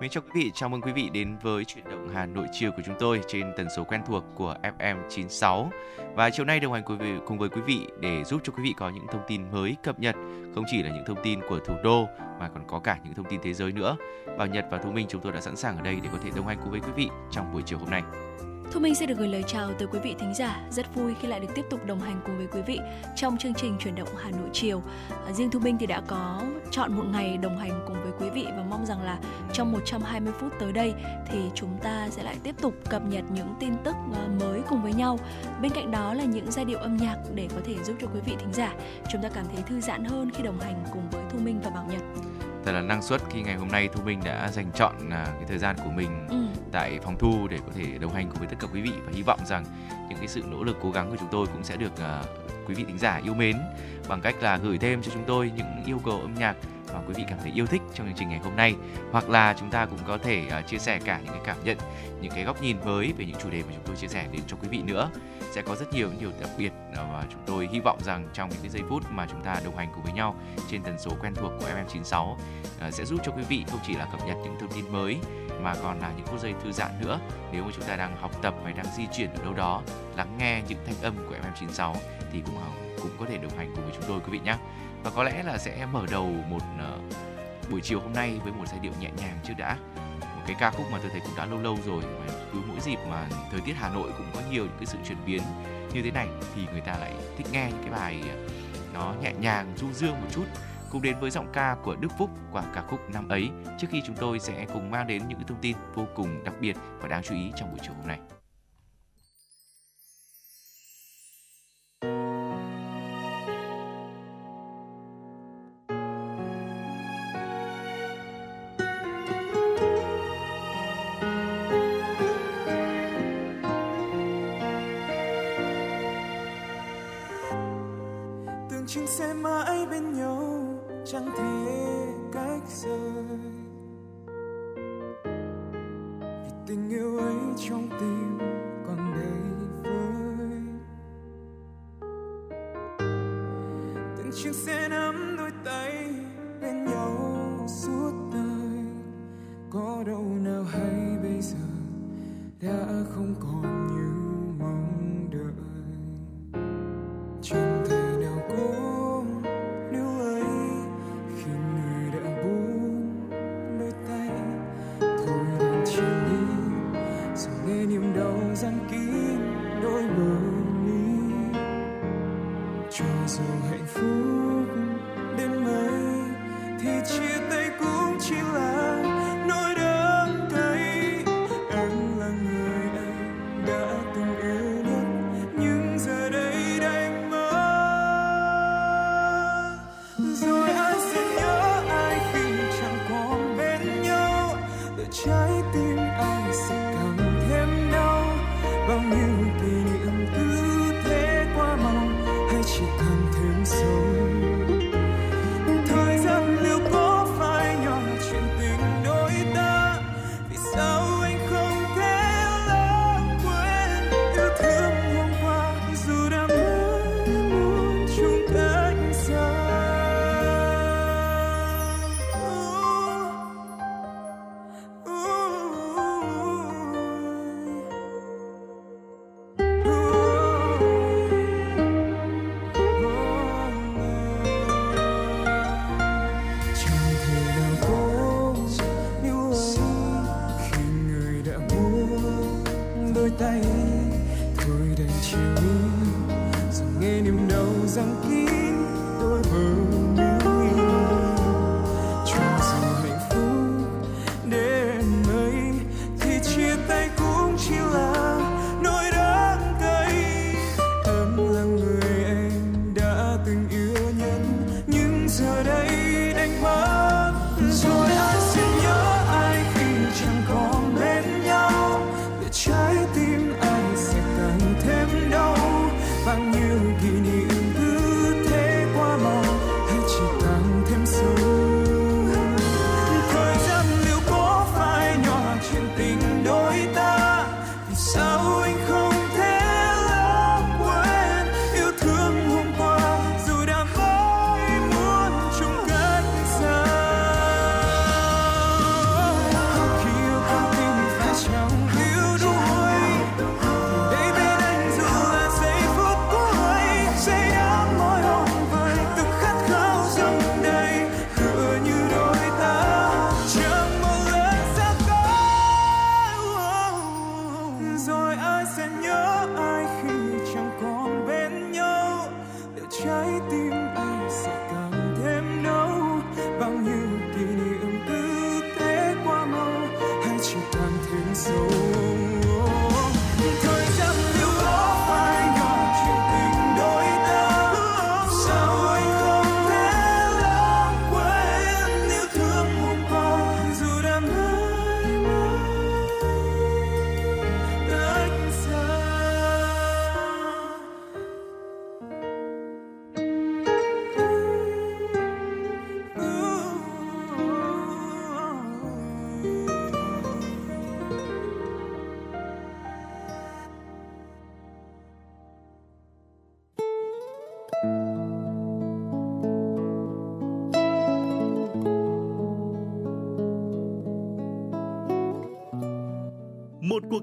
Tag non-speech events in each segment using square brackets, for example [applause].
Mến chào quý vị, chào mừng quý vị đến với chuyển động Hà Nội chiều của chúng tôi trên tần số quen thuộc của FM 96. Và chiều nay đồng hành cùng với, cùng với quý vị để giúp cho quý vị có những thông tin mới cập nhật, không chỉ là những thông tin của thủ đô mà còn có cả những thông tin thế giới nữa. Bảo Nhật và Thu Minh chúng tôi đã sẵn sàng ở đây để có thể đồng hành cùng với quý vị trong buổi chiều hôm nay. Thu Minh sẽ được gửi lời chào tới quý vị thính giả. Rất vui khi lại được tiếp tục đồng hành cùng với quý vị trong chương trình chuyển động Hà Nội chiều. À, riêng Thu Minh thì đã có chọn một ngày đồng hành cùng với quý vị và mong rằng là trong 120 phút tới đây thì chúng ta sẽ lại tiếp tục cập nhật những tin tức à, mới cùng với nhau. Bên cạnh đó là những giai điệu âm nhạc để có thể giúp cho quý vị thính giả chúng ta cảm thấy thư giãn hơn khi đồng hành cùng với Thu Minh và Bảo Nhật thật là năng suất khi ngày hôm nay thu minh đã dành chọn à, cái thời gian của mình ừ. tại phòng thu để có thể đồng hành cùng với tất cả quý vị và hy vọng rằng những cái sự nỗ lực cố gắng của chúng tôi cũng sẽ được uh, quý vị thính giả yêu mến bằng cách là gửi thêm cho chúng tôi những yêu cầu âm nhạc mà quý vị cảm thấy yêu thích trong chương trình ngày hôm nay. Hoặc là chúng ta cũng có thể uh, chia sẻ cả những cái cảm nhận những cái góc nhìn mới về những chủ đề mà chúng tôi chia sẻ đến cho quý vị nữa. Sẽ có rất nhiều những điều đặc biệt và chúng tôi hy vọng rằng trong những cái giây phút mà chúng ta đồng hành cùng với nhau trên tần số quen thuộc của FM96 uh, à, sẽ giúp cho quý vị không chỉ là cập nhật những thông tin mới mà còn là những phút giây thư giãn nữa. Nếu mà chúng ta đang học tập hay đang di chuyển ở đâu đó lắng nghe những thanh âm của FM96 thì cũng à, cũng có thể đồng hành cùng với chúng tôi quý vị nhé và có lẽ là sẽ mở đầu một uh, buổi chiều hôm nay với một giai điệu nhẹ nhàng trước đã. Một cái ca khúc mà tôi thấy cũng đã lâu lâu rồi mà cứ mỗi dịp mà thời tiết Hà Nội cũng có nhiều những cái sự chuyển biến như thế này thì người ta lại thích nghe những cái bài ờ, nó nhẹ nhàng du dương một chút. Cùng đến với giọng ca của Đức Phúc qua ca khúc năm ấy. Trước khi chúng tôi sẽ cùng mang đến những thông tin vô cùng đặc biệt và đáng chú ý trong buổi chiều hôm nay. sẽ mãi bên nhau, chẳng thể cách rời. Vì tình yêu ấy trong tim còn đầy vơi. Từng chiếc xe nắm đôi tay bên nhau suốt đời. Có đâu nào hay bây giờ đã không còn như mong đợi. Chẳng thể nào cố gian kín đôi bờ mi cho dù hạnh phúc đến mấy, thì chia tay cũng chỉ là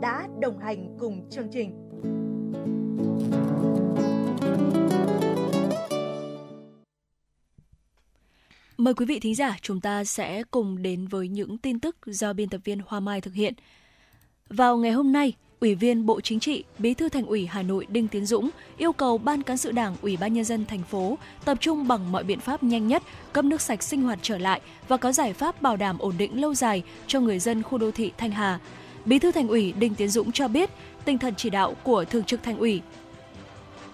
đã đồng hành cùng chương trình. Mời quý vị thính giả, chúng ta sẽ cùng đến với những tin tức do biên tập viên Hoa Mai thực hiện. Vào ngày hôm nay, Ủy viên Bộ Chính trị, Bí thư Thành ủy Hà Nội Đinh Tiến Dũng yêu cầu Ban cán sự Đảng, Ủy ban nhân dân thành phố tập trung bằng mọi biện pháp nhanh nhất cấp nước sạch sinh hoạt trở lại và có giải pháp bảo đảm ổn định lâu dài cho người dân khu đô thị Thanh Hà. Bí thư Thành ủy Đinh Tiến Dũng cho biết, tinh thần chỉ đạo của Thường trực Thành ủy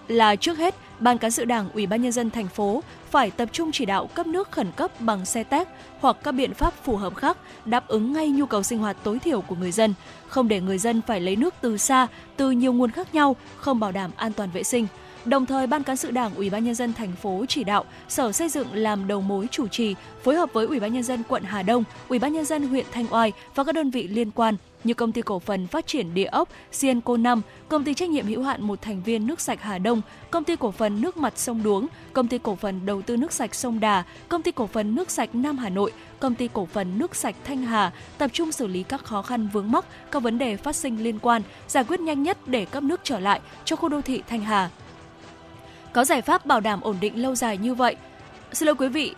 là trước hết Ban cán sự Đảng, Ủy ban nhân dân thành phố phải tập trung chỉ đạo cấp nước khẩn cấp bằng xe téc hoặc các biện pháp phù hợp khác đáp ứng ngay nhu cầu sinh hoạt tối thiểu của người dân, không để người dân phải lấy nước từ xa, từ nhiều nguồn khác nhau, không bảo đảm an toàn vệ sinh. Đồng thời, Ban cán sự Đảng Ủy ban nhân dân thành phố chỉ đạo Sở Xây dựng làm đầu mối chủ trì, phối hợp với Ủy ban nhân dân quận Hà Đông, Ủy ban nhân dân huyện Thanh Oai và các đơn vị liên quan như công ty cổ phần phát triển địa ốc Sienco 5, công ty trách nhiệm hữu hạn một thành viên nước sạch Hà Đông, công ty cổ phần nước mặt sông Đuống, công ty cổ phần đầu tư nước sạch sông Đà, công ty cổ phần nước sạch Nam Hà Nội, công ty cổ phần nước sạch Thanh Hà tập trung xử lý các khó khăn vướng mắc, các vấn đề phát sinh liên quan, giải quyết nhanh nhất để cấp nước trở lại cho khu đô thị Thanh Hà. Có giải pháp bảo đảm ổn định lâu dài như vậy. Xin lỗi quý vị,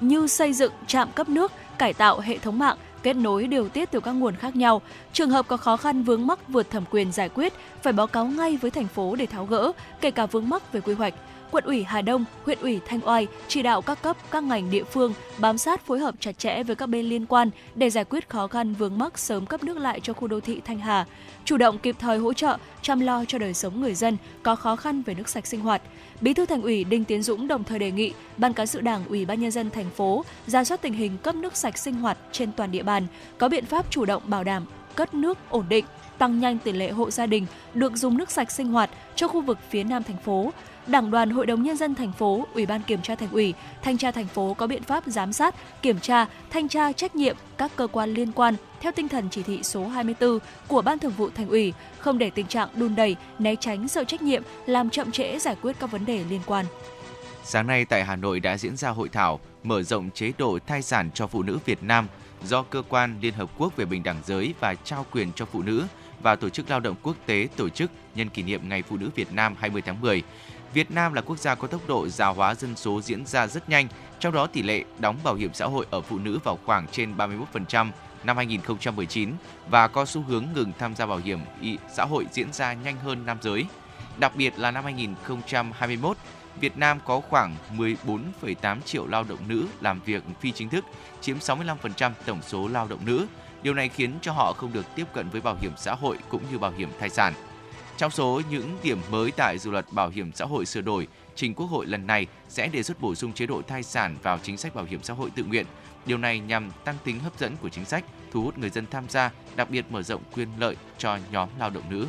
như xây dựng trạm cấp nước, cải tạo hệ thống mạng, kết nối điều tiết từ các nguồn khác nhau. Trường hợp có khó khăn vướng mắc vượt thẩm quyền giải quyết phải báo cáo ngay với thành phố để tháo gỡ, kể cả vướng mắc về quy hoạch. Quận ủy Hà Đông, huyện ủy Thanh Oai chỉ đạo các cấp, các ngành địa phương bám sát phối hợp chặt chẽ với các bên liên quan để giải quyết khó khăn vướng mắc sớm cấp nước lại cho khu đô thị Thanh Hà, chủ động kịp thời hỗ trợ, chăm lo cho đời sống người dân có khó khăn về nước sạch sinh hoạt. Bí thư Thành ủy Đinh Tiến Dũng đồng thời đề nghị Ban cán sự Đảng Ủy ban nhân dân thành phố ra soát tình hình cấp nước sạch sinh hoạt trên toàn địa bàn, có biện pháp chủ động bảo đảm cất nước ổn định, tăng nhanh tỷ lệ hộ gia đình được dùng nước sạch sinh hoạt cho khu vực phía Nam thành phố, Đảng đoàn Hội đồng Nhân dân thành phố, Ủy ban Kiểm tra Thành ủy, Thanh tra thành phố có biện pháp giám sát, kiểm tra, thanh tra trách nhiệm các cơ quan liên quan theo tinh thần chỉ thị số 24 của Ban Thường vụ Thành ủy, không để tình trạng đun đầy, né tránh sợ trách nhiệm, làm chậm trễ giải quyết các vấn đề liên quan. Sáng nay tại Hà Nội đã diễn ra hội thảo mở rộng chế độ thai sản cho phụ nữ Việt Nam do Cơ quan Liên Hợp Quốc về Bình đẳng giới và trao quyền cho phụ nữ và Tổ chức Lao động Quốc tế tổ chức nhân kỷ niệm Ngày Phụ nữ Việt Nam 20 tháng 10. Việt Nam là quốc gia có tốc độ già hóa dân số diễn ra rất nhanh, trong đó tỷ lệ đóng bảo hiểm xã hội ở phụ nữ vào khoảng trên 31% năm 2019 và có xu hướng ngừng tham gia bảo hiểm xã hội diễn ra nhanh hơn nam giới. Đặc biệt là năm 2021, Việt Nam có khoảng 14,8 triệu lao động nữ làm việc phi chính thức, chiếm 65% tổng số lao động nữ. Điều này khiến cho họ không được tiếp cận với bảo hiểm xã hội cũng như bảo hiểm thai sản. Trong số những điểm mới tại dự luật bảo hiểm xã hội sửa đổi, trình Quốc hội lần này sẽ đề xuất bổ sung chế độ thai sản vào chính sách bảo hiểm xã hội tự nguyện. Điều này nhằm tăng tính hấp dẫn của chính sách, thu hút người dân tham gia, đặc biệt mở rộng quyền lợi cho nhóm lao động nữ.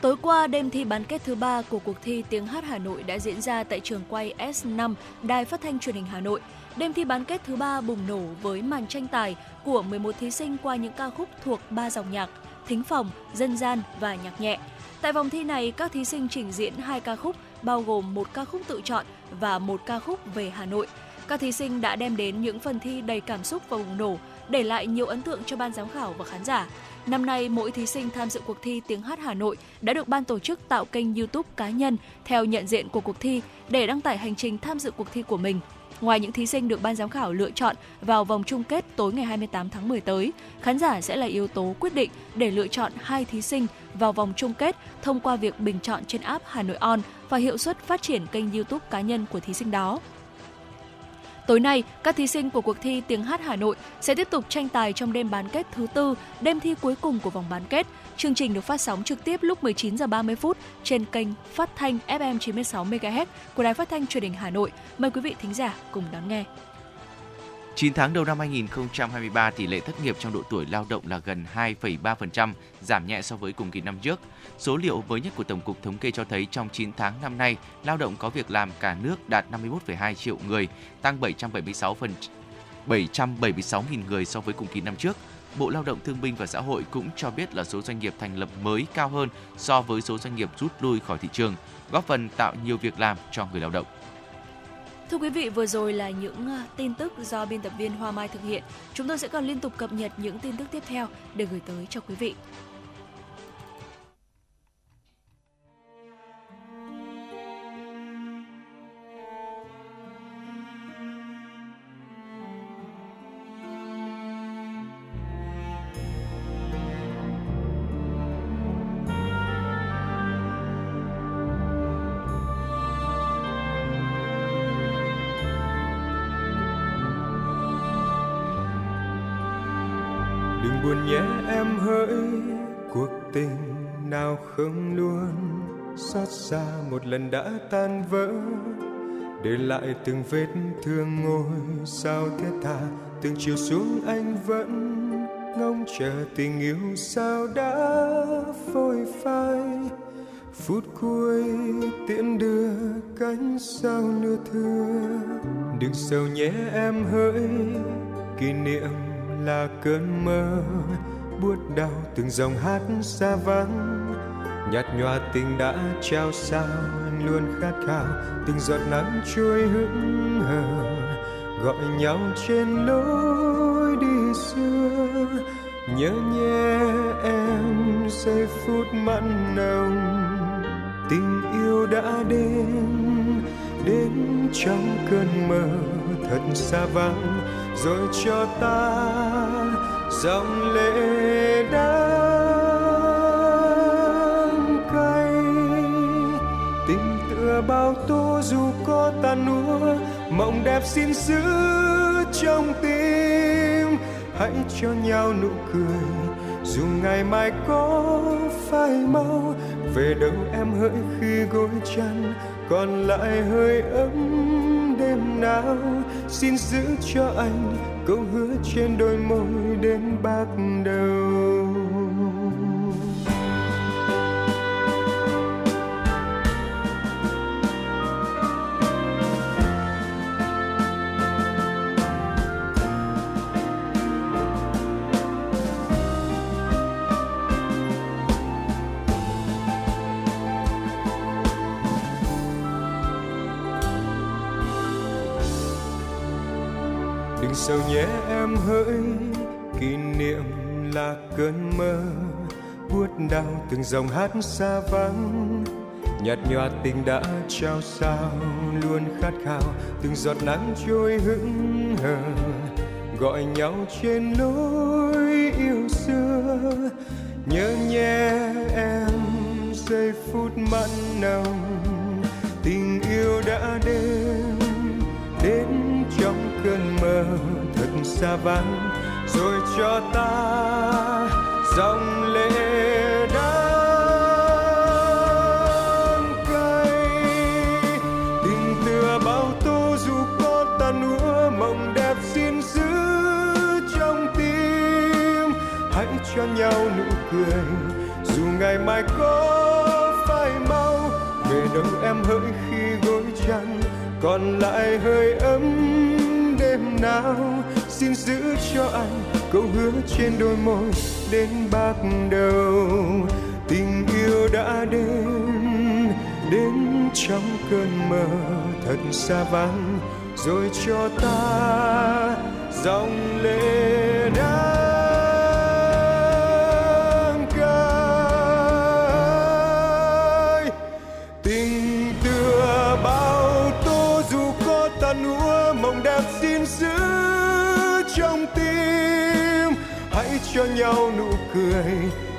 Tối qua, đêm thi bán kết thứ ba của cuộc thi Tiếng hát Hà Nội đã diễn ra tại trường quay S5, Đài Phát thanh Truyền hình Hà Nội. Đêm thi bán kết thứ ba bùng nổ với màn tranh tài của 11 thí sinh qua những ca khúc thuộc ba dòng nhạc, thính phòng, dân gian và nhạc nhẹ. Tại vòng thi này, các thí sinh trình diễn hai ca khúc bao gồm một ca khúc tự chọn và một ca khúc về Hà Nội. Các thí sinh đã đem đến những phần thi đầy cảm xúc và bùng nổ, để lại nhiều ấn tượng cho ban giám khảo và khán giả. Năm nay, mỗi thí sinh tham dự cuộc thi Tiếng hát Hà Nội đã được ban tổ chức tạo kênh YouTube cá nhân theo nhận diện của cuộc thi để đăng tải hành trình tham dự cuộc thi của mình. Ngoài những thí sinh được ban giám khảo lựa chọn vào vòng chung kết tối ngày 28 tháng 10 tới, khán giả sẽ là yếu tố quyết định để lựa chọn hai thí sinh vào vòng chung kết thông qua việc bình chọn trên app Hà Nội On và hiệu suất phát triển kênh YouTube cá nhân của thí sinh đó. Tối nay, các thí sinh của cuộc thi Tiếng hát Hà Nội sẽ tiếp tục tranh tài trong đêm bán kết thứ tư, đêm thi cuối cùng của vòng bán kết. Chương trình được phát sóng trực tiếp lúc 19 giờ 30 phút trên kênh phát thanh FM 96 MHz của Đài Phát thanh Truyền hình Hà Nội. Mời quý vị thính giả cùng đón nghe. 9 tháng đầu năm 2023, tỷ lệ thất nghiệp trong độ tuổi lao động là gần 2,3%, giảm nhẹ so với cùng kỳ năm trước. Số liệu mới nhất của Tổng cục Thống kê cho thấy trong 9 tháng năm nay, lao động có việc làm cả nước đạt 51,2 triệu người, tăng 776 phần 776.000 người so với cùng kỳ năm trước. Bộ Lao động Thương binh và Xã hội cũng cho biết là số doanh nghiệp thành lập mới cao hơn so với số doanh nghiệp rút lui khỏi thị trường, góp phần tạo nhiều việc làm cho người lao động. Thưa quý vị, vừa rồi là những à, tin tức do biên tập viên Hoa Mai thực hiện. Chúng tôi sẽ còn liên tục cập nhật những tin tức tiếp theo để gửi tới cho quý vị. Xa một lần đã tan vỡ. Để lại từng vết thương ngôi sao thiết tha, từng chiều xuống anh vẫn ngóng chờ tình yêu sao đã phôi phai. Phút cuối tiễn đưa cánh sao nửa thưa, đừng sầu nhé em hỡi, kỷ niệm là cơn mơ, buốt đau từng dòng hát xa vắng nhạt nhòa tình đã trao sao anh luôn khát khao, từng giọt nắng trôi hững hờ. Gọi nhau trên lối đi xưa, nhớ nhé em, giây phút mặn nồng. Tình yêu đã đến đến trong cơn mơ, thật xa vắng, rồi cho ta dòng lệ đắng dù có tan nua, mộng đẹp xin giữ trong tim. Hãy cho nhau nụ cười dù ngày mai có phai mau về đâu em hỡi khi gối chăn còn lại hơi ấm đêm nào? Xin giữ cho anh câu hứa trên đôi môi đến bạc đầu. Sầu nhé em hỡi, kỷ niệm là cơn mơ. Buốt đau từng dòng hát xa vắng. Nhạt nhòa tình đã trao sao, luôn khát khao từng giọt nắng trôi hững hờ. Gọi nhau trên lối yêu xưa. Nhớ nhé em, giây phút mặn nồng. Tình yêu đã đến đến. Xa vắng, rồi cho ta dòng lệ đắng cay. Tình tựa bao tố dù có tan úa, mộng đẹp xin giữ trong tim. Hãy cho nhau nụ cười, dù ngày mai có phải mau về đâu em hỡi khi gối chăn, còn lại hơi ấm đêm nào xin giữ cho anh câu hứa trên đôi môi đến bạc đầu. Tình yêu đã đến đến trong cơn mơ thật xa vắng, rồi cho ta dòng lệ đã cho nhau nụ cười.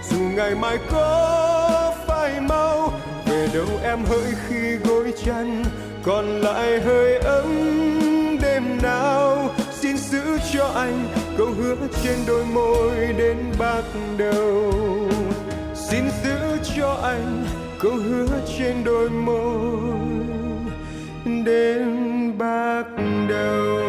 Dù ngày mai có phải mau, về đâu em hỡi khi gối chăn còn lại hơi ấm đêm nào, xin giữ cho anh câu hứa trên đôi môi đến bạc đầu. Xin giữ cho anh câu hứa trên đôi môi đến bạc đầu.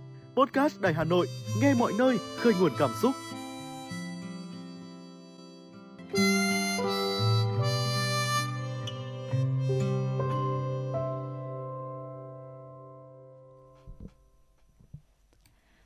Podcast Đài Hà Nội, nghe mọi nơi, khơi nguồn cảm xúc.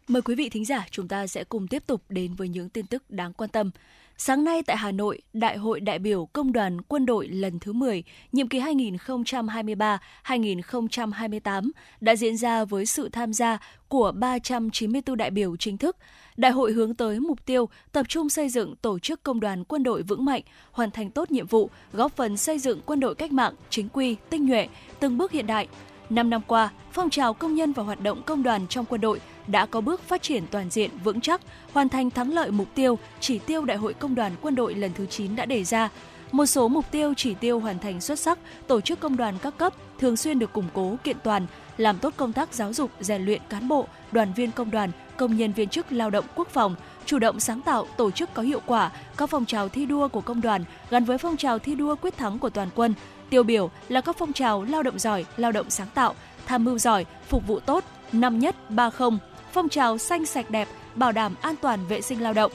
Mời quý vị thính giả, chúng ta sẽ cùng tiếp tục đến với những tin tức đáng quan tâm. Sáng nay tại Hà Nội, Đại hội đại biểu Công đoàn Quân đội lần thứ 10, nhiệm kỳ 2023-2028 đã diễn ra với sự tham gia của 394 đại biểu chính thức. Đại hội hướng tới mục tiêu tập trung xây dựng tổ chức công đoàn quân đội vững mạnh, hoàn thành tốt nhiệm vụ, góp phần xây dựng quân đội cách mạng, chính quy, tinh nhuệ, từng bước hiện đại. Năm năm qua, phong trào công nhân và hoạt động công đoàn trong quân đội đã có bước phát triển toàn diện vững chắc, hoàn thành thắng lợi mục tiêu, chỉ tiêu Đại hội Công đoàn Quân đội lần thứ 9 đã đề ra. Một số mục tiêu chỉ tiêu hoàn thành xuất sắc, tổ chức công đoàn các cấp thường xuyên được củng cố kiện toàn, làm tốt công tác giáo dục, rèn luyện cán bộ, đoàn viên công đoàn, công nhân viên chức lao động quốc phòng, chủ động sáng tạo, tổ chức có hiệu quả các phong trào thi đua của công đoàn gắn với phong trào thi đua quyết thắng của toàn quân. Tiêu biểu là các phong trào lao động giỏi, lao động sáng tạo, tham mưu giỏi, phục vụ tốt, năm nhất, ba không, phong trào xanh sạch đẹp, bảo đảm an toàn vệ sinh lao động.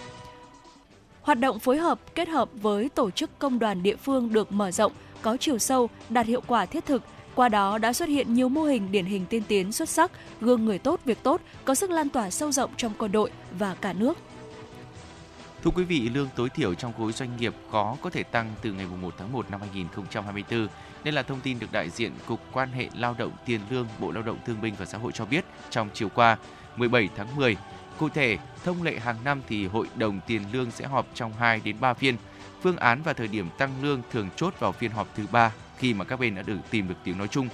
Hoạt động phối hợp kết hợp với tổ chức công đoàn địa phương được mở rộng, có chiều sâu, đạt hiệu quả thiết thực, qua đó đã xuất hiện nhiều mô hình điển hình tiên tiến xuất sắc, gương người tốt việc tốt, có sức lan tỏa sâu rộng trong quân đội và cả nước. Thưa quý vị, lương tối thiểu trong khối doanh nghiệp khó có thể tăng từ ngày 1 tháng 1 năm 2024. Đây là thông tin được đại diện Cục Quan hệ Lao động Tiền lương Bộ Lao động Thương binh và Xã hội cho biết trong chiều qua, 17 tháng 10. Cụ thể, thông lệ hàng năm thì Hội đồng Tiền lương sẽ họp trong 2 đến 3 phiên. Phương án và thời điểm tăng lương thường chốt vào phiên họp thứ ba khi mà các bên đã được tìm được tiếng nói chung.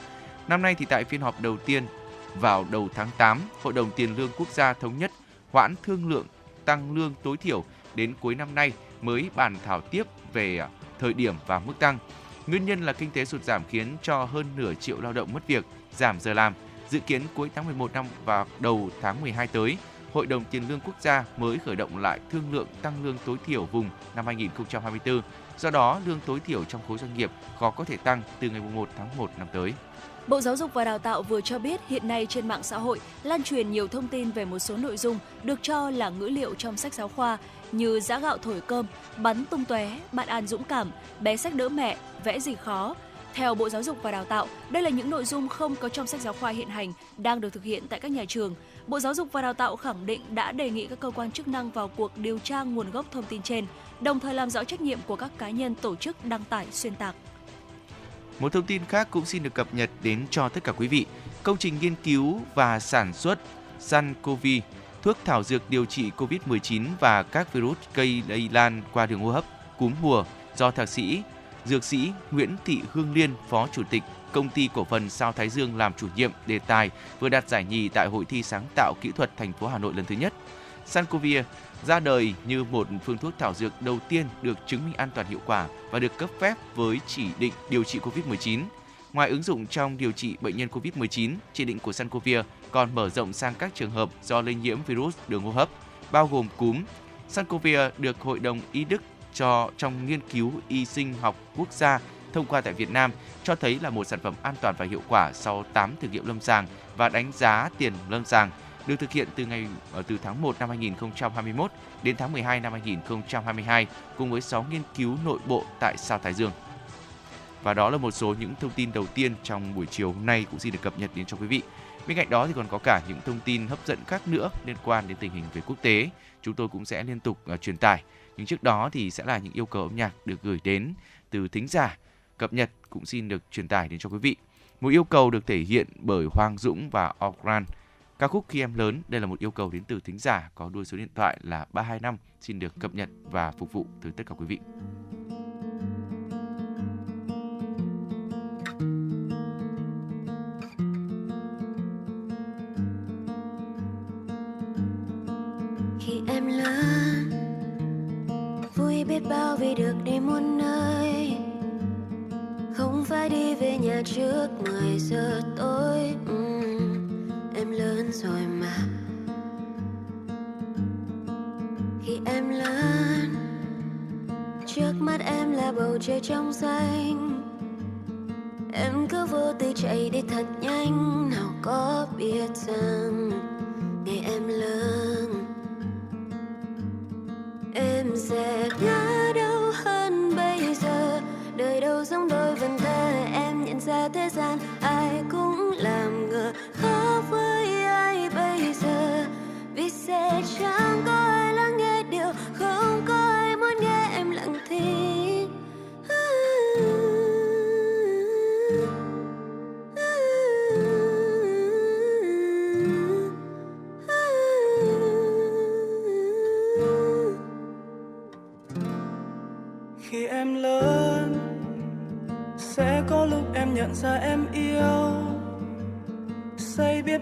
Năm nay thì tại phiên họp đầu tiên vào đầu tháng 8, Hội đồng Tiền lương Quốc gia thống nhất hoãn thương lượng tăng lương tối thiểu đến cuối năm nay mới bàn thảo tiếp về à, thời điểm và mức tăng. Nguyên nhân là kinh tế sụt giảm khiến cho hơn nửa triệu lao động mất việc, giảm giờ làm. Dự kiến cuối tháng 11 năm và đầu tháng 12 tới, Hội đồng Tiền lương Quốc gia mới khởi động lại thương lượng tăng lương tối thiểu vùng năm 2024. Do đó, lương tối thiểu trong khối doanh nghiệp khó có thể tăng từ ngày 1 tháng 1 năm tới. Bộ Giáo dục và Đào tạo vừa cho biết hiện nay trên mạng xã hội lan truyền nhiều thông tin về một số nội dung được cho là ngữ liệu trong sách giáo khoa như giã gạo thổi cơm, bắn tung tóe, bạn An dũng cảm, bé sách đỡ mẹ, vẽ gì khó. Theo Bộ Giáo dục và Đào tạo, đây là những nội dung không có trong sách giáo khoa hiện hành đang được thực hiện tại các nhà trường. Bộ Giáo dục và Đào tạo khẳng định đã đề nghị các cơ quan chức năng vào cuộc điều tra nguồn gốc thông tin trên, đồng thời làm rõ trách nhiệm của các cá nhân tổ chức đăng tải xuyên tạc. Một thông tin khác cũng xin được cập nhật đến cho tất cả quý vị. Công trình nghiên cứu và sản xuất Sancovi, thuốc thảo dược điều trị COVID-19 và các virus gây lây lan qua đường hô hấp, cúm mùa do thạc sĩ, dược sĩ Nguyễn Thị Hương Liên, Phó Chủ tịch Công ty Cổ phần Sao Thái Dương làm chủ nhiệm đề tài vừa đạt giải nhì tại Hội thi sáng tạo kỹ thuật thành phố Hà Nội lần thứ nhất. Sancovir ra đời như một phương thuốc thảo dược đầu tiên được chứng minh an toàn hiệu quả và được cấp phép với chỉ định điều trị COVID-19. Ngoài ứng dụng trong điều trị bệnh nhân COVID-19, chỉ định của Sancovir còn mở rộng sang các trường hợp do lây nhiễm virus đường hô hấp, bao gồm cúm. Sancovir được Hội đồng Y Đức cho trong nghiên cứu y sinh học quốc gia thông qua tại Việt Nam cho thấy là một sản phẩm an toàn và hiệu quả sau 8 thử nghiệm lâm sàng và đánh giá tiền lâm sàng được thực hiện từ ngày ờ, từ tháng 1 năm 2021 đến tháng 12 năm 2022 cùng với 6 nghiên cứu nội bộ tại sao Thái Dương. Và đó là một số những thông tin đầu tiên trong buổi chiều hôm nay cũng xin được cập nhật đến cho quý vị. Bên cạnh đó thì còn có cả những thông tin hấp dẫn khác nữa liên quan đến tình hình về quốc tế. Chúng tôi cũng sẽ liên tục uh, truyền tải. Nhưng trước đó thì sẽ là những yêu cầu âm nhạc được gửi đến từ thính giả. Cập nhật cũng xin được truyền tải đến cho quý vị. Một yêu cầu được thể hiện bởi Hoàng Dũng và Ogran. Ca khúc Khi em lớn, đây là một yêu cầu đến từ thính giả có đuôi số điện thoại là 325 xin được cập nhật và phục vụ tới tất cả quý vị. Khi em lớn vui biết bao vì được đi muôn nơi. Không phải đi về nhà trước 10 giờ tối. Uhm, em lớn rồi mà. Khi em lớn trước mắt em là bầu trời trong xanh. Em cứ vô tư chạy đi thật nhanh. Nào có biết rằng ngày em lớn em sẽ ngã đâu hơn bây giờ. Đời đâu giống đôi vần thơ em nhận ra thế gian ai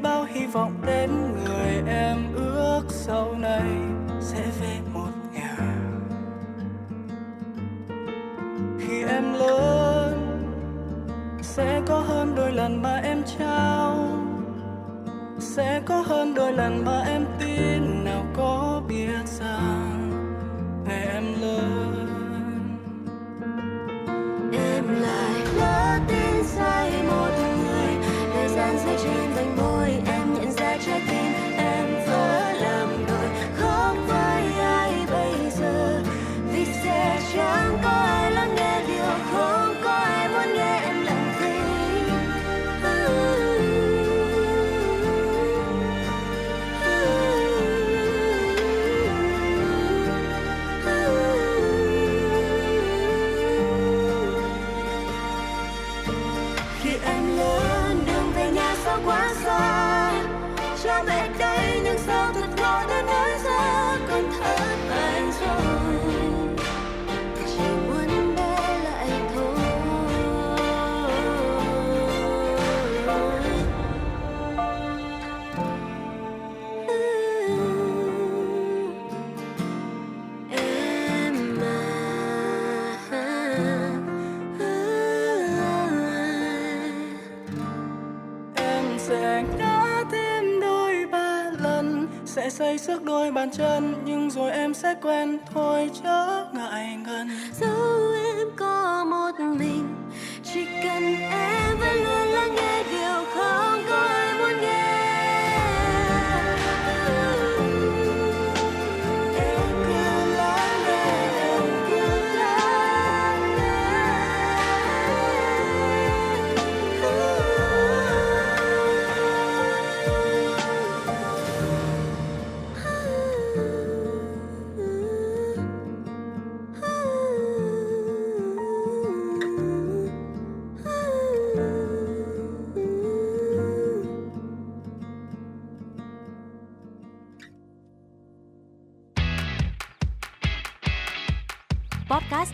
bao hy vọng đến người em ước sau này sẽ về một nhà. Khi em lớn, sẽ có hơn đôi lần mà em trao. Sẽ có hơn đôi lần mà em tin. Sẽ sức đôi bàn chân, nhưng rồi em sẽ quen thôi, chớ ngại ngần. Dẫu em có một mình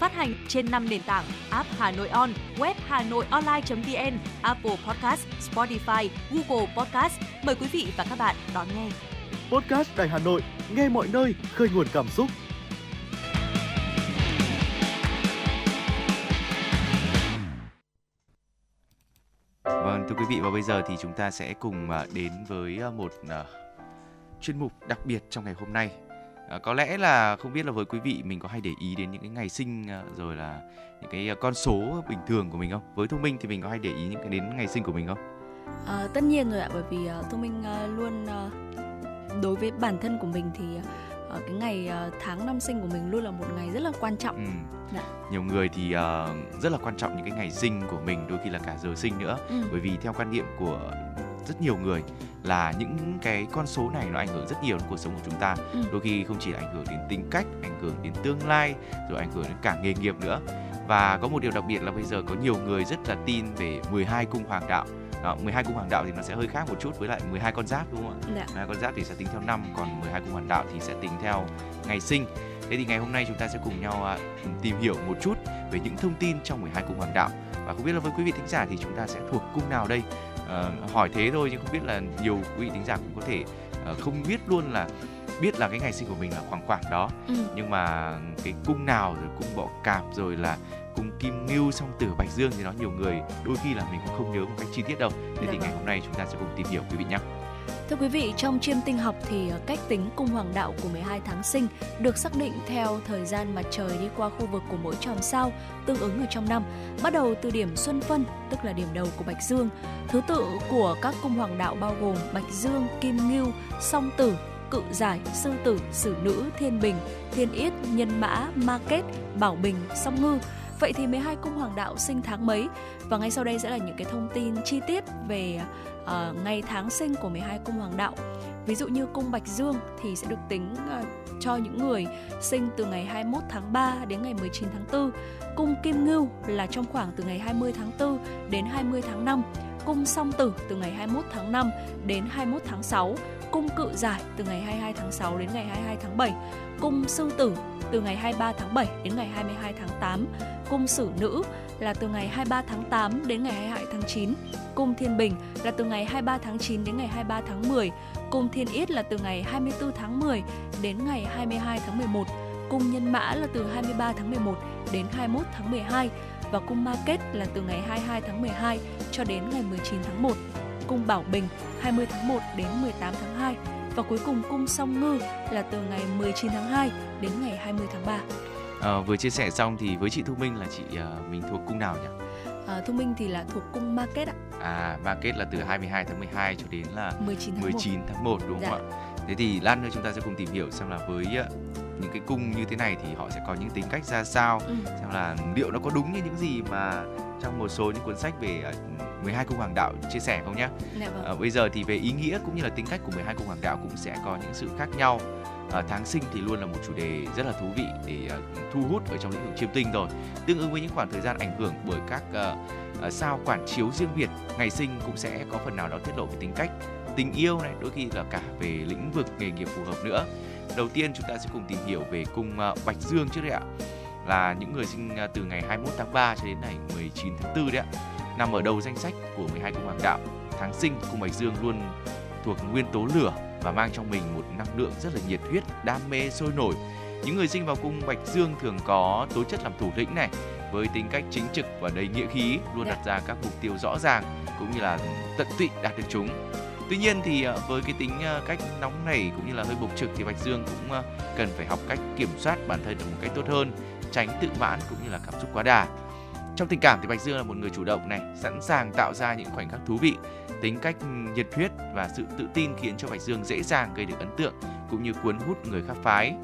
Phát hành trên 5 nền tảng app Hà Nội On, web Hà Nội Online.vn, Apple Podcast, Spotify, Google Podcast. Mời quý vị và các bạn đón nghe. Podcast Đài Hà Nội, nghe mọi nơi, khơi nguồn cảm xúc. Vâng, thưa quý vị và bây giờ thì chúng ta sẽ cùng à, đến với à, một uh, chuyên mục đặc biệt trong ngày hôm nay. À, có lẽ là không biết là với quý vị mình có hay để ý đến những cái ngày sinh uh, rồi là những cái con số bình thường của mình không? Với Thu Minh thì mình có hay để ý những cái đến ngày sinh của mình không? À, tất nhiên rồi ạ, bởi vì uh, Thu Minh uh, luôn uh, đối với bản thân của mình thì uh, cái ngày uh, tháng năm sinh của mình luôn là một ngày rất là quan trọng. Ừ. Dạ. Nhiều người thì uh, rất là quan trọng những cái ngày sinh của mình, đôi khi là cả giờ sinh nữa, ừ. bởi vì theo quan niệm của rất nhiều người là những cái con số này nó ảnh hưởng rất nhiều đến cuộc sống của chúng ta ừ. đôi khi không chỉ ảnh hưởng đến tính cách ảnh hưởng đến tương lai rồi ảnh hưởng đến cả nghề nghiệp nữa và có một điều đặc biệt là bây giờ có nhiều người rất là tin về 12 cung hoàng đạo đó, 12 cung hoàng đạo thì nó sẽ hơi khác một chút với lại 12 con giáp đúng không ạ? Dạ. 12 con giáp thì sẽ tính theo năm, còn 12 cung hoàng đạo thì sẽ tính theo ngày sinh. Thế thì ngày hôm nay chúng ta sẽ cùng nhau uh, tìm hiểu một chút về những thông tin trong 12 cung hoàng đạo và không biết là với quý vị thính giả thì chúng ta sẽ thuộc cung nào đây? Uh, hỏi thế thôi nhưng không biết là nhiều quý vị thính giả cũng có thể uh, không biết luôn là biết là cái ngày sinh của mình là khoảng khoảng đó. Ừ. nhưng mà cái cung nào rồi cung bọ cạp rồi là cung kim ngưu song tử bạch dương thì nó nhiều người đôi khi là mình cũng không nhớ một cách chi tiết đâu. Thế thì ngày hôm nay chúng ta sẽ cùng tìm hiểu quý vị nhé Thưa quý vị, trong chiêm tinh học thì ờ, cách tính cung hoàng đạo của 12 tháng sinh được xác định theo thời gian mặt trời đi qua khu vực của mỗi chòm sao tương ứng ở trong năm, bắt đầu từ điểm xuân phân, tức là điểm đầu của Bạch Dương. Thứ tự của các cung hoàng đạo bao gồm Bạch Dương, Kim Ngưu, Song Tử, Cự Giải, Sư Tử, Sử Nữ, Thiên Bình, Thiên Yết, Nhân Mã, Ma Kết, Bảo Bình, Song Ngư. Vậy thì 12 cung hoàng đạo sinh tháng mấy? Và ngay sau đây sẽ là những cái thông tin chi tiết về uh, ngày tháng sinh của 12 cung hoàng đạo. Ví dụ như cung Bạch Dương thì sẽ được tính uh, cho những người sinh từ ngày 21 tháng 3 đến ngày 19 tháng 4. Cung Kim Ngưu là trong khoảng từ ngày 20 tháng 4 đến 20 tháng 5. Cung Song Tử từ ngày 21 tháng 5 đến 21 tháng 6 cung cự giải từ ngày 22 tháng 6 đến ngày 22 tháng 7, cung sư tử từ ngày 23 tháng 7 đến ngày 22 tháng 8, cung sử nữ là từ ngày 23 tháng 8 đến ngày 22 tháng 9, cung thiên bình là từ ngày 23 tháng 9 đến ngày 23 tháng 10, cung thiên yết là từ ngày 24 tháng 10 đến ngày 22 tháng 11, cung nhân mã là từ 23 tháng 11 đến 21 tháng 12 và cung ma kết là từ ngày 22 tháng 12 cho đến ngày 19 tháng 1 cung Bảo Bình 20 tháng 1 đến 18 tháng 2 và cuối cùng cung Song Ngư là từ ngày 19 tháng 2 đến ngày 20 tháng 3. À, vừa chia sẻ xong thì với chị Thu Minh là chị uh, mình thuộc cung nào nhỉ? À, Thu Minh thì là thuộc cung Market ạ. À, Market là từ 22 tháng 12 cho đến là 19 tháng 19 1. tháng 1 đúng dạ. không ạ? Thế thì lát nữa chúng ta sẽ cùng tìm hiểu xem là với những cái cung như thế này thì họ sẽ có những tính cách ra sao, ừ. xem là liệu nó có đúng như những gì mà trong một số những cuốn sách về 12 cung hoàng đạo chia sẻ không nhé? Dạ vâng. à, bây giờ thì về ý nghĩa cũng như là tính cách của 12 cung hoàng đạo cũng sẽ có những sự khác nhau. À, tháng sinh thì luôn là một chủ đề rất là thú vị để uh, thu hút ở trong lĩnh vực chiêm tinh rồi. Tương ứng với những khoảng thời gian ảnh hưởng bởi các uh, sao quản chiếu riêng biệt, ngày sinh cũng sẽ có phần nào đó tiết lộ về tính cách, tình yêu này, đôi khi là cả về lĩnh vực nghề nghiệp phù hợp nữa. Đầu tiên chúng ta sẽ cùng tìm hiểu về cung uh, Bạch Dương trước đấy ạ. Là những người sinh từ ngày 21 tháng 3 cho đến ngày 19 tháng 4 đấy ạ nằm ở đầu danh sách của 12 cung hoàng đạo. Tháng sinh cung Bạch Dương luôn thuộc nguyên tố lửa và mang trong mình một năng lượng rất là nhiệt huyết, đam mê sôi nổi. Những người sinh vào cung Bạch Dương thường có tố chất làm thủ lĩnh này, với tính cách chính trực và đầy nghĩa khí, luôn đặt ra các mục tiêu rõ ràng cũng như là tận tụy đạt được chúng. Tuy nhiên thì ờ, với cái tính ờ, cách nóng nảy cũng như là hơi bộc trực thì Bạch Dương cũng ờ, cần phải học cách kiểm soát bản thân được một cách tốt hơn, tránh tự mãn cũng như là cảm xúc quá đà trong tình cảm thì Bạch Dương là một người chủ động này, sẵn sàng tạo ra những khoảnh khắc thú vị. Tính cách nhiệt huyết và sự tự tin khiến cho Bạch Dương dễ dàng gây được ấn tượng cũng như cuốn hút người khác phái.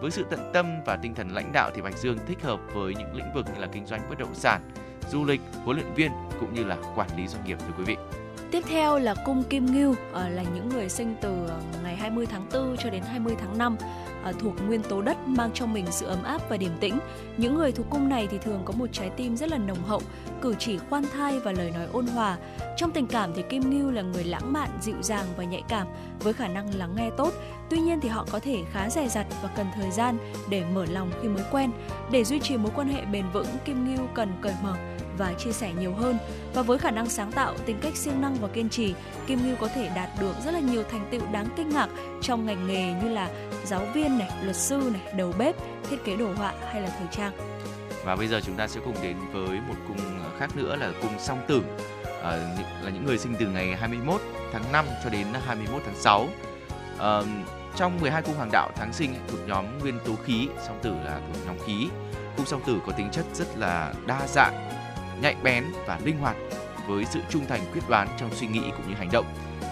Với sự tận tâm và tinh thần lãnh đạo thì Bạch Dương thích hợp với những lĩnh vực như là kinh doanh bất động sản, du lịch, huấn luyện viên cũng như là quản lý doanh nghiệp thưa quý vị. Tiếp theo là cung Kim Ngưu ờ, là những người sinh từ ờ, ngày 20 tháng 4 cho đến 20 tháng 5 thuộc nguyên tố đất mang trong mình sự ấm áp và điềm tĩnh. Những người thuộc cung này thì thường có một trái tim rất là nồng hậu, cử chỉ khoan thai và lời nói ôn hòa. Trong tình cảm thì Kim Ngưu là người lãng mạn, dịu dàng và nhạy cảm với khả năng lắng nghe tốt. Tuy nhiên thì họ có thể khá dè dặt và cần thời gian để mở lòng khi mới quen. Để duy trì mối quan hệ bền vững, Kim Ngưu cần cởi mở và chia sẻ nhiều hơn. Và với khả năng sáng tạo, tính cách siêng năng và kiên trì, Kim Ngưu có thể đạt được rất là nhiều thành tựu đáng kinh ngạc trong ngành nghề như là giáo viên này, luật sư này, đầu bếp, thiết kế đồ họa hay là thời trang. Và bây giờ chúng ta sẽ cùng đến với một cung khác nữa là cung song tử. À, là những người sinh từ ngày 21 tháng 5 cho đến 21 tháng 6. À, trong 12 cung hoàng đạo tháng sinh thuộc nhóm nguyên tố khí, song tử là thuộc nhóm khí. Cung song tử có tính chất rất là đa dạng, nhạy bén và linh hoạt với sự trung thành quyết đoán trong suy nghĩ cũng như hành động.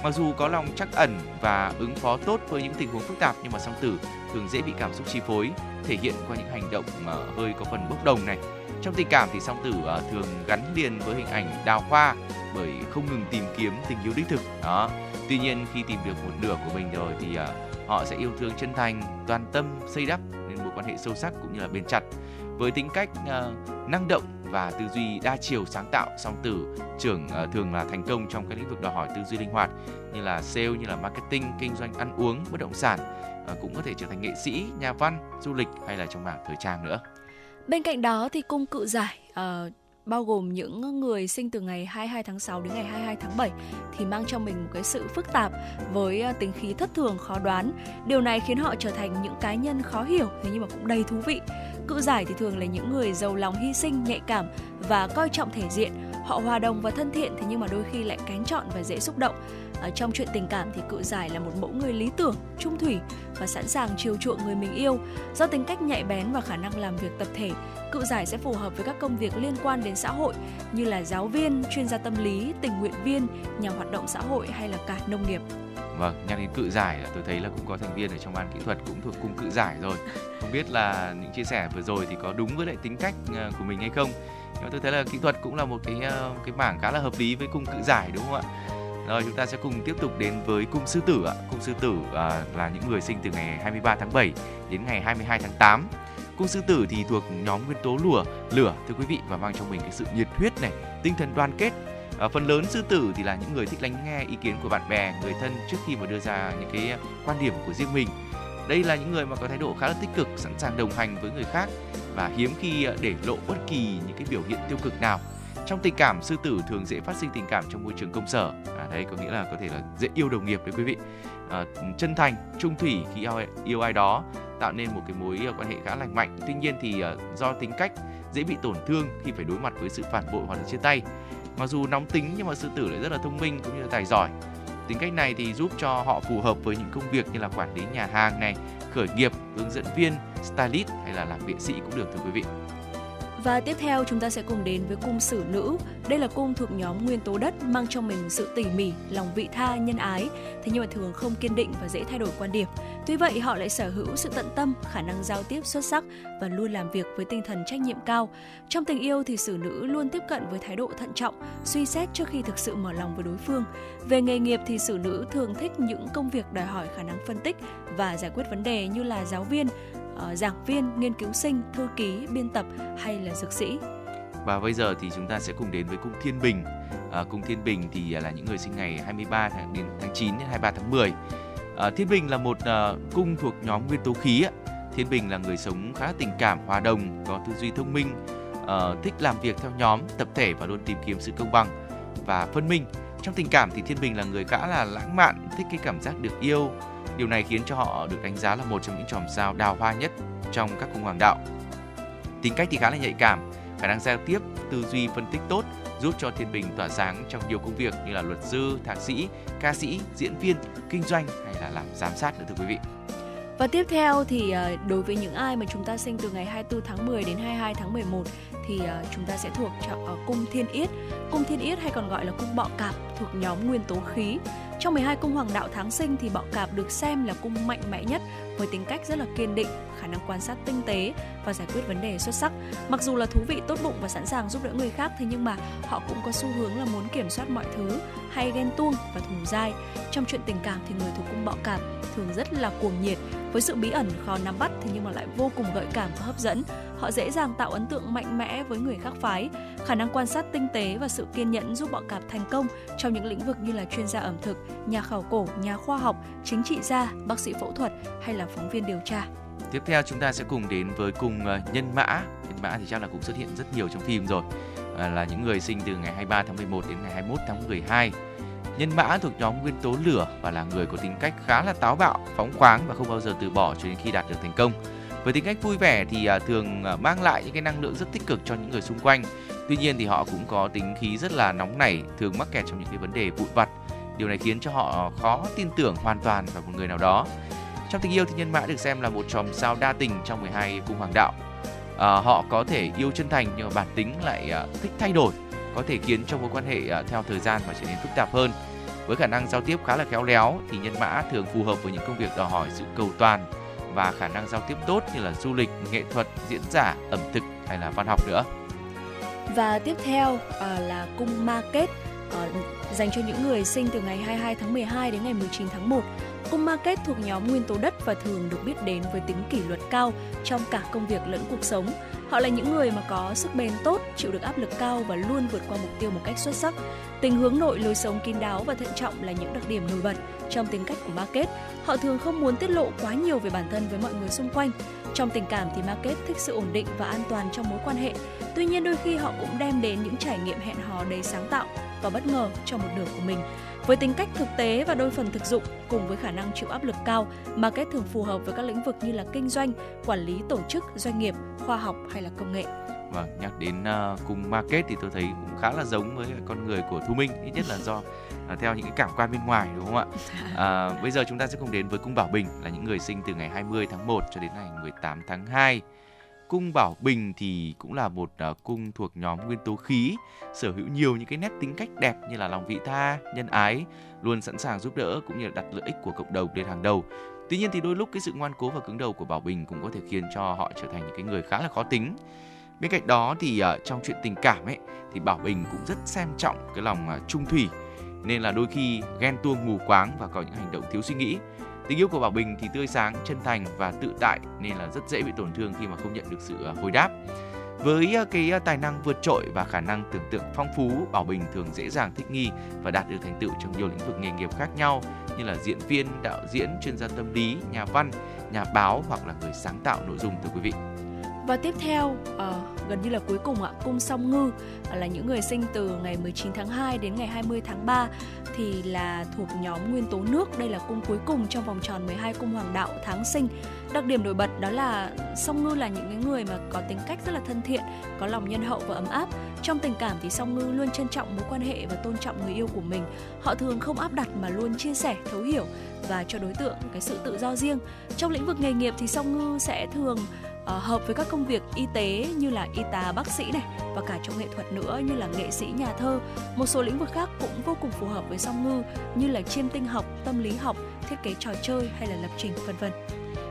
Mặc dù có lòng chắc ẩn và ứng phó tốt với những tình huống phức tạp nhưng mà song tử thường dễ bị cảm xúc chi phối, thể hiện qua những hành động mà hơi có phần bốc đồng này. Trong tình cảm thì song tử ờ, thường gắn liền với hình ảnh đào hoa bởi không ngừng tìm kiếm tình yêu đích thực. Đó. Tuy nhiên khi tìm được một nửa của mình rồi thì ờ, họ sẽ yêu thương chân thành, toàn tâm, xây đắp nên mối quan hệ sâu sắc cũng như là bền chặt. Với tính cách năng động và tư duy đa chiều sáng tạo song tử trưởng uh, thường là thành công trong các lĩnh vực đòi hỏi tư duy linh hoạt như là sale như là marketing kinh doanh ăn uống bất động sản uh, cũng có thể trở thành nghệ sĩ nhà văn du lịch hay là trong mảng thời trang nữa bên cạnh đó thì cung cự giải uh, bao gồm những người sinh từ ngày 22 tháng 6 đến ngày 22 tháng 7 thì mang trong mình một cái sự phức tạp với tính khí thất thường khó đoán. Điều này khiến họ trở thành những cá nhân khó hiểu thế nhưng mà cũng đầy thú vị. Cự giải thì thường là những người giàu lòng hy sinh, nhạy cảm và coi trọng thể diện. Họ hòa đồng và thân thiện thế nhưng mà đôi khi lại kén chọn và dễ xúc động. Ở trong chuyện tình cảm thì cự giải là một mẫu người lý tưởng, trung thủy và sẵn sàng chiều chuộng người mình yêu. Do tính cách nhạy bén và khả năng làm việc tập thể, cự giải sẽ phù hợp với các công việc liên quan đến xã hội như là giáo viên, chuyên gia tâm lý, tình nguyện viên, nhà hoạt động xã hội hay là cả nông nghiệp. Vâng, nhắc đến cự giải tôi thấy là cũng có thành viên ở trong ban kỹ thuật cũng thuộc cung cự giải rồi. Không biết là những chia sẻ vừa rồi thì có đúng với lại tính cách ờ, của mình hay không. Nhưng mà tôi thấy là kỹ thuật cũng là một cái ờ, cái mảng khá là hợp lý với cung cự giải đúng không ạ? Rồi chúng ta sẽ cùng tiếp tục đến với cung sư tử ạ. Cung sư tử à, là những người sinh từ ngày 23 tháng 7 đến ngày 22 tháng 8. Cung sư tử thì thuộc nhóm nguyên tố lửa, lửa thưa quý vị và mang trong mình cái sự nhiệt huyết này, tinh thần đoàn kết. À, phần lớn sư tử thì là những người thích lắng nghe ý kiến của bạn bè, người thân trước khi mà đưa ra những cái quan điểm của riêng mình. Đây là những người mà có thái độ khá là tích cực, sẵn sàng đồng hành với người khác và hiếm khi ờ, để lộ bất kỳ những cái biểu hiện tiêu cực nào. Trong tình cảm sư tử thường dễ phát sinh tình cảm trong môi trường công sở. À, đấy có nghĩa là có thể là dễ yêu đồng nghiệp đấy quý vị. À, chân thành trung thủy khi yêu, yêu ai đó tạo nên một cái mối quan hệ khá lành mạnh. Tuy nhiên thì do tính cách dễ bị tổn thương khi phải đối mặt với sự phản bội hoặc là chia tay mặc dù nóng tính nhưng mà sư tử lại rất là thông minh cũng như là tài giỏi. Tính cách này thì giúp cho họ phù hợp với những công việc như là quản lý nhà hàng này, khởi nghiệp, hướng dẫn viên, stylist hay là làm nghệ sĩ cũng được thưa quý vị và tiếp theo chúng ta sẽ cùng đến với cung sử nữ. Đây là cung thuộc nhóm nguyên tố đất mang trong mình sự tỉ mỉ, lòng vị tha, nhân ái, thế nhưng mà thường không kiên định và dễ thay đổi quan điểm. Tuy vậy họ lại sở hữu sự tận tâm, khả năng giao tiếp xuất sắc và luôn làm việc với tinh thần trách nhiệm cao. Trong tình yêu thì sử nữ luôn tiếp cận với thái độ thận trọng, suy xét trước khi thực sự mở lòng với đối phương. Về nghề nghiệp thì sử nữ thường thích những công việc đòi hỏi khả năng phân tích và giải quyết vấn đề như là giáo viên, Ờ, giảng viên, nghiên cứu sinh, thư ký, biên tập hay là dược sĩ. Và bây giờ thì chúng ta sẽ cùng đến với cung Thiên Bình. À, cung Thiên Bình thì à, là những người sinh ngày 23 tháng đến tháng 9 đến 23 tháng 10. À, ờ, Thiên Bình là một à, cung thuộc nhóm nguyên tố khí. Thiên Bình là người sống khá tình cảm, hòa đồng, có tư duy thông minh, à, thích làm việc theo nhóm, tập thể và luôn tìm kiếm sự công bằng và phân minh. Trong tình cảm thì Thiên Bình là người khá là lãng mạn, thích cái cảm giác được yêu, Điều này khiến cho họ được đánh giá là một trong những chòm sao đào hoa nhất trong các cung hoàng đạo. Tính cách thì khá là nhạy cảm, khả năng giao tiếp, tư duy phân tích tốt giúp cho Thiên Bình tỏa sáng trong nhiều công việc như là luật sư, thạc sĩ, ca sĩ, diễn viên, kinh doanh hay là làm giám sát nữa thưa quý vị. Và tiếp theo thì ờ, đối với những ai mà chúng ta sinh từ ngày 24 tháng 10 đến 22 tháng 11 thì ờ, chúng ta sẽ thuộc cho ờ, cung Thiên Yết. Cung Thiên Yết hay còn gọi là cung Bọ Cạp thuộc nhóm nguyên tố khí. Trong 12 cung hoàng đạo tháng sinh thì Bọ Cạp được xem là cung mạnh mẽ nhất với tính cách rất là kiên định, khả năng quan sát tinh tế và giải quyết vấn đề xuất sắc. Mặc dù là thú vị, tốt bụng và sẵn sàng giúp đỡ người khác thế nhưng mà họ cũng có xu hướng là muốn kiểm soát mọi thứ, hay ghen tuông và thù dai. Trong chuyện tình cảm thì người thuộc cung Bọ Cạp thường rất là cuồng nhiệt, với sự bí ẩn khó nắm bắt thế nhưng mà lại vô cùng gợi cảm và hấp dẫn. Họ dễ dàng tạo ấn tượng mạnh mẽ với người khác phái. Khả năng quan sát tinh tế và sự kiên nhẫn giúp bọ cạp thành công trong những lĩnh vực như là chuyên gia ẩm thực, nhà khảo cổ, nhà khoa học, chính trị gia, bác sĩ phẫu thuật hay là phóng viên điều tra. Tiếp theo chúng ta sẽ cùng đến với cùng ờ, nhân mã. Nhân mã thì chắc là cũng xuất hiện rất nhiều trong phim rồi. À, là những người sinh từ ngày 23 tháng 11 đến ngày 21 tháng 12. Nhân mã thuộc nhóm nguyên tố lửa và là người có tính cách khá là táo bạo, phóng khoáng và không bao giờ từ bỏ cho đến khi đạt được thành công. Với tính cách vui vẻ thì ờ, thường mang lại những cái năng lượng rất tích cực cho những người xung quanh. Tuy nhiên thì họ cũng có tính khí rất là nóng nảy, thường mắc kẹt trong những cái vấn đề vụn vặt. Điều này khiến cho họ khó tin tưởng hoàn toàn vào một người nào đó. Trong tình yêu thì nhân mã được xem là một chòm sao đa tình trong 12 cung hoàng đạo. À, họ có thể yêu chân thành nhưng mà bản tính lại à, thích thay đổi, có thể khiến cho mối quan hệ à, theo thời gian mà trở nên phức tạp hơn. Với khả năng giao tiếp khá là khéo léo thì nhân mã thường phù hợp với những công việc đòi hỏi sự cầu toàn, và khả năng giao tiếp tốt như là du lịch, nghệ thuật, diễn giả, ẩm thực hay là văn học nữa. Và tiếp theo à, là cung ma kết à, dành cho những người sinh từ ngày 22 tháng 12 đến ngày 19 tháng 1. Cung ma kết thuộc nhóm nguyên tố đất và thường được biết đến với tính kỷ luật cao trong cả công việc lẫn cuộc sống. Họ là những người mà có sức bền tốt, chịu được áp lực cao và luôn vượt qua mục tiêu một cách xuất sắc. Tình hướng nội, lối sống kín đáo và thận trọng là những đặc điểm nổi bật trong tính cách của Market. Họ thường không muốn tiết lộ quá nhiều về bản thân với mọi người xung quanh. Trong tình cảm thì Market thích sự ổn định và an toàn trong mối quan hệ. Tuy nhiên đôi khi họ cũng đem đến những trải nghiệm hẹn hò đầy sáng tạo và bất ngờ cho một nửa của mình. Với tính cách thực tế và đôi phần thực dụng cùng với khả năng chịu áp lực cao, Market thường phù hợp với các lĩnh vực như là kinh doanh, quản lý tổ chức, doanh nghiệp, khoa học hay là công nghệ. Vâng, nhắc đến uh, cung market thì tôi thấy cũng khá là giống với con người của Thu Minh, ít nhất là do uh, theo những cái cảm quan bên ngoài đúng không ạ? Uh, [laughs] bây giờ chúng ta sẽ cùng đến với cung Bảo Bình là những người sinh từ ngày 20 tháng 1 cho đến ngày 18 tháng 2. Cung Bảo Bình thì cũng là một uh, cung thuộc nhóm nguyên tố khí, sở hữu nhiều những cái nét tính cách đẹp như là lòng vị tha, nhân ái, luôn sẵn sàng giúp đỡ cũng như là đặt lợi ích của cộng đồng lên hàng đầu. Tuy nhiên thì đôi lúc cái sự ngoan cố và cứng đầu của Bảo Bình cũng có thể khiến cho họ trở thành những cái người khá là khó tính bên cạnh đó thì uh, trong chuyện tình cảm ấy thì bảo bình cũng rất xem trọng cái lòng uh, trung thủy nên là đôi khi ghen tuông mù quáng và có những hành động thiếu suy nghĩ tình yêu của bảo bình thì tươi sáng chân thành và tự tại nên là rất dễ bị tổn thương khi mà không nhận được sự à, hồi đáp với à, cái à, tài năng vượt trội và khả năng tưởng tượng phong phú, Bảo Bình thường dễ dàng thích nghi và đạt được thành tựu trong nhiều lĩnh vực nghề nghiệp khác nhau như là diễn viên, đạo diễn, chuyên gia tâm lý, nhà văn, nhà báo hoặc là người sáng tạo nội dung thưa quý vị. Và tiếp theo, à, gần như là cuối cùng ạ, cung song ngư ờ, là những người sinh từ ngày 19 tháng 2 đến ngày 20 tháng 3 thì là thuộc nhóm nguyên tố nước. Đây là cung cuối cùng trong vòng tròn 12 cung hoàng đạo tháng sinh. Đặc điểm nổi bật đó là song ngư là những cái người mà có tính cách rất là thân thiện, có lòng nhân hậu và ấm áp. Trong tình cảm thì song ngư luôn trân trọng mối quan hệ và tôn trọng người yêu của mình. Họ thường không áp đặt mà luôn chia sẻ, thấu hiểu và cho đối tượng cái sự tự do riêng. Trong lĩnh vực nghề nghiệp thì song ngư sẽ thường Ờ, hợp với các công việc y tế như là y tá bác sĩ này và cả trong nghệ thuật nữa như là nghệ sĩ nhà thơ. Một số lĩnh vực khác cũng vô cùng phù hợp với song ngư như là chiêm tinh học tâm lý học thiết kế trò chơi hay là lập trình vân vân.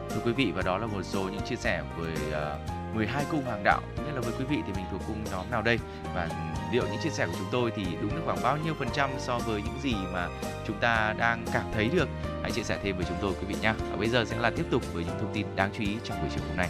Thưa quý vị và đó là một số những chia sẻ với ờ, uh, 12 cung hoàng đạo. Nghĩa là với quý vị thì mình thuộc cung nhóm nào đây? Và liệu những chia sẻ của chúng tôi thì đúng được khoảng bao nhiêu phần trăm so với những gì mà chúng ta đang cảm thấy được? Hãy chia sẻ thêm với chúng tôi quý vị nhé và bây giờ sẽ là tiếp tục với những thông tin đáng chú ý trong buổi chiều hôm nay.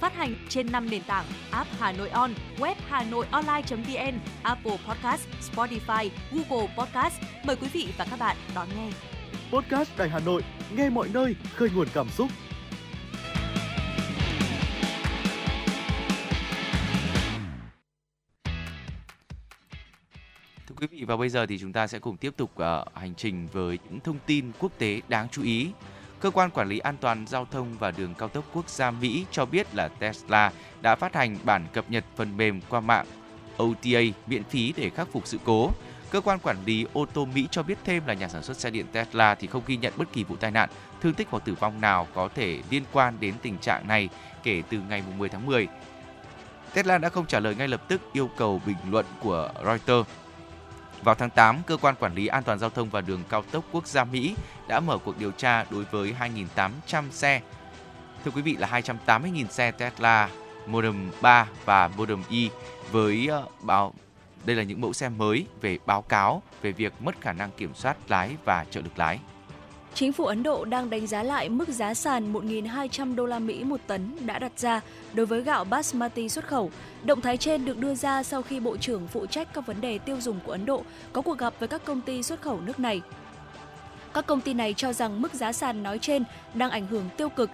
Phát hành trên 5 nền tảng app Hà Nội On, web Hà Nội Online.vn, Apple Podcast, Spotify, Google Podcast. Mời quý vị và các bạn đón nghe. Podcast Đài Hà Nội, nghe mọi nơi, khơi nguồn cảm xúc. Thưa quý vị và bây giờ thì chúng ta sẽ cùng tiếp tục uh, hành trình với những thông tin quốc tế đáng chú ý. Cơ quan quản lý an toàn giao thông và đường cao tốc quốc gia Mỹ cho biết là Tesla đã phát hành bản cập nhật phần mềm qua mạng OTA miễn phí để khắc phục sự cố. Cơ quan quản lý ô tô Mỹ cho biết thêm là nhà sản xuất xe điện Tesla thì không ghi nhận bất kỳ vụ tai nạn, thương tích hoặc tử vong nào có thể liên quan đến tình trạng này kể từ ngày 10 tháng 10. Tesla đã không trả lời ngay lập tức yêu cầu bình luận của Reuters vào tháng 8, cơ quan quản lý an toàn giao thông và đường cao tốc quốc gia Mỹ đã mở cuộc điều tra đối với 2.800 xe. Thưa quý vị là 280.000 xe Tesla Model 3 và Model Y với ờ, báo đây là những mẫu xe mới về báo cáo về việc mất khả năng kiểm soát lái và trợ lực lái. Chính phủ Ấn Độ đang đánh giá lại mức giá sàn 1.200 đô la Mỹ một tấn đã đặt ra đối với gạo basmati xuất khẩu. Động thái trên được đưa ra sau khi Bộ trưởng phụ trách các vấn đề tiêu dùng của Ấn Độ có cuộc gặp với các công ty xuất khẩu nước này. Các công ty này cho rằng mức giá sàn nói trên đang ảnh hưởng tiêu cực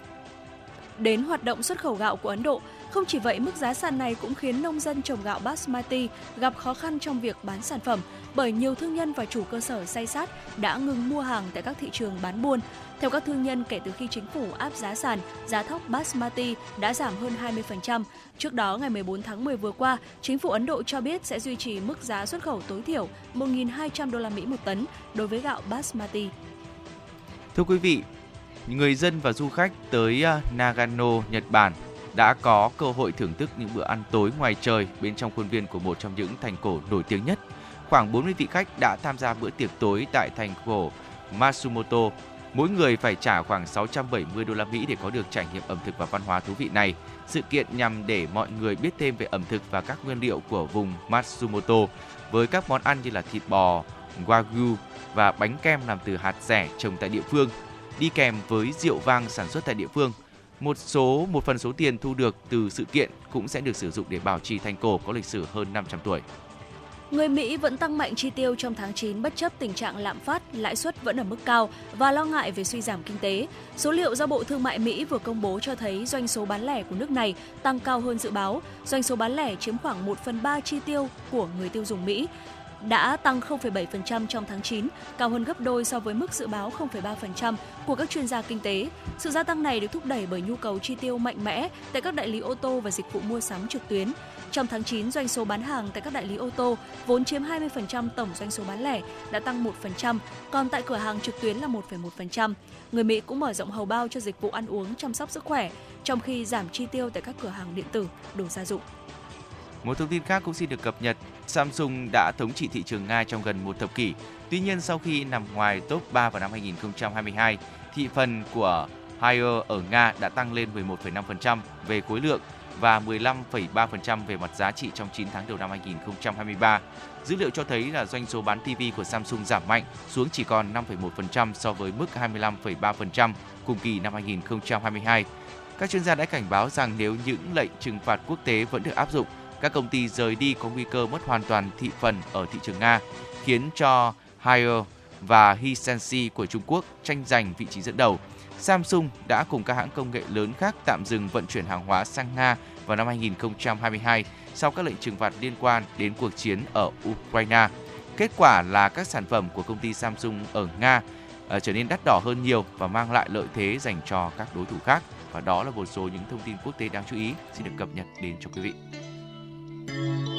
đến hoạt động xuất khẩu gạo của Ấn Độ. Không chỉ vậy, mức giá sàn này cũng khiến nông dân trồng gạo basmati gặp khó khăn trong việc bán sản phẩm bởi nhiều thương nhân và chủ cơ sở say sát đã ngừng mua hàng tại các thị trường bán buôn. Theo các thương nhân, kể từ khi chính phủ áp giá sàn, giá thóc basmati đã giảm hơn 20%. Trước đó, ngày 14 tháng 10 vừa qua, chính phủ Ấn Độ cho biết sẽ duy trì mức giá xuất khẩu tối thiểu 1.200 đô la Mỹ một tấn đối với gạo basmati. Thưa quý vị, người dân và du khách tới à, Nagano, Nhật Bản đã có cơ hội thưởng thức những bữa ăn tối ngoài trời bên trong khuôn viên của một trong những thành cổ nổi tiếng nhất. Khoảng 40 vị khách đã tham gia bữa tiệc tối tại thành cổ Matsumoto. Mỗi người phải trả khoảng 670 đô la Mỹ để có được trải nghiệm ẩm thực và văn hóa thú vị này. Sự kiện nhằm để mọi người biết thêm về ẩm thực và các nguyên liệu của vùng Matsumoto với các món ăn như là thịt bò, wagyu và bánh kem làm từ hạt rẻ trồng tại địa phương, đi kèm với rượu vang sản xuất tại địa phương. Một số một phần số tiền thu được từ sự kiện cũng sẽ được sử dụng để bảo trì thành cổ có lịch sử hơn 500 tuổi. Người Mỹ vẫn tăng mạnh chi tiêu trong tháng 9 bất chấp tình trạng lạm phát, lãi suất vẫn ở mức cao và lo ngại về suy giảm kinh tế. Số liệu do Bộ Thương mại Mỹ vừa công bố cho thấy doanh số bán lẻ của nước này tăng cao hơn dự báo. Doanh số bán lẻ chiếm khoảng 1 phần 3 chi tiêu của người tiêu dùng Mỹ đã tăng 0,7% trong tháng 9, cao hơn gấp đôi so với mức dự báo 0,3% của các chuyên gia kinh tế. Sự gia tăng này được thúc đẩy bởi nhu cầu chi tiêu mạnh mẽ tại các đại lý ô tô và dịch vụ mua sắm trực tuyến. Trong tháng 9, doanh số bán hàng tại các đại lý ô tô vốn chiếm 20% tổng doanh số bán lẻ đã tăng 1%, còn tại cửa hàng trực tuyến là 1,1%. Người Mỹ cũng mở rộng hầu bao cho dịch vụ ăn uống chăm sóc sức khỏe, trong khi giảm chi tiêu tại các cửa hàng điện tử, đồ gia dụng. Một thông tin khác cũng xin được cập nhật, Samsung đã thống trị thị trường Nga trong gần một thập kỷ. Tuy nhiên sau khi nằm ngoài top 3 vào năm 2022, thị phần của Haier ở Nga đã tăng lên 11,5% về khối lượng và 15,3% về mặt giá trị trong 9 tháng đầu năm 2023. Dữ liệu cho thấy là doanh số bán TV của Samsung giảm mạnh xuống chỉ còn 5,1% so với mức 25,3% cùng kỳ năm 2022. Các chuyên gia đã cảnh báo rằng nếu những lệnh trừng phạt quốc tế vẫn được áp dụng, các công ty rời đi có nguy cơ mất hoàn toàn thị phần ở thị trường Nga, khiến cho Haier và Hisense của Trung Quốc tranh giành vị trí dẫn đầu. Samsung đã cùng các hãng công nghệ lớn khác tạm dừng vận chuyển hàng hóa sang Nga vào năm 2022 sau các lệnh trừng phạt liên quan đến cuộc chiến ở Ukraine. Kết quả là các sản phẩm của công ty Samsung ở Nga ờ, trở nên đắt đỏ hơn nhiều và mang lại lợi thế dành cho các đối thủ khác. Và đó là một số những thông tin quốc tế đáng chú ý xin được cập nhật đến cho quý vị mùa thu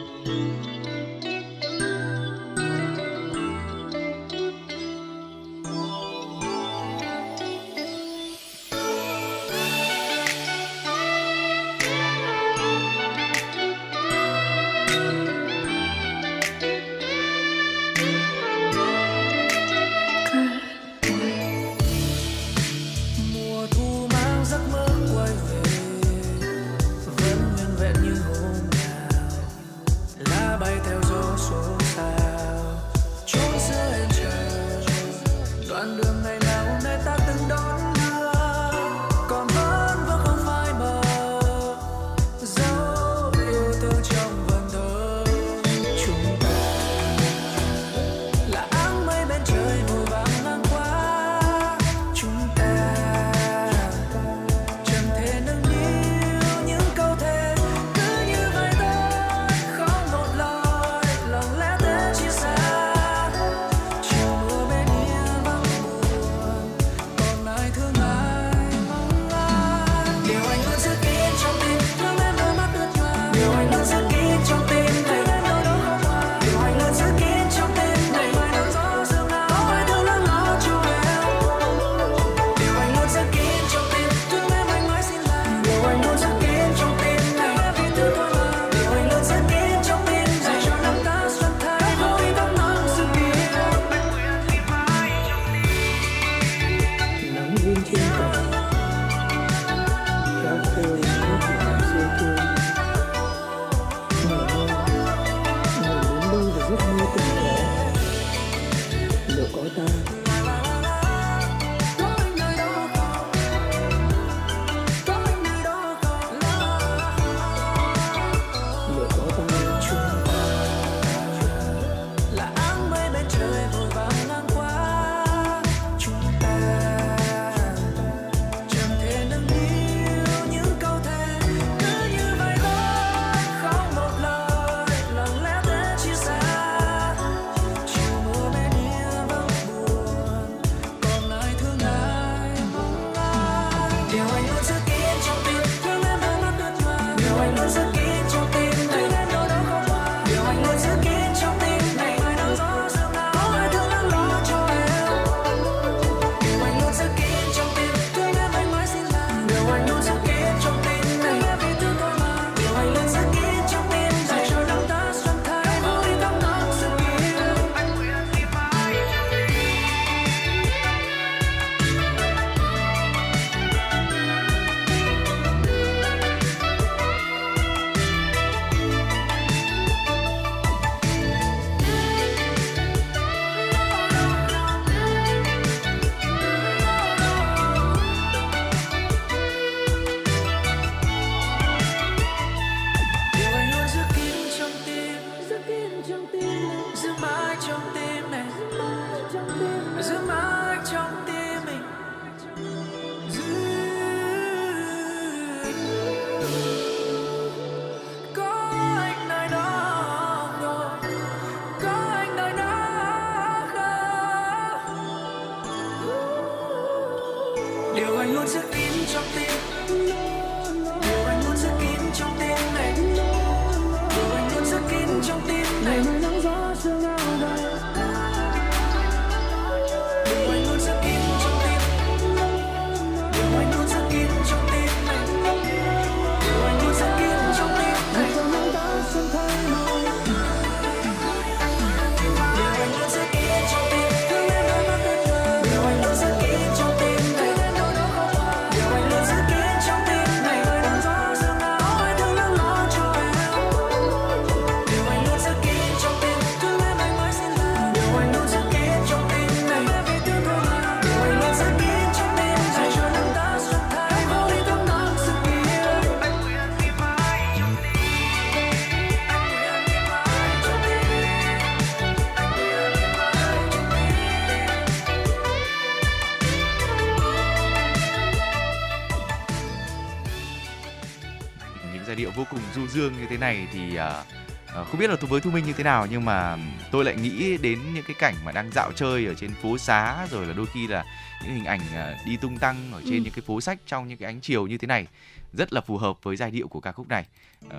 dương như thế này thì uh, không biết là với thu minh như thế nào nhưng mà tôi lại nghĩ đến những cái cảnh mà đang dạo chơi ở trên phố xá rồi là đôi khi là những hình ảnh uh, đi tung tăng ở trên ừ. những cái phố sách trong những cái ánh chiều như thế này. Rất là phù hợp với giai điệu của ca khúc này. Uh,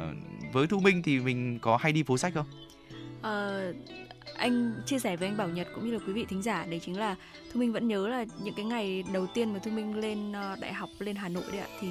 với thu minh thì mình có hay đi phố sách không? Uh, anh chia sẻ với anh Bảo Nhật cũng như là quý vị thính giả đấy chính là Thu Minh vẫn nhớ là những cái ngày đầu tiên mà Thu Minh lên đại học lên Hà Nội đấy ạ thì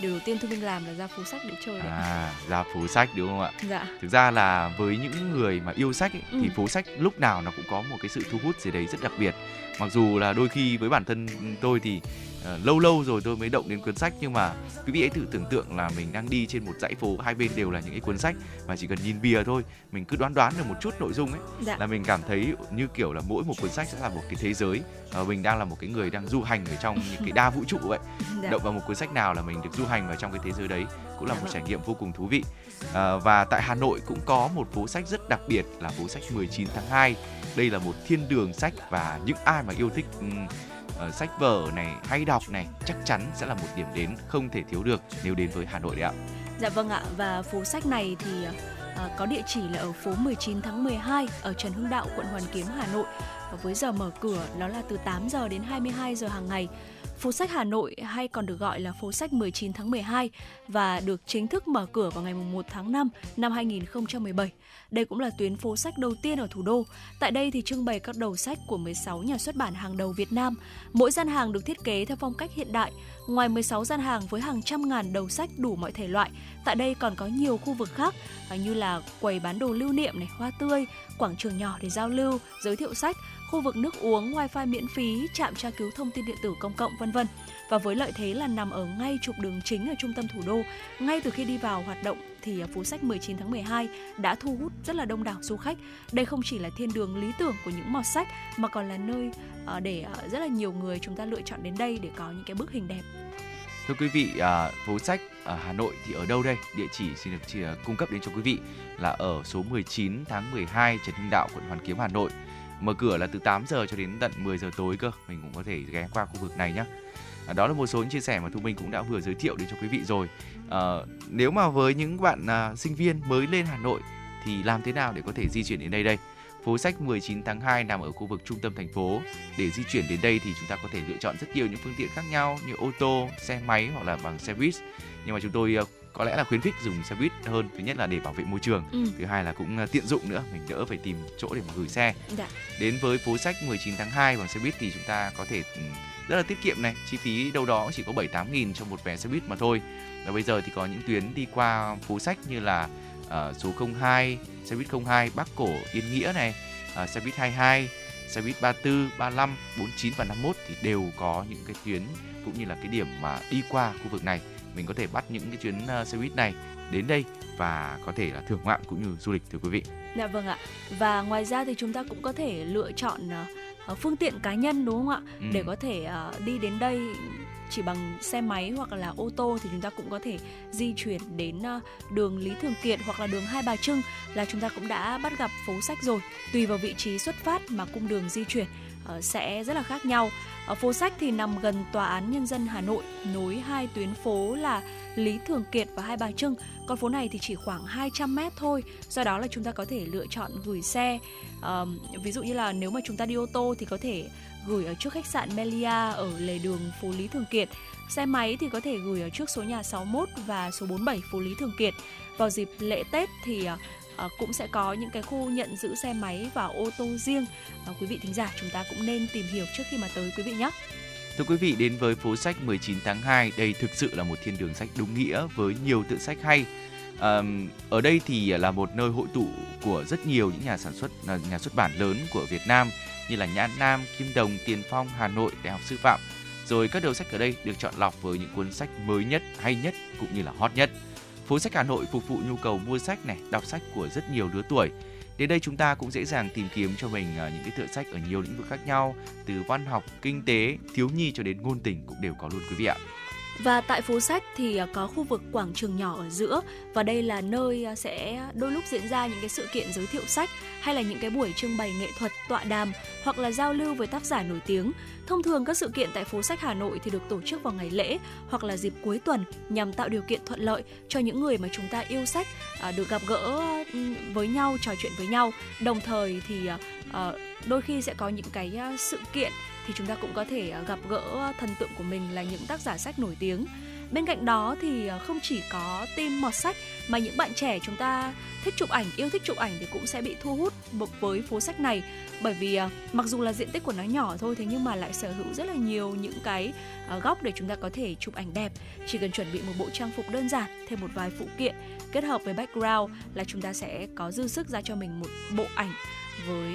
điều đầu tiên thu minh làm là ra phố sách để chơi đấy à ra phố sách đúng không ạ? Dạ. Thực ra là với những người mà yêu sách ấy, ừ. thì phố sách lúc nào nó cũng có một cái sự thu hút gì đấy rất đặc biệt. Mặc dù là đôi khi với bản thân tôi thì uh, lâu lâu rồi tôi mới động đến cuốn sách nhưng mà quý vị hãy tự tưởng tượng là mình đang đi trên một dãy phố hai bên đều là những cái cuốn sách và chỉ cần nhìn bìa thôi mình cứ đoán đoán được một chút nội dung ấy dạ. là mình cảm thấy như kiểu là mỗi một cuốn sách sẽ là một cái thế giới. Uh, mình đang là một cái người đang du hành ở trong những cái đa vũ trụ vậy. Dạ. động vào một cuốn sách nào là mình được du hành vào trong cái thế giới đấy cũng là một trải nghiệm vô cùng thú vị. À, và tại Hà Nội cũng có một phố sách rất đặc biệt là phố sách 19 tháng 2 đây là một thiên đường sách và những ai mà yêu thích uh, sách vở này hay đọc này chắc chắn sẽ là một điểm đến không thể thiếu được nếu đến với Hà Nội đấy ạ. Dạ vâng ạ và phố sách này thì À, có địa chỉ là ở phố 19 tháng 12 ở Trần Hưng Đạo, quận Hoàn Kiếm, Hà Nội. Và với giờ mở cửa đó là từ 8 giờ đến 22 giờ hàng ngày. Phố sách Hà Nội hay còn được gọi là phố sách 19 tháng 12 và được chính thức mở cửa vào ngày 1 tháng 5 năm 2017. Đây cũng là tuyến phố sách đầu tiên ở thủ đô. Tại đây thì trưng bày các đầu sách của 16 nhà xuất bản hàng đầu Việt Nam. Mỗi gian hàng được thiết kế theo phong cách hiện đại. Ngoài 16 gian hàng với hàng trăm ngàn đầu sách đủ mọi thể loại, tại đây còn có nhiều khu vực khác như là quầy bán đồ lưu niệm này, hoa tươi, quảng trường nhỏ để giao lưu, giới thiệu sách, khu vực nước uống, wifi miễn phí, trạm tra cứu thông tin điện tử công cộng vân vân. Và với lợi thế là nằm ở ngay trục đường chính ở trung tâm thủ đô, ngay từ khi đi vào hoạt động thì à, phố sách 19 tháng 12 đã thu hút rất là đông đảo du khách. Đây không chỉ là thiên đường lý tưởng của những mọt sách mà còn là nơi à, để à, rất là nhiều người chúng ta lựa chọn đến đây để có những cái bức hình đẹp. Thưa quý vị, phố sách ở Hà Nội thì ở đâu đây? Địa chỉ xin được chỉ, cung cấp đến cho quý vị là ở số 19 tháng 12 Trần Hưng Đạo, quận Hoàn Kiếm, Hà Nội. Mở cửa là từ 8 giờ cho đến tận 10 giờ tối cơ. Mình cũng có thể ghé qua khu vực này nhé. À, đó là một số những chia sẻ mà thu minh cũng đã vừa giới thiệu đến cho quý vị rồi à, nếu mà với những bạn à, sinh viên mới lên hà nội thì làm thế nào để có thể di chuyển đến đây đây phố sách 19 tháng 2 nằm ở khu vực trung tâm thành phố để di chuyển đến đây thì chúng ta có thể lựa chọn rất nhiều những phương tiện khác nhau như ô tô xe máy hoặc là bằng xe buýt nhưng mà chúng tôi ờ, có lẽ là khuyến khích dùng xe buýt hơn thứ nhất là để bảo vệ môi trường ừ. thứ hai là cũng à, tiện dụng nữa mình đỡ phải tìm chỗ để mà gửi xe dạ. đến với phố sách 19 tháng 2 bằng xe buýt thì chúng ta có thể ừ, rất là tiết kiệm này chi phí đâu đó chỉ có 7 8 nghìn cho một vé xe buýt mà thôi và bây giờ thì có những tuyến đi qua phố sách như là uh, số 02 xe buýt 02 Bắc Cổ Yên Nghĩa này uh, xe buýt 22 xe buýt 34 35 49 và 51 thì đều có những cái tuyến cũng như là cái điểm mà đi qua khu vực này mình có thể bắt những cái chuyến uh, xe buýt này đến đây và có thể là thưởng ngoạn cũng như du lịch thưa quý vị. Dạ vâng ạ. Và ngoài ra thì chúng ta cũng có thể lựa chọn uh, uh, phương tiện cá nhân đúng không ạ ừ. để có thể đi đến đây chỉ bằng xe máy hoặc là ô tô thì chúng ta cũng có thể di chuyển đến đường Lý Thường Kiệt hoặc là đường Hai Bà Trưng là chúng ta cũng đã bắt gặp phố sách rồi. Tùy vào vị trí xuất phát mà cung đường di chuyển sẽ rất là khác nhau. Ở phố sách thì nằm gần Tòa án Nhân dân Hà Nội, nối hai tuyến phố là Lý Thường Kiệt và Hai Bà Trưng. Con phố này thì chỉ khoảng 200 mét thôi, do đó là chúng ta có thể lựa chọn gửi xe. À, ví dụ như là nếu mà chúng ta đi ô tô thì có thể gửi ở trước khách sạn Melia ở lề đường phố Lý Thường Kiệt. Xe máy thì có thể gửi ở trước số nhà 61 và số 47 phố Lý Thường Kiệt. Vào dịp lễ Tết thì ờ, Ờ, cũng sẽ có những cái khu nhận giữ xe máy và ô tô riêng. và quý vị thính giả chúng ta cũng nên tìm hiểu trước khi mà tới quý vị nhé. Thưa quý vị, đến với phố sách 19 tháng 2, đây thực sự là một thiên đường sách đúng nghĩa với nhiều tựa sách hay. À, ở đây thì là một nơi hội tụ của rất nhiều những nhà sản xuất à, nhà xuất bản lớn của Việt Nam như là Nhã Nam, Kim Đồng, Tiền Phong, Hà Nội, Đại học Sư phạm. Rồi các đầu sách ở đây được chọn lọc với những cuốn sách mới nhất, hay nhất cũng như là hot nhất. Phố sách Hà Nội phục vụ nhu cầu mua sách này, đọc sách của rất nhiều lứa tuổi. Đến đây chúng ta cũng dễ dàng tìm kiếm cho mình à, những cái tựa sách ở nhiều lĩnh vực khác nhau, từ văn học, kinh tế, thiếu nhi cho đến ngôn tình cũng đều có luôn quý vị ạ. Và tại phố sách thì à, có khu vực quảng trường nhỏ ở giữa và đây là nơi à, sẽ đôi lúc diễn ra những cái sự kiện giới thiệu sách hay là những cái buổi trưng bày nghệ thuật, tọa đàm hoặc là giao lưu với tác giả nổi tiếng. Thông thường các sự kiện tại phố sách Hà Nội thì được tổ chức vào ngày lễ hoặc là dịp cuối tuần nhằm tạo điều kiện thuận lợi cho những người mà chúng ta yêu sách à, được gặp gỡ với nhau, trò chuyện với nhau. Đồng thời thì à, à, đôi khi sẽ có những cái à, sự kiện thì chúng ta cũng có thể gặp gỡ thần tượng của mình là những tác giả sách nổi tiếng bên cạnh đó thì ờ, không chỉ có team mọt sách mà những bạn trẻ chúng ta thích chụp ảnh yêu thích chụp ảnh thì cũng sẽ bị thu hút với phố sách này. Bởi vì ờ, mặc dù là diện tích của nó nhỏ thôi thế nhưng mà lại sở hữu rất là nhiều những cái ờ, góc để chúng ta có thể chụp ảnh đẹp. Chỉ cần chuẩn bị một bộ trang phục đơn giản thêm một vài phụ kiện kết hợp với background là chúng ta sẽ có dư sức ra cho mình một bộ ảnh với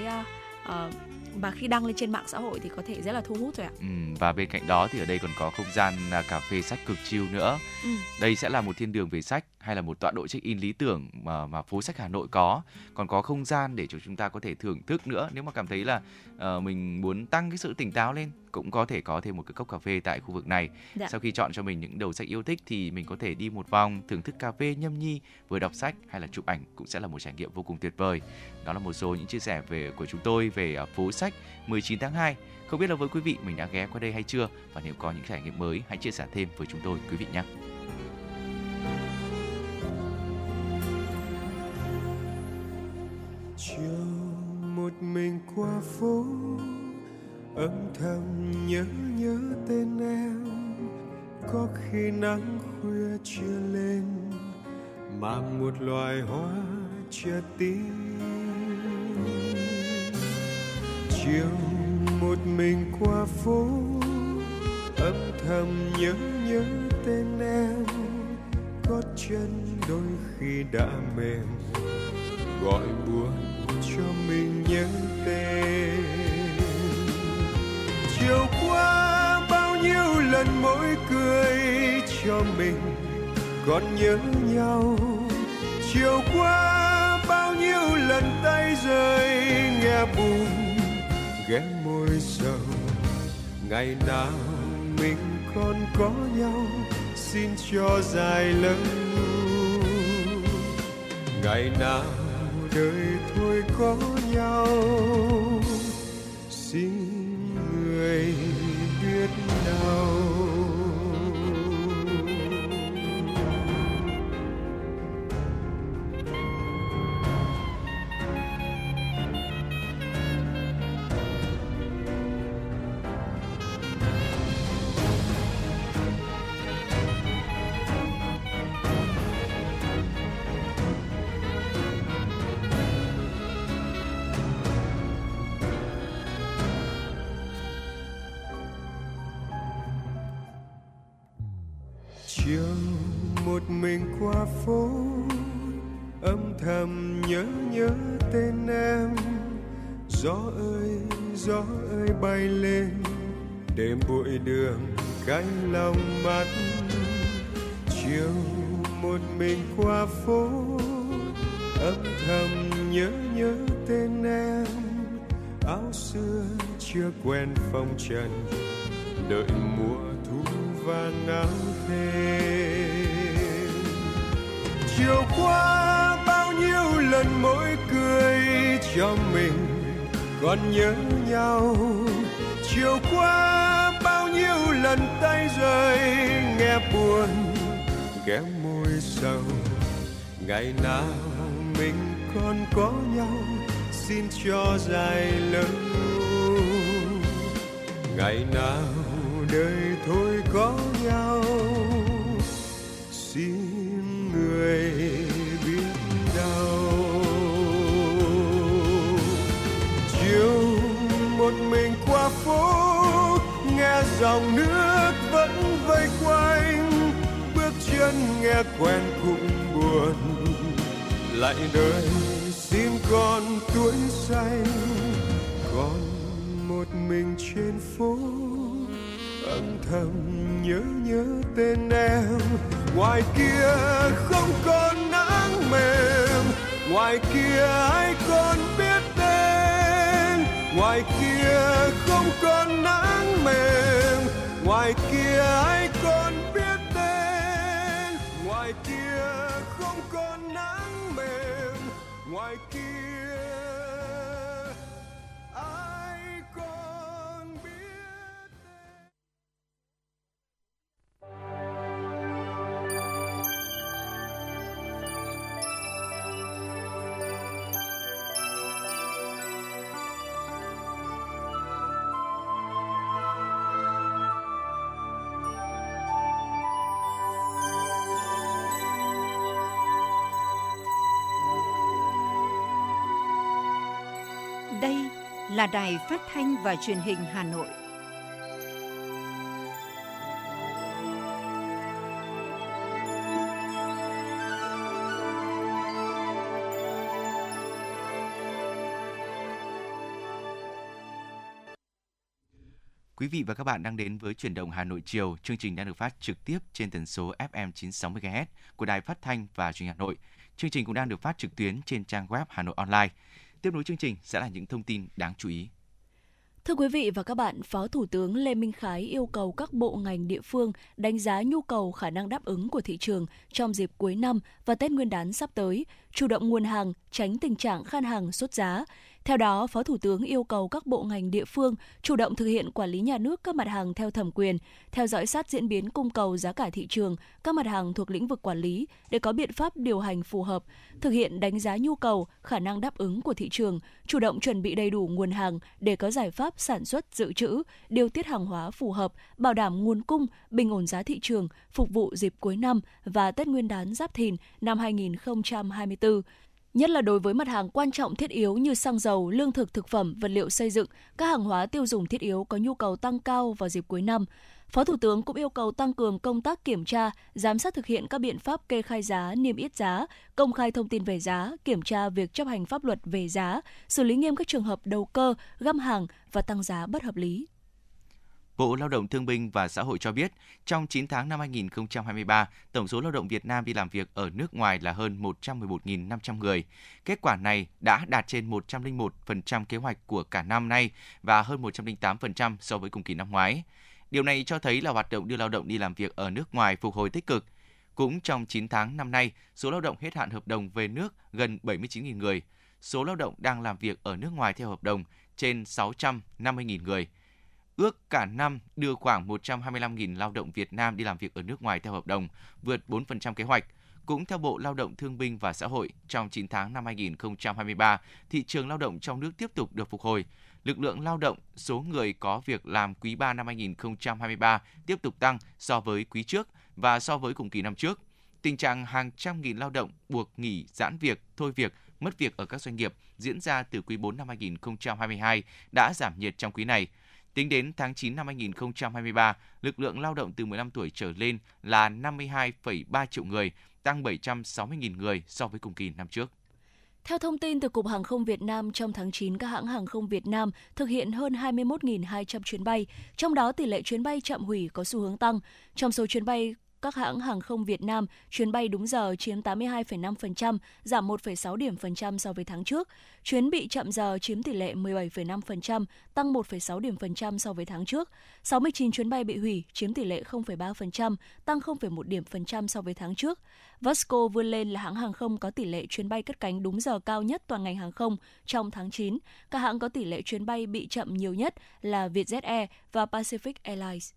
uh, và khi đăng lên trên mạng xã hội thì có thể rất là thu hút rồi ạ. Ừ, và bên cạnh đó thì ở đây còn có không gian à, cà phê sách cực chill nữa. Ừ. Đây sẽ là một thiên đường về sách hay là một tọa độ check-in lý tưởng mà mà phố sách Hà Nội có. Còn có không gian để cho chúng ta có thể thưởng thức nữa nếu mà cảm thấy là uh, mình muốn tăng cái sự tỉnh táo lên cũng có thể có thêm một cái cốc cà phê tại khu vực này. Dạ. Sau khi chọn cho mình những đầu sách yêu thích thì mình có thể đi một vòng thưởng thức cà phê nhâm nhi, vừa đọc sách hay là chụp ảnh cũng sẽ là một trải nghiệm vô cùng tuyệt vời. Đó là một số những chia sẻ về của chúng tôi về uh, phố sách 19 tháng 2. Không biết là với quý vị mình đã ghé qua đây hay chưa và nếu có những trải nghiệm mới hãy chia sẻ thêm với chúng tôi quý vị nhé. chiều một mình qua phố âm thầm nhớ nhớ tên em, có khi nắng khuya chưa lên, mà một loài hoa chưa tím chiều một mình qua phố, âm thầm nhớ nhớ tên em, có chân đôi khi đã mềm, gọi buồn cho mình nhớ tên chiều qua bao nhiêu lần mỗi cười cho mình còn nhớ nhau. Chiều qua bao nhiêu lần tay rơi nghe buồn ghé môi sầu. Ngày nào mình còn có nhau, xin cho dài lâu. Ngày nào đời thôi có nhau, xin biết trần, đợi mùa thu vàng áo thêm. Chiều qua bao nhiêu lần mỗi cười cho mình còn nhớ nhau. Chiều qua bao nhiêu lần tay rơi nghe buồn ghé môi sầu. Ngày nào mình còn có nhau, xin cho dài lâu ngày nào đời thôi có nhau, xin người biết đau. Chiều một mình qua phố, nghe dòng nước vẫn vây quanh. Bước chân nghe quen cũng buồn, lại đời xin con tuổi xanh mình trên phố. Âm thầm nhớ nhớ tên em. Ngoài kia không còn nắng mềm. Ngoài kia ai còn biết tên ngoài kia không còn nắng mềm. Ngoài kia ai còn biết tên ngoài kia không còn nắng mềm. Ngoài kia là đài phát thanh và truyền hình Hà Nội. Quý vị và các bạn đang đến với chuyển động Hà Nội chiều. Chương trình đang được phát trực tiếp trên tần số FM 960 MHz của Đài Phát thanh và Truyền hình Hà Nội. Chương trình cũng đang được phát trực tuyến trên trang web Hà Nội Online. Tiếp nối chương trình sẽ là những thông tin đáng chú ý. Thưa quý vị và các bạn, Phó Thủ tướng Lê Minh Khái yêu cầu các bộ ngành địa phương đánh giá nhu cầu khả năng đáp ứng của thị trường trong dịp cuối năm và Tết Nguyên đán sắp tới, chủ động nguồn hàng, tránh tình trạng khan hàng sốt giá. Theo đó, Phó Thủ tướng yêu cầu các bộ ngành địa phương chủ động thực hiện quản lý nhà nước các mặt hàng theo thẩm quyền, theo dõi sát diễn biến cung cầu giá cả thị trường, các mặt hàng thuộc lĩnh vực quản lý để có biện pháp điều hành phù hợp, thực hiện đánh giá nhu cầu, khả năng đáp ứng của thị trường, chủ động chuẩn bị đầy đủ nguồn hàng để có giải pháp sản xuất dự trữ, điều tiết hàng hóa phù hợp, bảo đảm nguồn cung, bình ổn giá thị trường, phục vụ dịp cuối năm và Tết Nguyên đán Giáp Thìn năm 2024 nhất là đối với mặt hàng quan trọng thiết yếu như xăng dầu, lương thực thực phẩm, vật liệu xây dựng, các hàng hóa tiêu dùng thiết yếu có nhu cầu tăng cao vào dịp cuối năm. Phó Thủ tướng cũng yêu cầu tăng cường công tác kiểm tra, giám sát thực hiện các biện pháp kê khai giá, niêm yết giá, công khai thông tin về giá, kiểm tra việc chấp hành pháp luật về giá, xử lý nghiêm các trường hợp đầu cơ, găm hàng và tăng giá bất hợp lý. Bộ Lao động Thương binh và Xã hội cho biết, trong 9 tháng năm 2023, tổng số lao động Việt Nam đi làm việc ở nước ngoài là hơn 111.500 người. Kết quả này đã đạt trên 101% kế hoạch của cả năm nay và hơn 108% so với cùng kỳ năm ngoái. Điều này cho thấy là hoạt động đưa lao động đi làm việc ở nước ngoài phục hồi tích cực. Cũng trong 9 tháng năm nay, số lao động hết hạn hợp đồng về nước gần 79.000 người. Số lao động đang làm việc ở nước ngoài theo hợp đồng trên 650.000 người. Ước cả năm đưa khoảng 125.000 lao động Việt Nam đi làm việc ở nước ngoài theo hợp đồng, vượt 4% kế hoạch. Cũng theo Bộ Lao động Thương binh và Xã hội, trong 9 tháng năm 2023, thị trường lao động trong nước tiếp tục được phục hồi. Lực lượng lao động, số người có việc làm quý 3 năm 2023 tiếp tục tăng so với quý trước và so với cùng kỳ năm trước. Tình trạng hàng trăm nghìn lao động buộc nghỉ giãn việc, thôi việc, mất việc ở các doanh nghiệp diễn ra từ quý 4 năm 2022 đã giảm nhiệt trong quý này. Tính đến tháng 9 năm 2023, lực lượng lao động từ 15 tuổi trở lên là 52,3 triệu người, tăng 760.000 người so với cùng kỳ năm trước. Theo thông tin từ Cục Hàng không Việt Nam, trong tháng 9, các hãng hàng không Việt Nam thực hiện hơn 21.200 chuyến bay, trong đó tỷ lệ chuyến bay chậm hủy có xu hướng tăng. Trong số chuyến bay các hãng hàng không Việt Nam, chuyến bay đúng giờ chiếm 82,5%, giảm 1,6 điểm phần trăm so với tháng trước. Chuyến bị chậm giờ chiếm tỷ lệ 17,5%, tăng 1,6 điểm phần trăm so với tháng trước. 69 chuyến bay bị hủy, chiếm tỷ lệ 0,3%, tăng 0,1 điểm phần trăm so với tháng trước. Vasco vươn lên là hãng hàng không có tỷ lệ chuyến bay cất cánh đúng giờ cao nhất toàn ngành hàng không trong tháng 9. Các hãng có tỷ lệ chuyến bay bị chậm nhiều nhất là Vietjet Air và Pacific Airlines.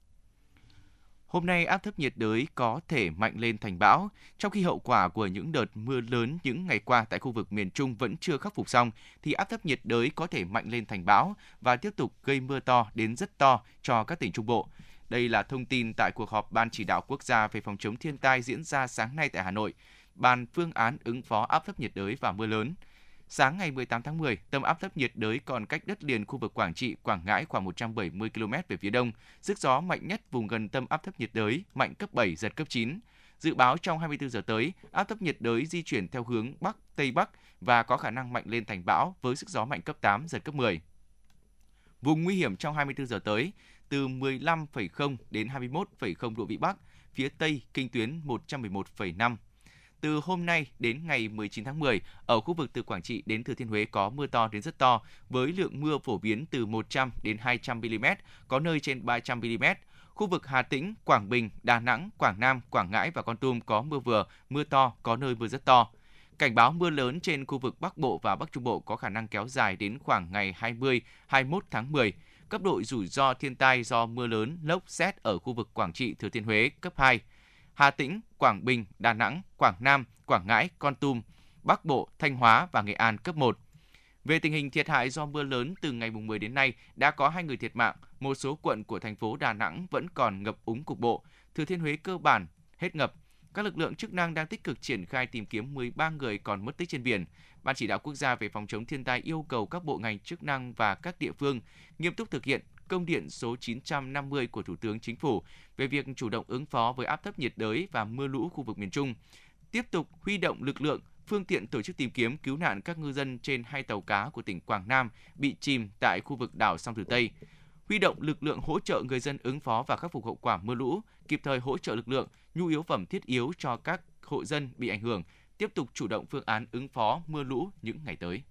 Hôm nay áp thấp nhiệt đới có thể mạnh lên thành bão, trong khi hậu quả của những đợt mưa lớn những ngày qua tại khu vực miền Trung vẫn chưa khắc phục xong, thì áp thấp nhiệt đới có thể mạnh lên thành bão và tiếp tục gây mưa to đến rất to cho các tỉnh Trung Bộ. Đây là thông tin tại cuộc họp Ban chỉ đạo quốc gia về phòng chống thiên tai diễn ra sáng nay tại Hà Nội. Bàn phương án ứng phó áp thấp nhiệt đới và mưa lớn – Sáng ngày 18 tháng 10, tâm áp thấp nhiệt đới còn cách đất liền khu vực Quảng Trị, Quảng Ngãi khoảng 170 km về phía đông. Sức gió mạnh nhất vùng gần tâm áp thấp nhiệt đới, mạnh cấp 7, giật cấp 9. Dự báo trong 24 giờ tới, áp thấp nhiệt đới di chuyển theo hướng Bắc, Tây Bắc và có khả năng mạnh lên thành bão với sức gió mạnh cấp 8, giật cấp 10. Vùng nguy hiểm trong 24 giờ tới, từ 15,0 đến 21,0 độ Vĩ Bắc, phía Tây kinh tuyến 111,5 từ hôm nay đến ngày 19 tháng 10, ở khu vực từ Quảng Trị đến Thừa Thiên Huế có mưa to đến rất to, với lượng mưa phổ biến từ 100 đến 200 mm, có nơi trên 300 mm. Khu vực Hà Tĩnh, Quảng Bình, Đà Nẵng, Quảng Nam, Quảng Ngãi và Con Tum có mưa vừa, mưa to, có nơi mưa rất to. Cảnh báo mưa lớn trên khu vực Bắc Bộ và Bắc Trung Bộ có khả năng kéo dài đến khoảng ngày 20, 21 tháng 10. Cấp độ rủi ro thiên tai do mưa lớn, lốc, xét ở khu vực Quảng Trị, Thừa Thiên Huế cấp 2. Hà Tĩnh, Quảng Bình, Đà Nẵng, Quảng Nam, Quảng Ngãi, Con Tum, Bắc Bộ, Thanh Hóa và Nghệ An cấp 1. Về tình hình thiệt hại do mưa lớn từ ngày 10 đến nay, đã có hai người thiệt mạng, một số quận của thành phố Đà Nẵng vẫn còn ngập úng cục bộ, Thừa Thiên Huế cơ bản hết ngập. Các lực lượng chức năng đang tích cực triển khai tìm kiếm 13 người còn mất tích trên biển. Ban chỉ đạo quốc gia về phòng chống thiên tai yêu cầu các bộ ngành chức năng và các địa phương nghiêm túc thực hiện công điện số 950 của Thủ tướng Chính phủ về việc chủ động ứng phó với áp thấp nhiệt đới và mưa lũ khu vực miền Trung. Tiếp tục huy động lực lượng, phương tiện tổ chức tìm kiếm cứu nạn các ngư dân trên hai tàu cá của tỉnh Quảng Nam bị chìm tại khu vực đảo Song Tử Tây. Huy động lực lượng hỗ trợ người dân ứng phó và khắc phục hậu quả mưa lũ, kịp thời hỗ trợ lực lượng, nhu yếu phẩm thiết yếu cho các hộ dân bị ảnh hưởng, tiếp tục chủ động phương án ứng phó mưa lũ những ngày tới.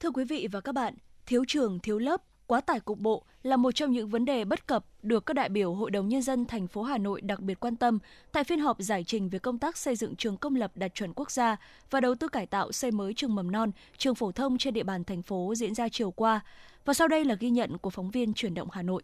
Thưa quý vị và các bạn, thiếu trường, thiếu lớp, quá tải cục bộ là một trong những vấn đề bất cập được các đại biểu Hội đồng Nhân dân thành phố Hà Nội đặc biệt quan tâm tại phiên họp giải trình về công tác xây dựng trường công lập đạt chuẩn quốc gia và đầu tư cải tạo xây mới trường mầm non, trường phổ thông trên địa bàn thành phố diễn ra chiều qua. Và sau đây là ghi nhận của phóng viên chuyển động Hà Nội.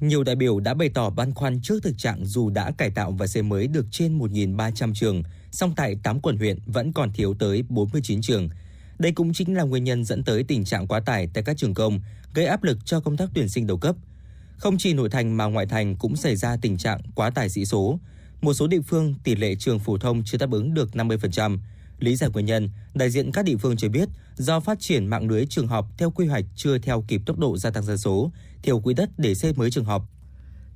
Nhiều đại biểu đã bày tỏ băn khoăn trước thực trạng dù đã cải tạo và xây mới được trên 1.300 trường, song tại 8 quận huyện vẫn còn thiếu tới 49 trường – đây cũng chính là nguyên nhân dẫn tới tình trạng quá tải tại các trường công, gây áp lực cho công tác tuyển sinh đầu cấp. Không chỉ nội thành mà ngoại thành cũng xảy ra tình trạng quá tải sĩ số. Một số địa phương tỷ lệ trường phổ thông chưa đáp ứng được 50%. Lý giải nguyên nhân, đại diện các địa phương cho biết do phát triển mạng lưới trường học theo quy hoạch chưa theo kịp tốc độ gia tăng dân số, thiếu quỹ đất để xây mới trường học.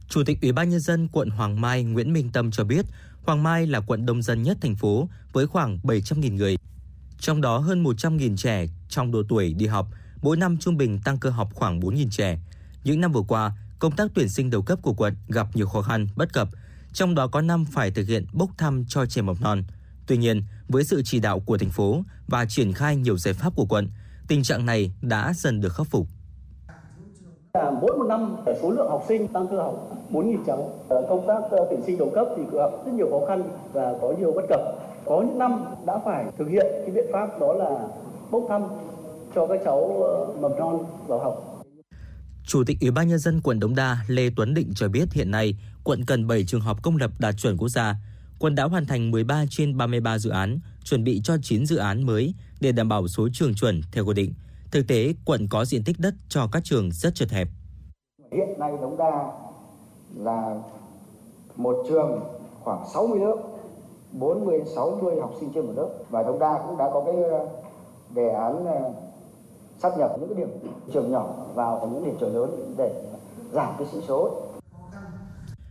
Chủ tịch Ủy ban nhân dân quận Hoàng Mai Nguyễn Minh Tâm cho biết, Hoàng Mai là quận đông dân nhất thành phố với khoảng 700.000 người trong đó hơn 100.000 trẻ trong độ tuổi đi học, mỗi năm trung bình tăng cơ học khoảng 4.000 trẻ. những năm vừa qua, công tác tuyển sinh đầu cấp của quận gặp nhiều khó khăn, bất cập, trong đó có năm phải thực hiện bốc thăm cho trẻ mầm non. Tuy nhiên, với sự chỉ đạo của thành phố và triển khai nhiều giải pháp của quận, tình trạng này đã dần được khắc phục. Mỗi một năm số lượng học sinh tăng cơ học 4.000 cháu. Ờ, công tác ờ, tuyển sinh đầu cấp thì gặp rất nhiều khó khăn và có nhiều bất cập. Có những năm đã phải thực hiện cái biện pháp đó là bốc thăm cho các cháu ờ, mầm non vào học. Chủ tịch Ủy ban nhân dân quận Đống Đa Lê Tuấn Định cho biết hiện nay quận cần 7 trường học công lập đạt chuẩn quốc gia. Quận đã hoàn thành 13 trên 33 dự án, chuẩn bị cho 9 dự án mới để đảm bảo số trường chuẩn theo quy định. Thực tế, quận có diện tích đất cho các trường rất chật hẹp. Hiện nay Đống Đa là một trường khoảng 60 lớp, 40 60 học sinh trên một lớp và Đống Đa cũng đã có cái ờ, đề án ờ, sắp nhập những cái điểm trường nhỏ vào những điểm trường lớn để giảm cái sĩ số.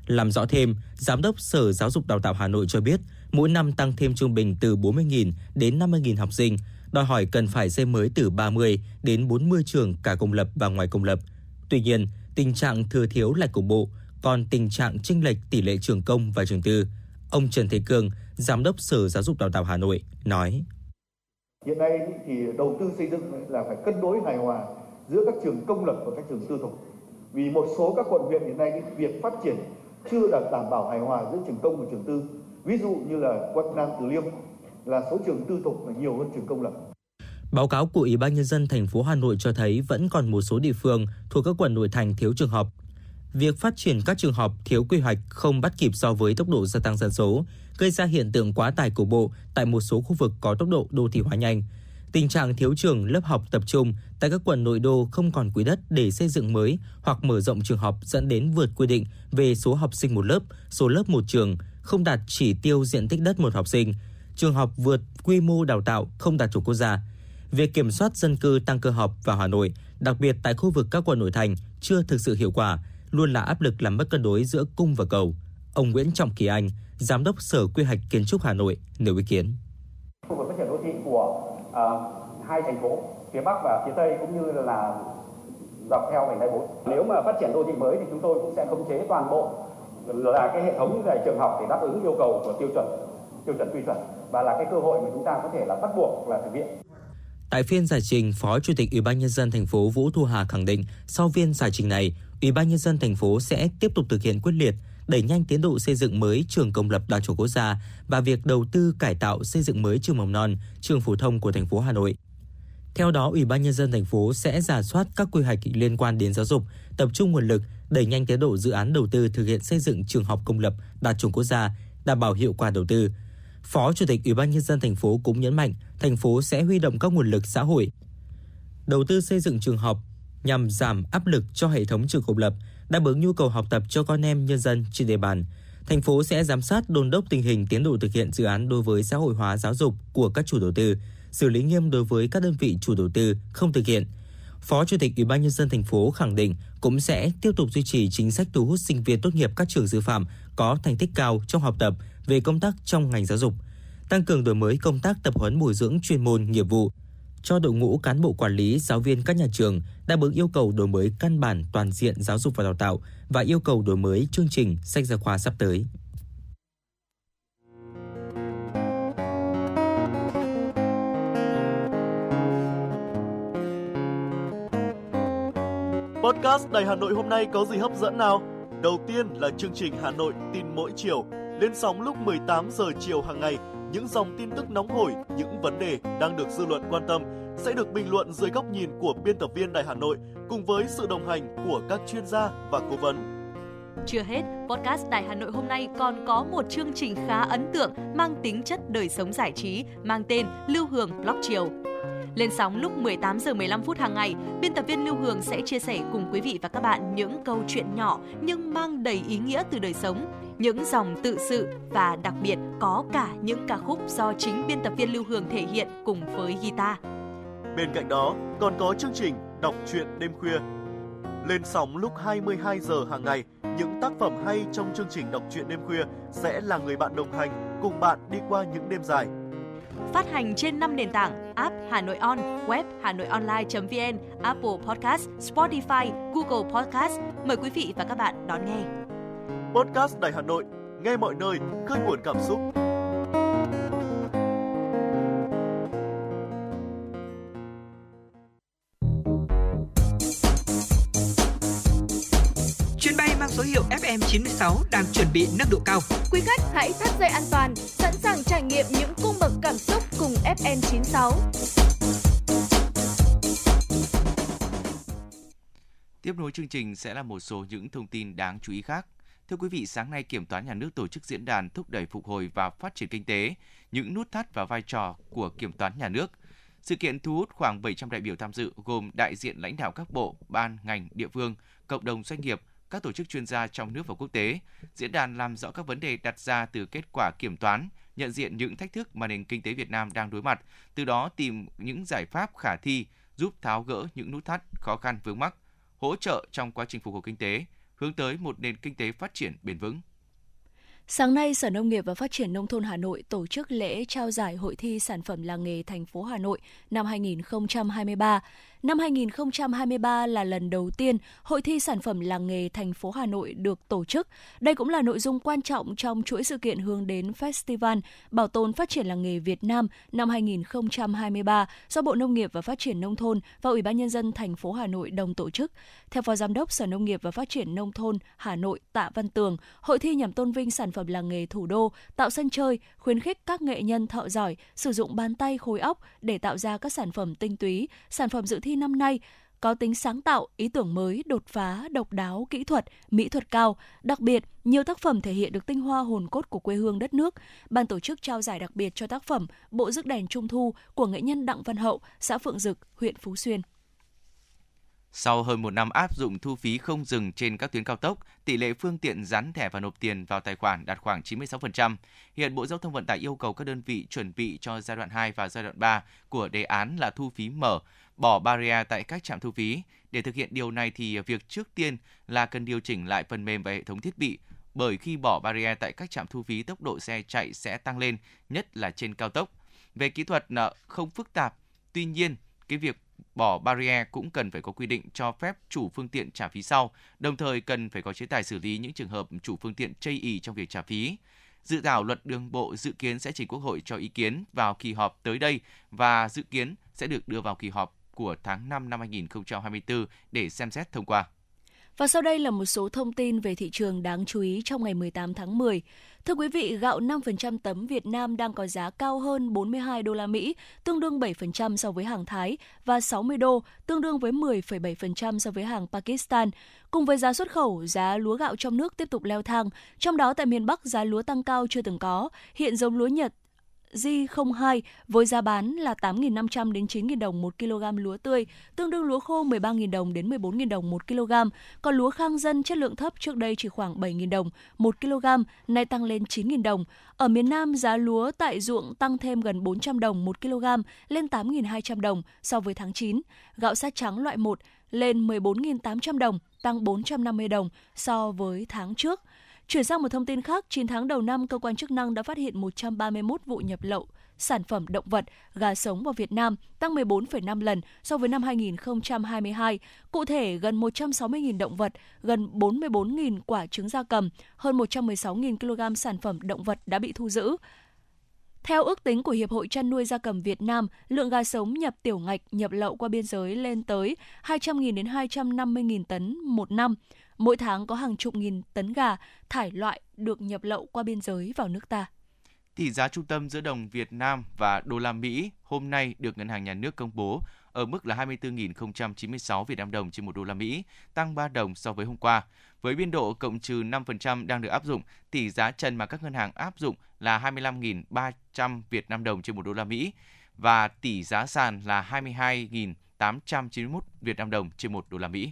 Làm rõ thêm, Giám đốc Sở Giáo dục Đào tạo Hà Nội cho biết, mỗi năm tăng thêm trung bình từ 40.000 đến 50.000 học sinh, đòi hỏi cần phải xây mới từ 30 đến 40 trường cả công lập và ngoài công lập. Tuy nhiên, tình trạng thừa thiếu lại cục bộ, còn tình trạng chênh lệch tỷ lệ trường công và trường tư. Ông Trần Thế Cương, Giám đốc Sở Giáo dục Đào tạo Hà Nội nói: Hiện nay thì đầu tư xây dựng là phải cân đối hài hòa giữa các trường công lập và các trường tư thục. Vì một số các quận huyện hiện nay việc phát triển chưa đạt đảm bảo hài hòa giữa trường công và trường tư. Ví dụ như là quận Nam Từ Liêm là số trường tư thục là nhiều hơn trường công lập. Báo cáo của Ủy ban nhân dân thành phố Hà Nội cho thấy vẫn còn một số địa phương thuộc các quận nội thành thiếu trường học. Việc phát triển các trường học thiếu quy hoạch không bắt kịp so với tốc độ gia tăng dân số, gây ra hiện tượng quá tải cục bộ tại một số khu vực có tốc độ đô thị hóa nhanh. Tình trạng thiếu trường lớp học tập trung tại các quận nội đô không còn quỹ đất để xây dựng mới hoặc mở rộng trường học dẫn đến vượt quy định về số học sinh một lớp, số lớp một trường, không đạt chỉ tiêu diện tích đất một học sinh, trường học vượt quy mô đào tạo không đạt chuẩn quốc gia. Việc kiểm soát dân cư tăng cơ học vào Hà Nội, đặc biệt tại khu vực các quận nội thành chưa thực sự hiệu quả, luôn là áp lực làm mất cân đối giữa cung và cầu. Ông Nguyễn Trọng Kỳ Anh, Giám đốc Sở Quy hoạch Kiến trúc Hà Nội nêu ý kiến. Khu vực phát triển đô thị của uh, hai thành phố phía Bắc và phía Tây cũng như là dọc theo vành đai 4. Nếu mà phát triển đô thị mới thì chúng tôi cũng sẽ khống chế toàn bộ là cái hệ thống về trường học để đáp ứng yêu cầu của tiêu chuẩn tiêu chuẩn quy chuẩn và là cái cơ hội mà chúng ta có thể là bắt buộc là thực hiện. Tại phiên giải trình, Phó Chủ tịch Ủy ban nhân dân thành phố Vũ Thu Hà khẳng định, sau phiên giải trình này, Ủy ban nhân dân thành phố sẽ tiếp tục thực hiện quyết liệt đẩy nhanh tiến độ xây dựng mới trường công lập đạt chuẩn quốc gia và việc đầu tư cải tạo xây dựng mới trường mầm non, trường phổ thông của thành phố Hà Nội. Theo đó, Ủy ban nhân dân thành phố sẽ giả soát các quy hoạch liên quan đến giáo dục, tập trung nguồn lực đẩy nhanh tiến độ dự án đầu tư thực hiện xây dựng trường học công lập đạt chuẩn quốc gia, đảm bảo hiệu quả đầu tư. Phó Chủ tịch Ủy ban nhân dân thành phố cũng nhấn mạnh, thành phố sẽ huy động các nguồn lực xã hội đầu tư xây dựng trường học nhằm giảm áp lực cho hệ thống trường công lập, đáp ứng nhu cầu học tập cho con em nhân dân trên địa bàn. Thành phố sẽ giám sát đôn đốc tình hình tiến độ thực hiện dự án đối với xã hội hóa giáo dục của các chủ đầu tư, xử lý nghiêm đối với các đơn vị chủ đầu tư không thực hiện. Phó Chủ tịch Ủy ban nhân dân thành phố khẳng định cũng sẽ tiếp tục duy trì chính sách thu hút sinh viên tốt nghiệp các trường sư phạm có thành tích cao trong học tập về công tác trong ngành giáo dục, tăng cường đổi mới công tác tập huấn bồi dưỡng chuyên môn nghiệp vụ cho đội ngũ cán bộ quản lý, giáo viên các nhà trường đáp ứng yêu cầu đổi mới căn bản toàn diện giáo dục và đào tạo và yêu cầu đổi mới chương trình sách giáo khoa sắp tới. Podcast Đài Hà Nội hôm nay có gì hấp dẫn nào? Đầu tiên là chương trình Hà Nội tin mỗi chiều, lên sóng lúc 18 giờ chiều hàng ngày những dòng tin tức nóng hổi, những vấn đề đang được dư luận quan tâm sẽ được bình luận dưới góc nhìn của biên tập viên Đài Hà Nội cùng với sự đồng hành của các chuyên gia và cố vấn. Chưa hết, podcast Đài Hà Nội hôm nay còn có một chương trình khá ấn tượng mang tính chất đời sống giải trí mang tên Lưu Hương Blog Chiều. Lên sóng lúc 18 giờ 15 phút hàng ngày, biên tập viên Lưu Hương sẽ chia sẻ cùng quý vị và các bạn những câu chuyện nhỏ nhưng mang đầy ý nghĩa từ đời sống, những dòng tự sự và đặc biệt có cả những ca khúc do chính biên tập viên Lưu Hương thể hiện cùng với guitar. Bên cạnh đó, còn có chương trình Đọc truyện đêm khuya. Lên sóng lúc 22 giờ hàng ngày, những tác phẩm hay trong chương trình Đọc truyện đêm khuya sẽ là người bạn đồng hành cùng bạn đi qua những đêm dài phát hành trên 5 nền tảng app Hà Nội On, web Hà Nội Online.vn, Apple Podcast, Spotify, Google Podcast. Mời quý vị và các bạn đón nghe. Podcast Đài Hà Nội, nghe mọi nơi, khơi nguồn cảm xúc. Hiệu FM96 đang chuẩn bị nâng độ cao. Quý khách hãy thắt dây an toàn, sẵn sàng trải nghiệm những cung bậc cảm xúc cùng FN96. Tiếp nối chương trình sẽ là một số những thông tin đáng chú ý khác. Thưa quý vị, sáng nay Kiểm toán Nhà nước tổ chức diễn đàn thúc đẩy phục hồi và phát triển kinh tế, những nút thắt và vai trò của Kiểm toán Nhà nước. Sự kiện thu hút khoảng 700 đại biểu tham dự gồm đại diện lãnh đạo các bộ, ban, ngành, địa phương, cộng đồng doanh nghiệp, các tổ chức chuyên gia trong nước và quốc tế. Diễn đàn làm rõ các vấn đề đặt ra từ kết quả kiểm toán, nhận diện những thách thức mà nền kinh tế Việt Nam đang đối mặt, từ đó tìm những giải pháp khả thi giúp tháo gỡ những nút thắt, khó khăn vướng mắc, hỗ trợ trong quá trình phục hồi kinh tế, hướng tới một nền kinh tế phát triển bền vững. Sáng nay, Sở Nông nghiệp và Phát triển Nông thôn Hà Nội tổ chức lễ trao giải Hội thi Sản phẩm làng nghề thành phố Hà Nội năm 2023. Năm 2023 là lần đầu tiên Hội thi sản phẩm làng nghề thành phố Hà Nội được tổ chức. Đây cũng là nội dung quan trọng trong chuỗi sự kiện hướng đến Festival Bảo tồn phát triển làng nghề Việt Nam năm 2023 do Bộ Nông nghiệp và Phát triển Nông thôn và Ủy ban Nhân dân thành phố Hà Nội đồng tổ chức. Theo Phó Giám đốc Sở Nông nghiệp và Phát triển Nông thôn Hà Nội Tạ Văn Tường, hội thi nhằm tôn vinh sản phẩm làng nghề thủ đô, tạo sân chơi, khuyến khích các nghệ nhân thợ giỏi sử dụng bàn tay khối óc để tạo ra các sản phẩm tinh túy, sản phẩm dự thi thi năm nay có tính sáng tạo, ý tưởng mới, đột phá, độc đáo, kỹ thuật, mỹ thuật cao. Đặc biệt, nhiều tác phẩm thể hiện được tinh hoa hồn cốt của quê hương đất nước. Ban tổ chức trao giải đặc biệt cho tác phẩm Bộ rước đèn Trung Thu của nghệ nhân Đặng Văn Hậu, xã Phượng Dực, huyện Phú Xuyên. Sau hơn một năm áp dụng thu phí không dừng trên các tuyến cao tốc, tỷ lệ phương tiện dán thẻ và nộp tiền vào tài khoản đạt khoảng 96%. Hiện Bộ Giao thông Vận tải yêu cầu các đơn vị chuẩn bị cho giai đoạn 2 và giai đoạn 3 của đề án là thu phí mở, bỏ barrier tại các trạm thu phí. Để thực hiện điều này thì việc trước tiên là cần điều chỉnh lại phần mềm và hệ thống thiết bị, bởi khi bỏ barrier tại các trạm thu phí tốc độ xe chạy sẽ tăng lên, nhất là trên cao tốc. Về kỹ thuật nợ không phức tạp, tuy nhiên cái việc bỏ barrier cũng cần phải có quy định cho phép chủ phương tiện trả phí sau, đồng thời cần phải có chế tài xử lý những trường hợp chủ phương tiện chây ý trong việc trả phí. Dự thảo luật đường bộ dự kiến sẽ trình Quốc hội cho ý kiến vào kỳ họp tới đây và dự kiến sẽ được đưa vào kỳ họp của tháng 5 năm 2024 để xem xét thông qua. Và sau đây là một số thông tin về thị trường đáng chú ý trong ngày 18 tháng 10. Thưa quý vị, gạo 5% tấm Việt Nam đang có giá cao hơn 42 đô la Mỹ, tương đương 7% so với hàng Thái và 60 đô, tương đương với 10,7% so với hàng Pakistan. Cùng với giá xuất khẩu, giá lúa gạo trong nước tiếp tục leo thang, trong đó tại miền Bắc giá lúa tăng cao chưa từng có. Hiện giống lúa Nhật J02 với giá bán là 8.500 đến 9.000 đồng 1 kg lúa tươi, tương đương lúa khô 13.000 đồng đến 14.000 đồng 1 kg. Còn lúa khang dân chất lượng thấp trước đây chỉ khoảng 7.000 đồng 1 kg, nay tăng lên 9.000 đồng. Ở miền Nam, giá lúa tại ruộng tăng thêm gần 400 đồng 1 kg lên 8.200 đồng so với tháng 9. Gạo sát trắng loại 1 lên 14.800 đồng, tăng 450 đồng so với tháng trước. Chuyển sang một thông tin khác, 9 tháng đầu năm, cơ quan chức năng đã phát hiện 131 vụ nhập lậu sản phẩm động vật, gà sống vào Việt Nam, tăng 14,5 lần so với năm 2022. Cụ thể, gần 160.000 động vật, gần 44.000 quả trứng gia cầm, hơn 116.000 kg sản phẩm động vật đã bị thu giữ. Theo ước tính của Hiệp hội chăn nuôi gia cầm Việt Nam, lượng gà sống nhập tiểu ngạch nhập lậu qua biên giới lên tới 200.000 đến 250.000 tấn một năm. Mỗi tháng có hàng chục nghìn tấn gà thải loại được nhập lậu qua biên giới vào nước ta. Tỷ giá trung tâm giữa đồng Việt Nam và đô la Mỹ hôm nay được Ngân hàng Nhà nước công bố ở mức là 24.096 Việt Nam đồng trên một đô la Mỹ, tăng 3 đồng so với hôm qua. Với biên độ cộng trừ 5% đang được áp dụng, tỷ giá trần mà các ngân hàng áp dụng là 25.300 Việt Nam đồng trên một đô la Mỹ và tỷ giá sàn là 22.891 Việt Nam đồng trên một đô la Mỹ.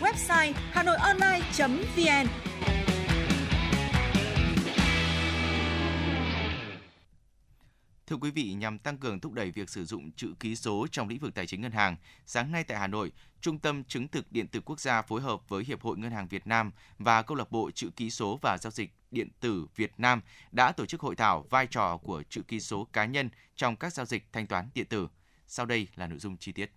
website hanoionline.vn. Thưa quý vị, nhằm tăng cường thúc đẩy việc sử dụng chữ ký số trong lĩnh vực tài chính ngân hàng, sáng nay tại Hà Nội, Trung tâm Chứng thực Điện tử Quốc gia phối hợp với Hiệp hội Ngân hàng Việt Nam và Câu lạc bộ Chữ ký số và Giao dịch Điện tử Việt Nam đã tổ chức hội thảo vai trò của chữ ký số cá nhân trong các giao dịch thanh toán điện tử. Sau đây là nội dung chi tiết.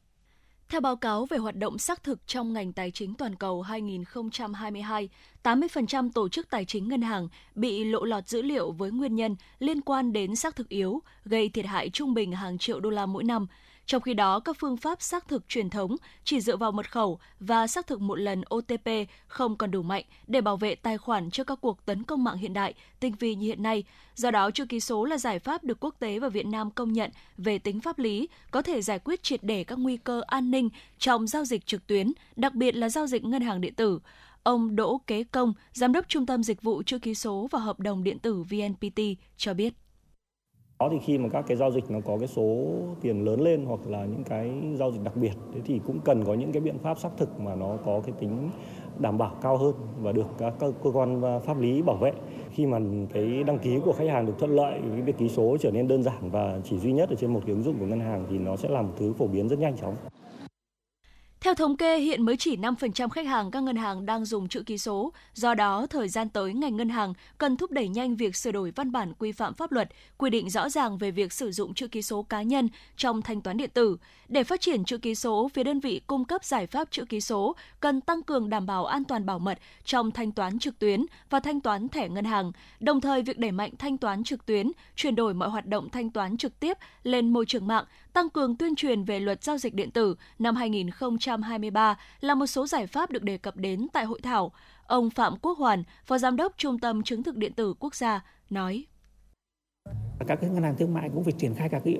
Theo báo cáo về hoạt động xác thực trong ngành tài chính toàn cầu 2022, 80% tổ chức tài chính ngân hàng bị lộ lọt dữ liệu với nguyên nhân liên quan đến xác thực yếu, gây thiệt hại trung bình hàng triệu đô la mỗi năm. Trong khi đó, các phương pháp xác thực truyền thống chỉ dựa vào mật khẩu và xác thực một lần OTP không còn đủ mạnh để bảo vệ tài khoản trước các cuộc tấn công mạng hiện đại, tinh vi như hiện nay. Do đó, chữ ký số là giải pháp được quốc tế và Việt Nam công nhận về tính pháp lý, có thể giải quyết triệt để các nguy cơ an ninh trong giao dịch trực tuyến, đặc biệt là giao dịch ngân hàng điện tử. Ông Đỗ Kế Công, Giám đốc Trung tâm Dịch vụ Chữ ký số và Hợp đồng Điện tử VNPT cho biết. Đó thì khi mà các cái giao dịch nó có cái số tiền lớn lên hoặc là những cái giao dịch đặc biệt thế thì cũng cần có những cái biện pháp xác thực mà nó có cái tính đảm bảo cao hơn và được các cơ quan à, pháp lý bảo vệ. Khi mà cái đăng ký của khách hàng được thuận lợi, cái việc ký số trở nên đơn giản và chỉ duy nhất ở trên một cái ứng dụng của ngân hàng thì nó sẽ làm một thứ phổ biến rất nhanh chóng. Theo thống kê, hiện mới chỉ 5% khách hàng các ngân hàng đang dùng chữ ký số. Do đó, thời gian tới, ngành ngân hàng cần thúc đẩy nhanh việc sửa đổi văn bản quy phạm pháp luật, quy định rõ ràng về việc sử dụng chữ ký số cá nhân trong thanh toán điện tử. Để phát triển chữ ký số, phía đơn vị cung cấp giải pháp chữ ký số cần tăng cường đảm bảo an toàn bảo mật trong thanh toán trực tuyến và thanh toán thẻ ngân hàng. Đồng thời, việc đẩy mạnh thanh toán trực tuyến, chuyển đổi mọi hoạt động thanh toán trực tiếp lên môi trường mạng, tăng cường tuyên truyền về luật giao dịch điện tử năm 2023 là một số giải pháp được đề cập đến tại hội thảo. Ông Phạm Quốc Hoàn, Phó Giám đốc Trung tâm Chứng thực Điện tử Quốc gia, nói. Các ngân hàng thương mại cũng phải triển khai các cái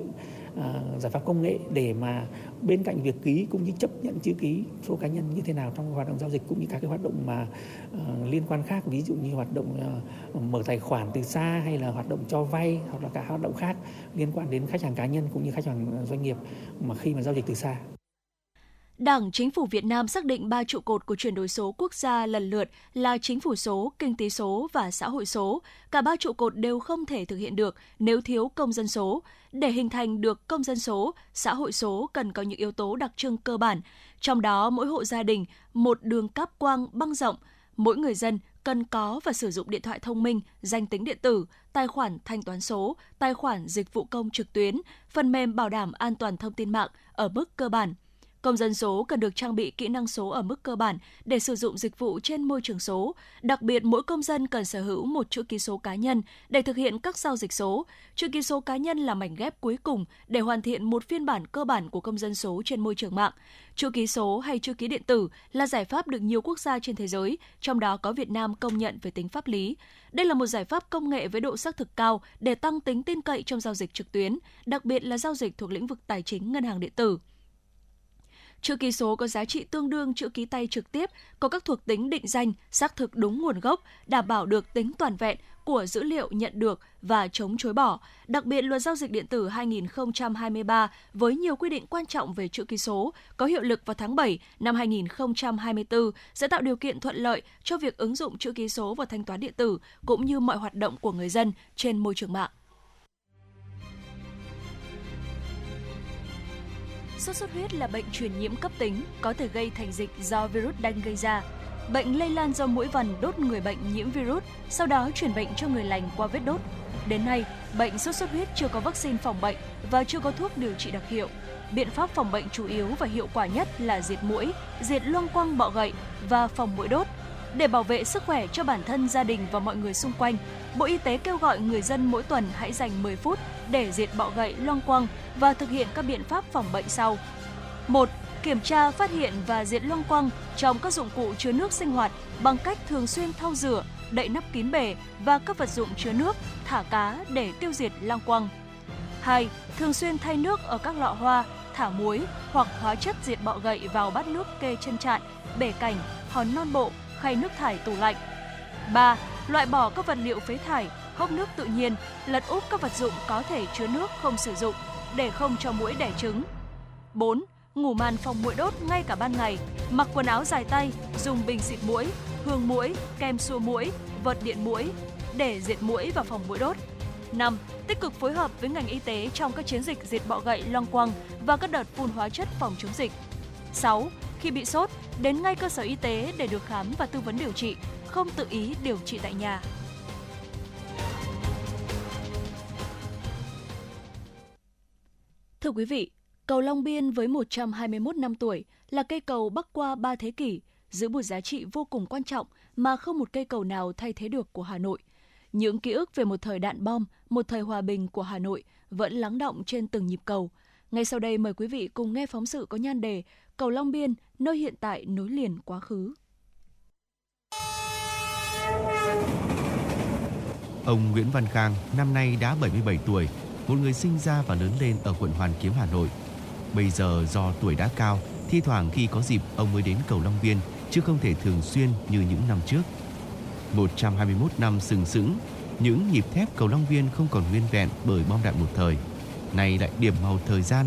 À, giải pháp công nghệ để mà bên cạnh việc ký cũng như chấp nhận chữ ký số cá nhân như thế nào trong hoạt động giao dịch cũng như các cái hoạt động mà uh, liên quan khác ví dụ như hoạt động uh, mở tài khoản từ xa hay là hoạt động cho vay hoặc là cả hoạt động khác liên quan đến khách hàng cá nhân cũng như khách hàng doanh nghiệp mà khi mà giao dịch từ xa. Đảng Chính phủ Việt Nam xác định ba trụ cột của chuyển đổi số quốc gia lần lượt là chính phủ số, kinh tế số và xã hội số. Cả ba trụ cột đều không thể thực hiện được nếu thiếu công dân số. Để hình thành được công dân số, xã hội số cần có những yếu tố đặc trưng cơ bản, trong đó mỗi hộ gia đình một đường cáp quang băng rộng, mỗi người dân cần có và sử dụng điện thoại thông minh, danh tính điện tử, tài khoản thanh toán số, tài khoản dịch vụ công trực tuyến, phần mềm bảo đảm an toàn thông tin mạng ở mức cơ bản – Công dân số cần được trang bị kỹ năng số ở mức cơ bản để sử dụng dịch vụ trên môi trường số. Đặc biệt, mỗi công dân cần sở hữu một chữ ký số cá nhân để thực hiện các giao dịch số. Chữ ký số cá nhân là mảnh ghép cuối cùng để hoàn thiện một phiên bản cơ bản của công dân số trên môi trường mạng. Chữ ký số hay chữ ký điện tử là giải pháp được nhiều quốc gia trên thế giới, trong đó có Việt Nam công nhận về tính pháp lý. Đây là một giải pháp công nghệ với độ xác thực cao để tăng tính tin cậy trong giao dịch trực tuyến, đặc biệt là giao dịch thuộc lĩnh vực tài chính ngân hàng điện tử. Chữ ký số có giá trị tương đương chữ ký tay trực tiếp, có các thuộc tính định danh, xác thực đúng nguồn gốc, đảm bảo được tính toàn vẹn của dữ liệu nhận được và chống chối bỏ. Đặc biệt, luật giao dịch điện tử 2023 với nhiều quy định quan trọng về chữ ký số có hiệu lực vào tháng 7 năm 2024 sẽ tạo điều kiện thuận lợi cho việc ứng dụng chữ ký số và thanh toán điện tử cũng như mọi hoạt động của người dân trên môi trường mạng. Sốt xuất huyết là bệnh truyền nhiễm cấp tính, có thể gây thành dịch do virus đanh gây ra. Bệnh lây lan do mũi vằn đốt người bệnh nhiễm virus, sau đó truyền bệnh cho người lành qua vết đốt. Đến nay, bệnh sốt xuất huyết chưa có vaccine phòng bệnh và chưa có thuốc điều trị đặc hiệu. Biện pháp phòng bệnh chủ yếu và hiệu quả nhất là diệt mũi, diệt loang quang bọ gậy và phòng mũi đốt. Để bảo vệ sức khỏe cho bản thân, gia đình và mọi người xung quanh, Bộ Y tế kêu gọi người dân mỗi tuần hãy dành 10 phút để diệt bọ gậy loang quang và thực hiện các biện pháp phòng bệnh sau. 1. Kiểm tra, phát hiện và diệt loang quang trong các dụng cụ chứa nước sinh hoạt bằng cách thường xuyên thau rửa, đậy nắp kín bể và các vật dụng chứa nước, thả cá để tiêu diệt loang quang; 2. Thường xuyên thay nước ở các lọ hoa, thả muối hoặc hóa chất diệt bọ gậy vào bát nước kê chân trạn, bể cảnh, hòn non bộ, khay nước thải tủ lạnh. 3 loại bỏ các vật liệu phế thải, hốc nước tự nhiên, lật úp các vật dụng có thể chứa nước không sử dụng để không cho muỗi đẻ trứng. 4. Ngủ màn phòng muỗi đốt ngay cả ban ngày, mặc quần áo dài tay, dùng bình xịt muỗi, hương muỗi, kem xua muỗi, vật điện muỗi để diệt muỗi vào phòng muỗi đốt. 5. Tích cực phối hợp với ngành y tế trong các chiến dịch diệt bọ gậy loang quăng và các đợt phun hóa chất phòng chống dịch. 6. Khi bị sốt, đến ngay cơ sở y tế để được khám và tư vấn điều trị, không tự ý điều trị tại nhà. Thưa quý vị, cầu Long Biên với 121 năm tuổi là cây cầu bắc qua 3 thế kỷ, giữ một giá trị vô cùng quan trọng mà không một cây cầu nào thay thế được của Hà Nội. Những ký ức về một thời đạn bom, một thời hòa bình của Hà Nội vẫn lắng động trên từng nhịp cầu. Ngay sau đây mời quý vị cùng nghe phóng sự có nhan đề Cầu Long Biên, nơi hiện tại nối liền quá khứ. Ông Nguyễn Văn Khang năm nay đã 77 tuổi, một người sinh ra và lớn lên ở quận Hoàn Kiếm, Hà Nội. Bây giờ do tuổi đã cao, thi thoảng khi có dịp ông mới đến cầu Long Biên, chứ không thể thường xuyên như những năm trước. 121 năm sừng sững, những nhịp thép cầu Long Biên không còn nguyên vẹn bởi bom đạn một thời. Nay lại điểm màu thời gian.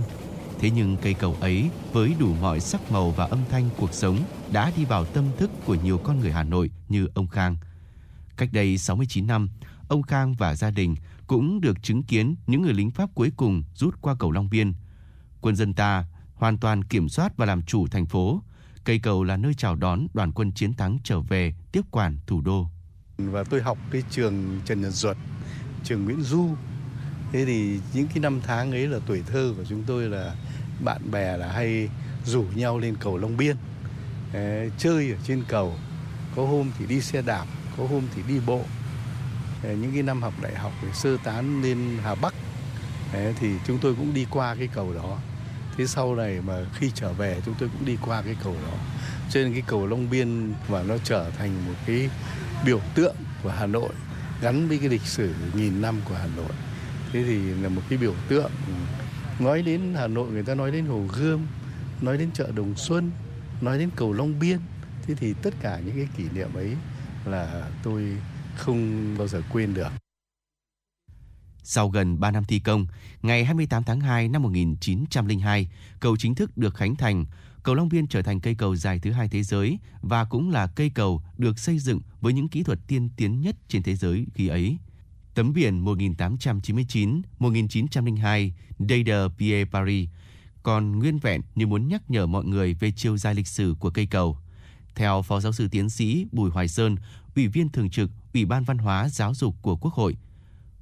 Thế nhưng cây cầu ấy với đủ mọi sắc màu và âm thanh cuộc sống đã đi vào tâm thức của nhiều con người Hà Nội như ông Khang. Cách đây 69 năm, ông Khang và gia đình cũng được chứng kiến những người lính Pháp cuối cùng rút qua cầu Long Biên. Quân dân ta hoàn toàn kiểm soát và làm chủ thành phố. Cây cầu là nơi chào đón đoàn quân chiến thắng trở về tiếp quản thủ đô. Và tôi học cái trường Trần Nhật Duật, trường Nguyễn Du. Thế thì những cái năm tháng ấy là tuổi thơ của chúng tôi là bạn bè là hay rủ nhau lên cầu Long Biên chơi ở trên cầu. Có hôm thì đi xe đạp, có hôm thì đi bộ những cái năm học đại học thì sơ tán lên Hà Bắc thì chúng tôi cũng đi qua cái cầu đó. Thế sau này mà khi trở về, chúng tôi cũng đi qua cái cầu đó. Cho nên cái cầu Long Biên và nó trở thành một cái biểu tượng của Hà Nội, gắn với cái lịch sử nghìn năm của Hà Nội. Thế thì là một cái biểu tượng nói đến Hà Nội, người ta nói đến Hồ Gươm, nói đến chợ Đồng Xuân, nói đến cầu Long Biên. Thế thì tất cả những cái kỷ niệm ấy là tôi không bao giờ quên được sau gần 3 năm thi công, ngày 28 tháng 2 năm 1902, cầu chính thức được khánh thành. Cầu Long Biên trở thành cây cầu dài thứ hai thế giới và cũng là cây cầu được xây dựng với những kỹ thuật tiên tiến nhất trên thế giới khi ấy. Tấm biển 1899-1902 Day de Pierre Paris còn nguyên vẹn như muốn nhắc nhở mọi người về chiều dài lịch sử của cây cầu. Theo Phó Giáo sư Tiến sĩ Bùi Hoài Sơn, Ủy viên Thường trực Ủy ban Văn hóa Giáo dục của Quốc hội,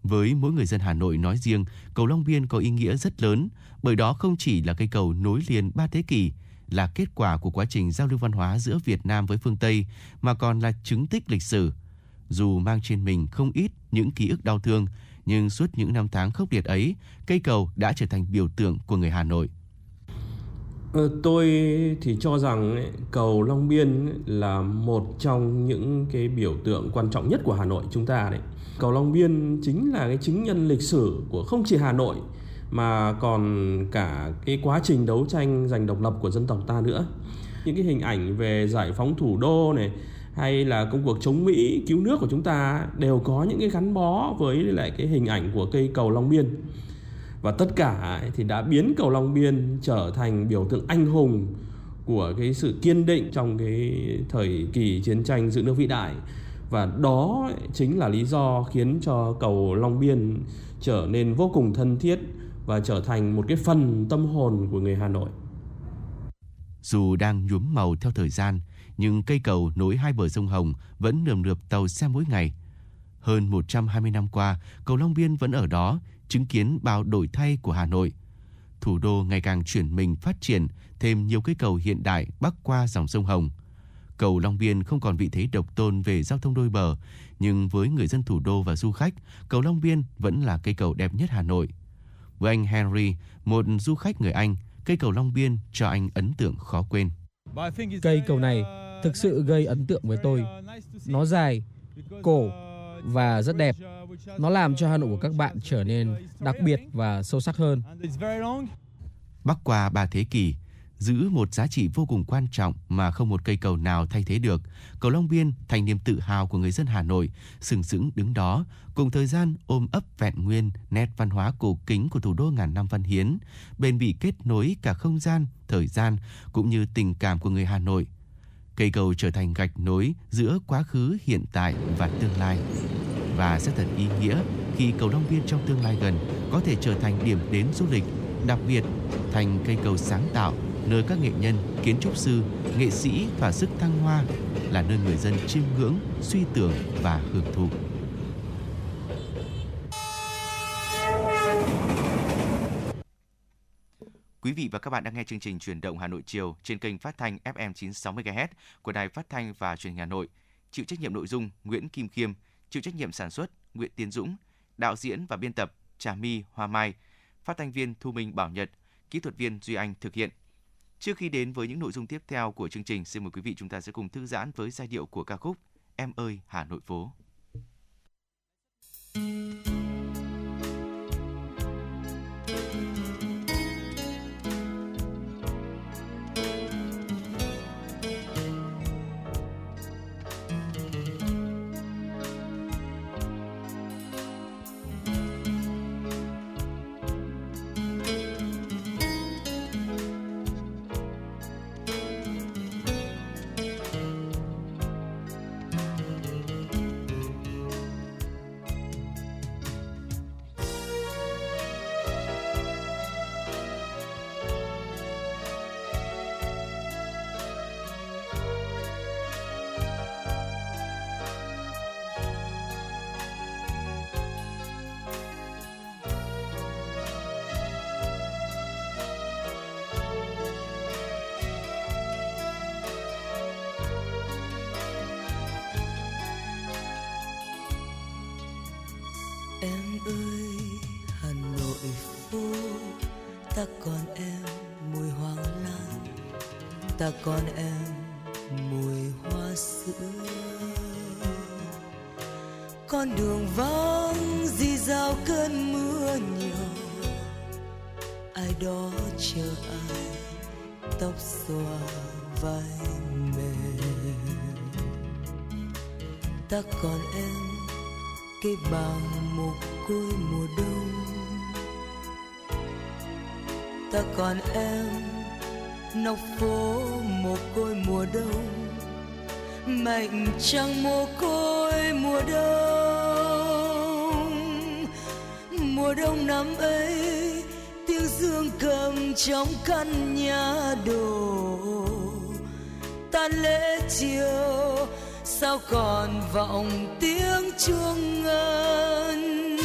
với mỗi người dân Hà Nội nói riêng, cầu Long Biên có ý nghĩa rất lớn, bởi đó không chỉ là cây cầu nối liền ba thế kỷ, là kết quả của quá trình giao lưu văn hóa giữa Việt Nam với phương Tây, mà còn là chứng tích lịch sử. Dù mang trên mình không ít những ký ức đau thương, nhưng suốt những năm tháng khốc liệt ấy, cây cầu đã trở thành biểu tượng của người Hà Nội. Ờ, tôi thì cho rằng ấy, cầu Long Biên ấy, là một trong những cái biểu tượng quan trọng nhất của Hà Nội chúng ta đấy cầu Long Biên chính là cái chứng nhân lịch sử của không chỉ Hà Nội mà còn cả cái quá trình đấu tranh giành độc lập của dân tộc ta nữa. Những cái hình ảnh về giải phóng thủ đô này hay là công cuộc chống Mỹ cứu nước của chúng ta đều có những cái gắn bó với lại cái hình ảnh của cây cầu Long Biên. Và tất cả thì đã biến cầu Long Biên trở thành biểu tượng anh hùng của cái sự kiên định trong cái thời kỳ chiến tranh giữ nước vĩ đại và đó chính là lý do khiến cho cầu Long Biên trở nên vô cùng thân thiết và trở thành một cái phần tâm hồn của người Hà Nội. Dù đang nhuốm màu theo thời gian, nhưng cây cầu nối hai bờ sông Hồng vẫn nườm nượp tàu xe mỗi ngày. Hơn 120 năm qua, cầu Long Biên vẫn ở đó, chứng kiến bao đổi thay của Hà Nội. Thủ đô ngày càng chuyển mình phát triển, thêm nhiều cây cầu hiện đại bắc qua dòng sông Hồng – cầu Long Biên không còn vị thế độc tôn về giao thông đôi bờ, nhưng với người dân thủ đô và du khách, cầu Long Biên vẫn là cây cầu đẹp nhất Hà Nội. Với anh Henry, một du khách người Anh, cây cầu Long Biên cho anh ấn tượng khó quên. Cây cầu này thực sự gây ấn tượng với tôi. Nó dài, cổ và rất đẹp. Nó làm cho Hà Nội của các bạn trở nên đặc biệt và sâu sắc hơn. Bắc qua ba thế kỷ, giữ một giá trị vô cùng quan trọng mà không một cây cầu nào thay thế được. Cầu Long Biên thành niềm tự hào của người dân Hà Nội, sừng sững đứng đó, cùng thời gian ôm ấp vẹn nguyên nét văn hóa cổ kính của thủ đô ngàn năm văn hiến, bền bỉ kết nối cả không gian, thời gian cũng như tình cảm của người Hà Nội. Cây cầu trở thành gạch nối giữa quá khứ, hiện tại và tương lai. Và rất thật ý nghĩa khi cầu Long Biên trong tương lai gần có thể trở thành điểm đến du lịch, đặc biệt thành cây cầu sáng tạo nơi các nghệ nhân, kiến trúc sư, nghệ sĩ thỏa sức thăng hoa, là nơi người dân chiêm ngưỡng, suy tưởng và hưởng thụ. Quý vị và các bạn đang nghe chương trình Truyền động Hà Nội chiều trên kênh phát thanh FM 960 MHz của Đài Phát thanh và Truyền hình Hà Nội. Chịu trách nhiệm nội dung Nguyễn Kim Khiêm, chịu trách nhiệm sản xuất Nguyễn Tiến Dũng, đạo diễn và biên tập Trà My Hoa Mai, phát thanh viên Thu Minh Bảo Nhật, kỹ thuật viên Duy Anh thực hiện. Trước khi đến với những nội dung tiếp theo của chương trình, xin mời quý vị chúng ta sẽ cùng thư giãn với giai điệu của ca khúc Em ơi Hà Nội phố. em ta còn em cây bàng mồ côi mùa đông. Ta còn em nóc phố mồ côi mùa đông mạnh trăng mồ côi mùa đông. Mùa đông năm ấy, tiếng dương cầm trong căn nhà đổ. Tan lễ chiều sao còn vọng tiếng chuông ngân?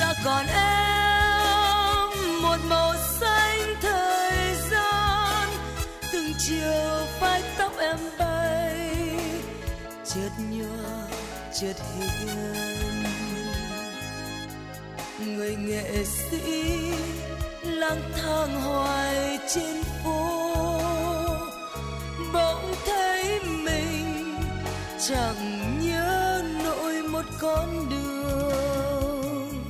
Ta còn em một màu xanh thời gian, từng chiều vai tóc em bay, chợt nhòa chợt hiền. Người nghệ sĩ lang thang hoài trên phố, bỗng thấy chẳng nhớ nổi một con đường.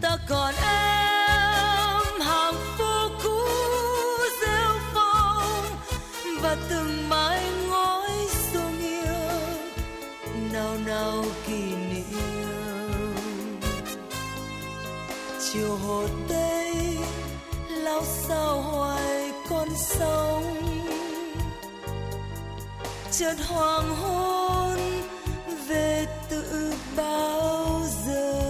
Ta còn em hàng phố cũ rêu phong và từng mái ngói sông yêu nào nào kỷ niệm. Chiều hồ tây, lao sao hoài con sông chợt hoàng hôn về tự bao giờ?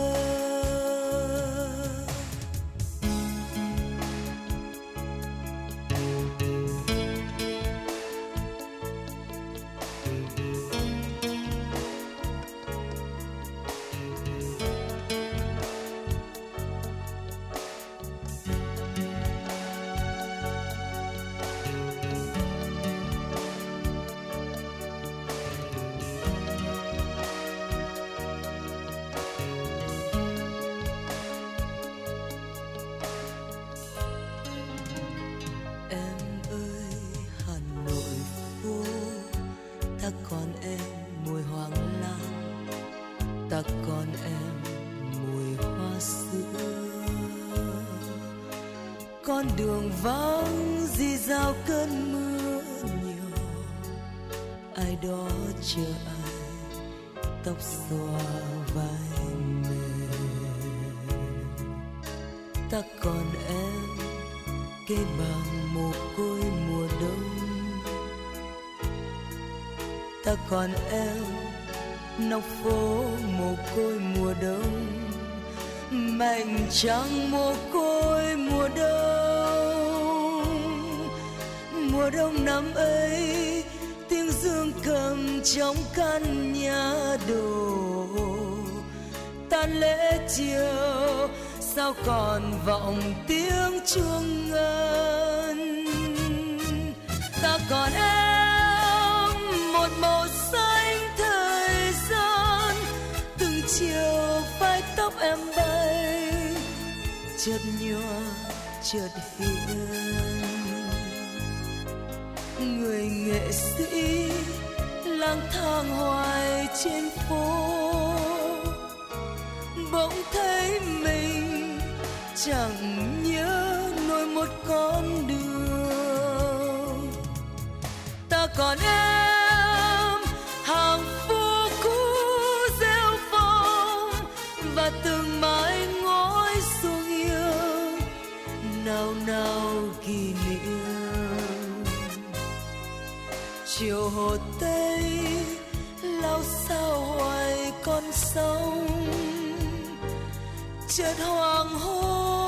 Còn em nóc phố mồ côi mùa đông, mảnh trăng mồ côi mùa đông. Mùa đông năm ấy, tiếng dương cầm trong căn nhà đồ. Tan lễ chiều, sao còn vọng tiếng chuông ngân? Ta còn em em bay chợt nhòa, chợt hiền. Người nghệ sĩ lang thang hoài trên phố. Bỗng thấy mình chẳng nhớ nổi một con đường. Ta còn em kỷ niệm. Chiều hồ tây lao sao hoài con sông. Chợt hoàng hôn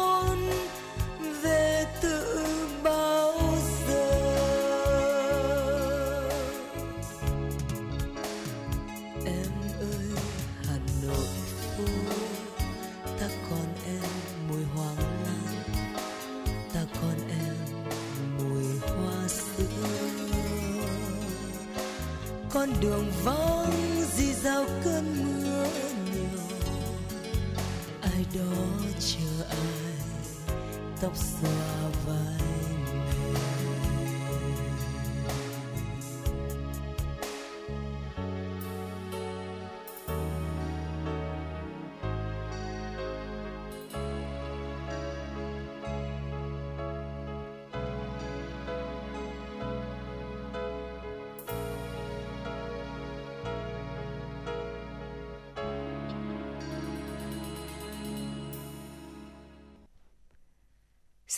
đường vắng di dào cơn mưa nhiều. Ai đó chờ ai tóc xòa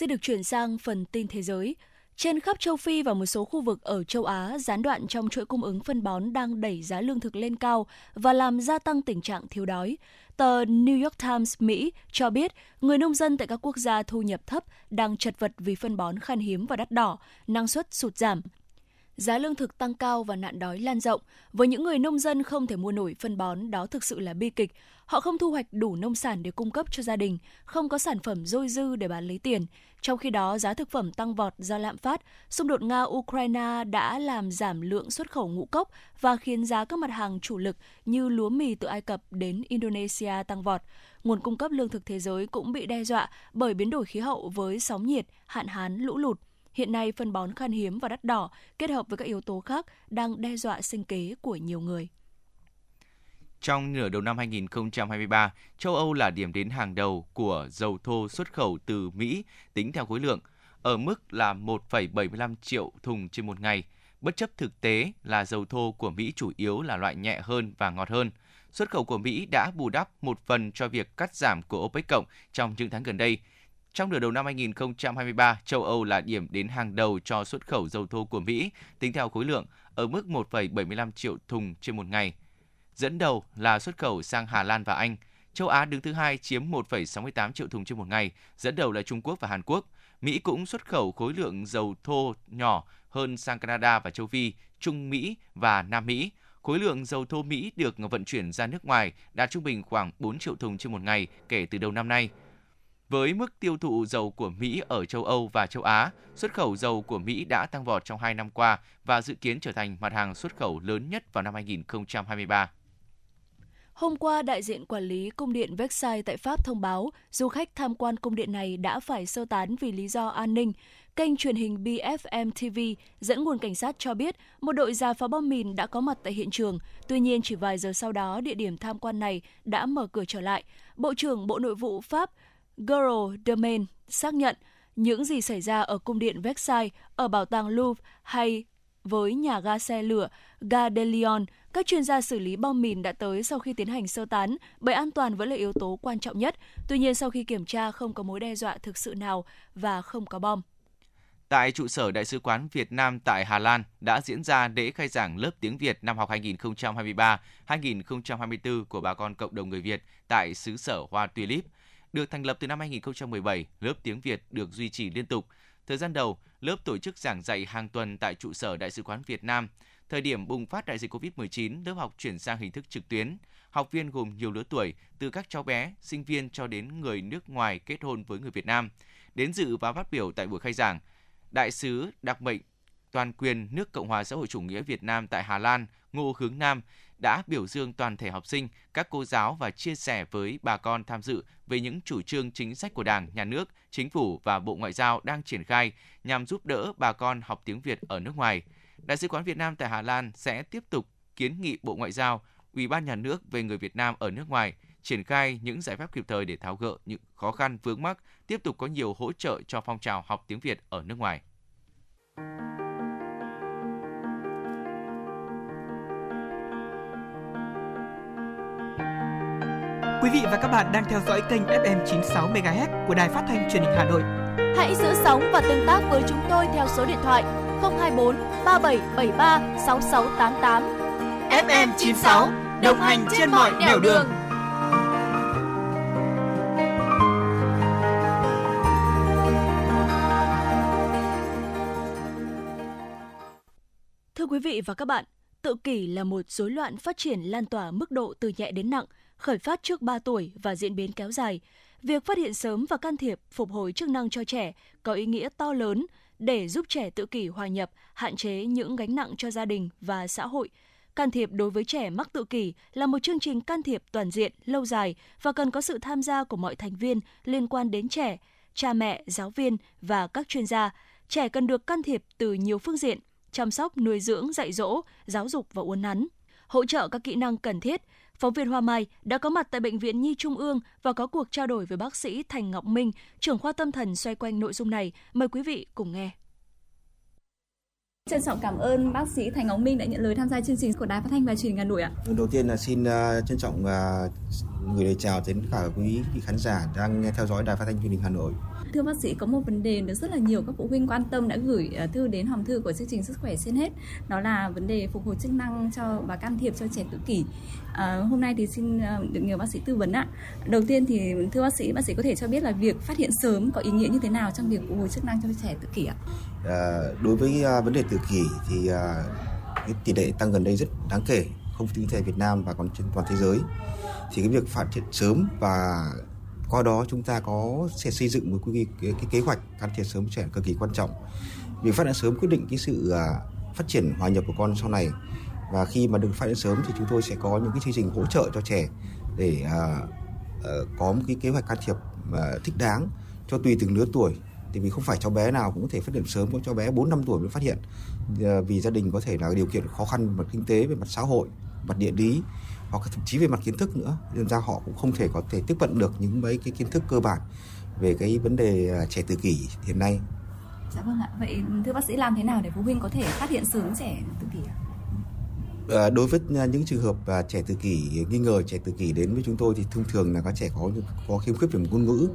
Xin được chuyển sang phần tin thế giới. Trên khắp châu Phi và một số khu vực ở châu Á, gián đoạn trong chuỗi cung ứng phân bón đang đẩy giá lương thực lên cao và làm gia tăng tình trạng thiếu đói. Tờ New York Times Mỹ cho biết người nông dân tại các quốc gia thu nhập thấp đang chật vật vì phân bón khan hiếm và đắt đỏ, năng suất sụt giảm. Giá lương thực tăng cao và nạn đói lan rộng. Với những người nông dân không thể mua nổi phân bón, đó thực sự là bi kịch. Họ không thu hoạch đủ nông sản để cung cấp cho gia đình, không có sản phẩm dôi dư để bán lấy tiền. Trong khi đó, giá thực phẩm tăng vọt do lạm phát, xung đột Nga-Ukraine đã làm giảm lượng xuất khẩu ngũ cốc và khiến giá các mặt hàng chủ lực như lúa mì từ Ai Cập đến Indonesia tăng vọt. Nguồn cung cấp lương thực thế giới cũng bị đe dọa bởi biến đổi khí hậu với sóng nhiệt, hạn hán, lũ lụt. Hiện nay, phân bón khan hiếm và đắt đỏ kết hợp với các yếu tố khác đang đe dọa sinh kế của nhiều người. Trong nửa đầu năm 2023, châu Âu là điểm đến hàng đầu của dầu thô xuất khẩu từ Mỹ tính theo khối lượng, ở mức là 1,75 triệu thùng trên một ngày. Bất chấp thực tế là dầu thô của Mỹ chủ yếu là loại nhẹ hơn và ngọt hơn. Xuất khẩu của Mỹ đã bù đắp một phần cho việc cắt giảm của OPEC cộng trong những tháng gần đây. Trong nửa đầu năm 2023, châu Âu là điểm đến hàng đầu cho xuất khẩu dầu thô của Mỹ tính theo khối lượng ở mức 1,75 triệu thùng trên một ngày. Dẫn đầu là xuất khẩu sang Hà Lan và Anh. Châu Á đứng thứ hai chiếm 1,68 triệu thùng trên một ngày, dẫn đầu là Trung Quốc và Hàn Quốc. Mỹ cũng xuất khẩu khối lượng dầu thô nhỏ hơn sang Canada và châu Phi, Trung Mỹ và Nam Mỹ. Khối lượng dầu thô Mỹ được vận chuyển ra nước ngoài đạt trung bình khoảng 4 triệu thùng trên một ngày kể từ đầu năm nay. Với mức tiêu thụ dầu của Mỹ ở châu Âu và châu Á, xuất khẩu dầu của Mỹ đã tăng vọt trong 2 năm qua và dự kiến trở thành mặt hàng xuất khẩu lớn nhất vào năm 2023. Hôm qua, đại diện quản lý cung điện Versailles tại Pháp thông báo du khách tham quan cung điện này đã phải sơ tán vì lý do an ninh. Kênh truyền hình BFM TV dẫn nguồn cảnh sát cho biết một đội giả phá bom mìn đã có mặt tại hiện trường. Tuy nhiên, chỉ vài giờ sau đó, địa điểm tham quan này đã mở cửa trở lại. Bộ trưởng Bộ Nội vụ Pháp Gero Demain xác nhận Những gì xảy ra ở cung điện Versailles, ở bảo tàng Louvre hay với nhà ga xe lửa ga các chuyên gia xử lý bom mìn đã tới sau khi tiến hành sơ tán, bởi an toàn vẫn là yếu tố quan trọng nhất. Tuy nhiên sau khi kiểm tra không có mối đe dọa thực sự nào và không có bom. Tại trụ sở Đại sứ quán Việt Nam tại Hà Lan đã diễn ra lễ khai giảng lớp tiếng Việt năm học 2023-2024 của bà con cộng đồng người Việt tại xứ sở Hoa Tulip. Được thành lập từ năm 2017, lớp tiếng Việt được duy trì liên tục. Thời gian đầu, lớp tổ chức giảng dạy hàng tuần tại trụ sở Đại sứ quán Việt Nam. Thời điểm bùng phát đại dịch COVID-19, lớp học chuyển sang hình thức trực tuyến. Học viên gồm nhiều lứa tuổi, từ các cháu bé, sinh viên cho đến người nước ngoài kết hôn với người Việt Nam. Đến dự và phát biểu tại buổi khai giảng, Đại sứ đặc mệnh toàn quyền nước Cộng hòa xã hội chủ nghĩa Việt Nam tại Hà Lan Ngô Hướng Nam đã biểu dương toàn thể học sinh, các cô giáo và chia sẻ với bà con tham dự về những chủ trương chính sách của Đảng, Nhà nước, Chính phủ và Bộ Ngoại giao đang triển khai nhằm giúp đỡ bà con học tiếng Việt ở nước ngoài. Đại sứ quán Việt Nam tại Hà Lan sẽ tiếp tục kiến nghị Bộ Ngoại giao, Ủy ban Nhà nước về người Việt Nam ở nước ngoài triển khai những giải pháp kịp thời để tháo gỡ những khó khăn vướng mắc, tiếp tục có nhiều hỗ trợ cho phong trào học tiếng Việt ở nước ngoài. Quý vị và các bạn đang theo dõi kênh FM 96 MHz của đài phát thanh truyền hình Hà Nội. Hãy giữ sóng và tương tác với chúng tôi theo số điện thoại 024 3773 6688. FM 96 đồng hành trên mọi nẻo đường. Thưa quý vị và các bạn, tự kỷ là một rối loạn phát triển lan tỏa mức độ từ nhẹ đến nặng, khởi phát trước 3 tuổi và diễn biến kéo dài. Việc phát hiện sớm và can thiệp phục hồi chức năng cho trẻ có ý nghĩa to lớn để giúp trẻ tự kỷ hòa nhập, hạn chế những gánh nặng cho gia đình và xã hội. Can thiệp đối với trẻ mắc tự kỷ là một chương trình can thiệp toàn diện, lâu dài và cần có sự tham gia của mọi thành viên liên quan đến trẻ, cha mẹ, giáo viên và các chuyên gia. Trẻ cần được can thiệp từ nhiều phương diện, chăm sóc, nuôi dưỡng, dạy dỗ, giáo dục và uốn nắn. Hỗ trợ các kỹ năng cần thiết, phóng viên Hoa Mai đã có mặt tại Bệnh viện Nhi Trung ương và có cuộc trao đổi với bác sĩ Thành Ngọc Minh, trưởng khoa tâm thần xoay quanh nội dung này. Mời quý vị cùng nghe. Trân trọng cảm ơn bác sĩ Thành Ngọc Minh đã nhận lời tham gia chương trình của Đài Phát thanh và Truyền hình Hà Nội ạ. Đầu tiên là xin uh, trân trọng uh, gửi lời chào đến cả quý vị khán giả đang nghe theo dõi Đài Phát thanh Truyền hình Hà Nội. Thưa bác sĩ, có một vấn đề được rất là nhiều các phụ huynh quan tâm đã gửi à, thư đến hòm thư của chương trình Sức khỏe trên hết. Đó là vấn đề phục hồi chức năng cho và can thiệp cho trẻ tự kỷ. À, hôm nay thì xin à, được nhờ bác sĩ tư vấn ạ. Đầu tiên thì thưa bác sĩ, bác sĩ có thể cho biết là việc phát hiện sớm có ý nghĩa như thế nào trong việc phục hồi chức năng cho trẻ tự kỷ ạ? À, đối với uh, vấn đề tự kỷ thì uh, cái tỷ lệ tăng gần đây rất đáng kể, không chỉ tại Việt Nam và còn trên toàn thế giới. Thì cái việc phát hiện sớm và qua đó chúng ta có sẽ xây dựng một cái, cái, cái kế hoạch can thiệp sớm trẻ cực kỳ quan trọng. Việc phát hiện sớm quyết định cái sự à, phát triển hòa nhập của con sau này. Và khi mà được phát hiện sớm thì chúng tôi sẽ có những cái chương trình hỗ trợ cho trẻ để uh, uh, có một cái kế hoạch can thiệp uh, thích đáng cho tùy từng lứa tuổi. Thì vì không phải cháu bé nào cũng có thể phát hiện sớm có cháu bé 4 năm tuổi mới phát hiện. Uh, vì gia đình có thể là điều kiện khó khăn về mặt kinh tế về mặt xã hội mặt địa lý hoặc thậm chí về mặt kiến thức nữa nên ra họ cũng không thể có thể tiếp cận được những mấy cái kiến thức cơ bản về cái vấn đề trẻ tự kỷ hiện nay. Dạ vâng ạ. Vậy thưa bác sĩ làm thế nào để phụ huynh có thể phát hiện sớm trẻ tự kỷ ạ? À, đối với những trường hợp à, trẻ tự kỷ nghi ngờ trẻ tự kỷ đến với chúng tôi thì thông thường là các trẻ có có khiếm khuyết về mặt ngôn ngữ,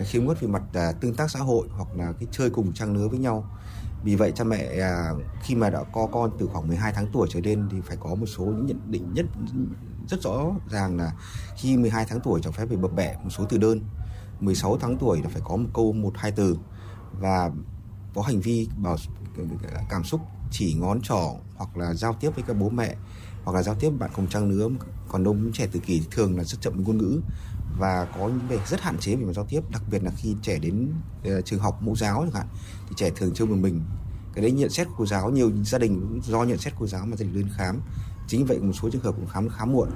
khiếm khuyết về mặt à, tương tác xã hội hoặc là cái chơi cùng trang lứa với nhau vì vậy cha mẹ à, khi mà đã có con từ khoảng 12 tháng tuổi trở lên thì phải có một số những nhận định nhất rất rõ ràng là khi 12 tháng tuổi cho phép phải bập bẹ một số từ đơn. 16 tháng tuổi là phải có một câu một hai từ. Và có hành vi bảo cảm xúc chỉ ngón trỏ hoặc là giao tiếp với các bố mẹ hoặc là giao tiếp bạn cùng trang lứa còn đông trẻ tự kỷ thường là rất chậm với ngôn ngữ và có những việc rất hạn chế về mặt giao tiếp đặc biệt là khi trẻ đến uh, trường học mẫu giáo chẳng hạn thì trẻ thường chơi một mình. Cái đấy nhận xét của cô giáo nhiều gia đình do nhận xét cô giáo mà gia đình lên khám. Chính vậy một số trường hợp cũng khám khá muộn.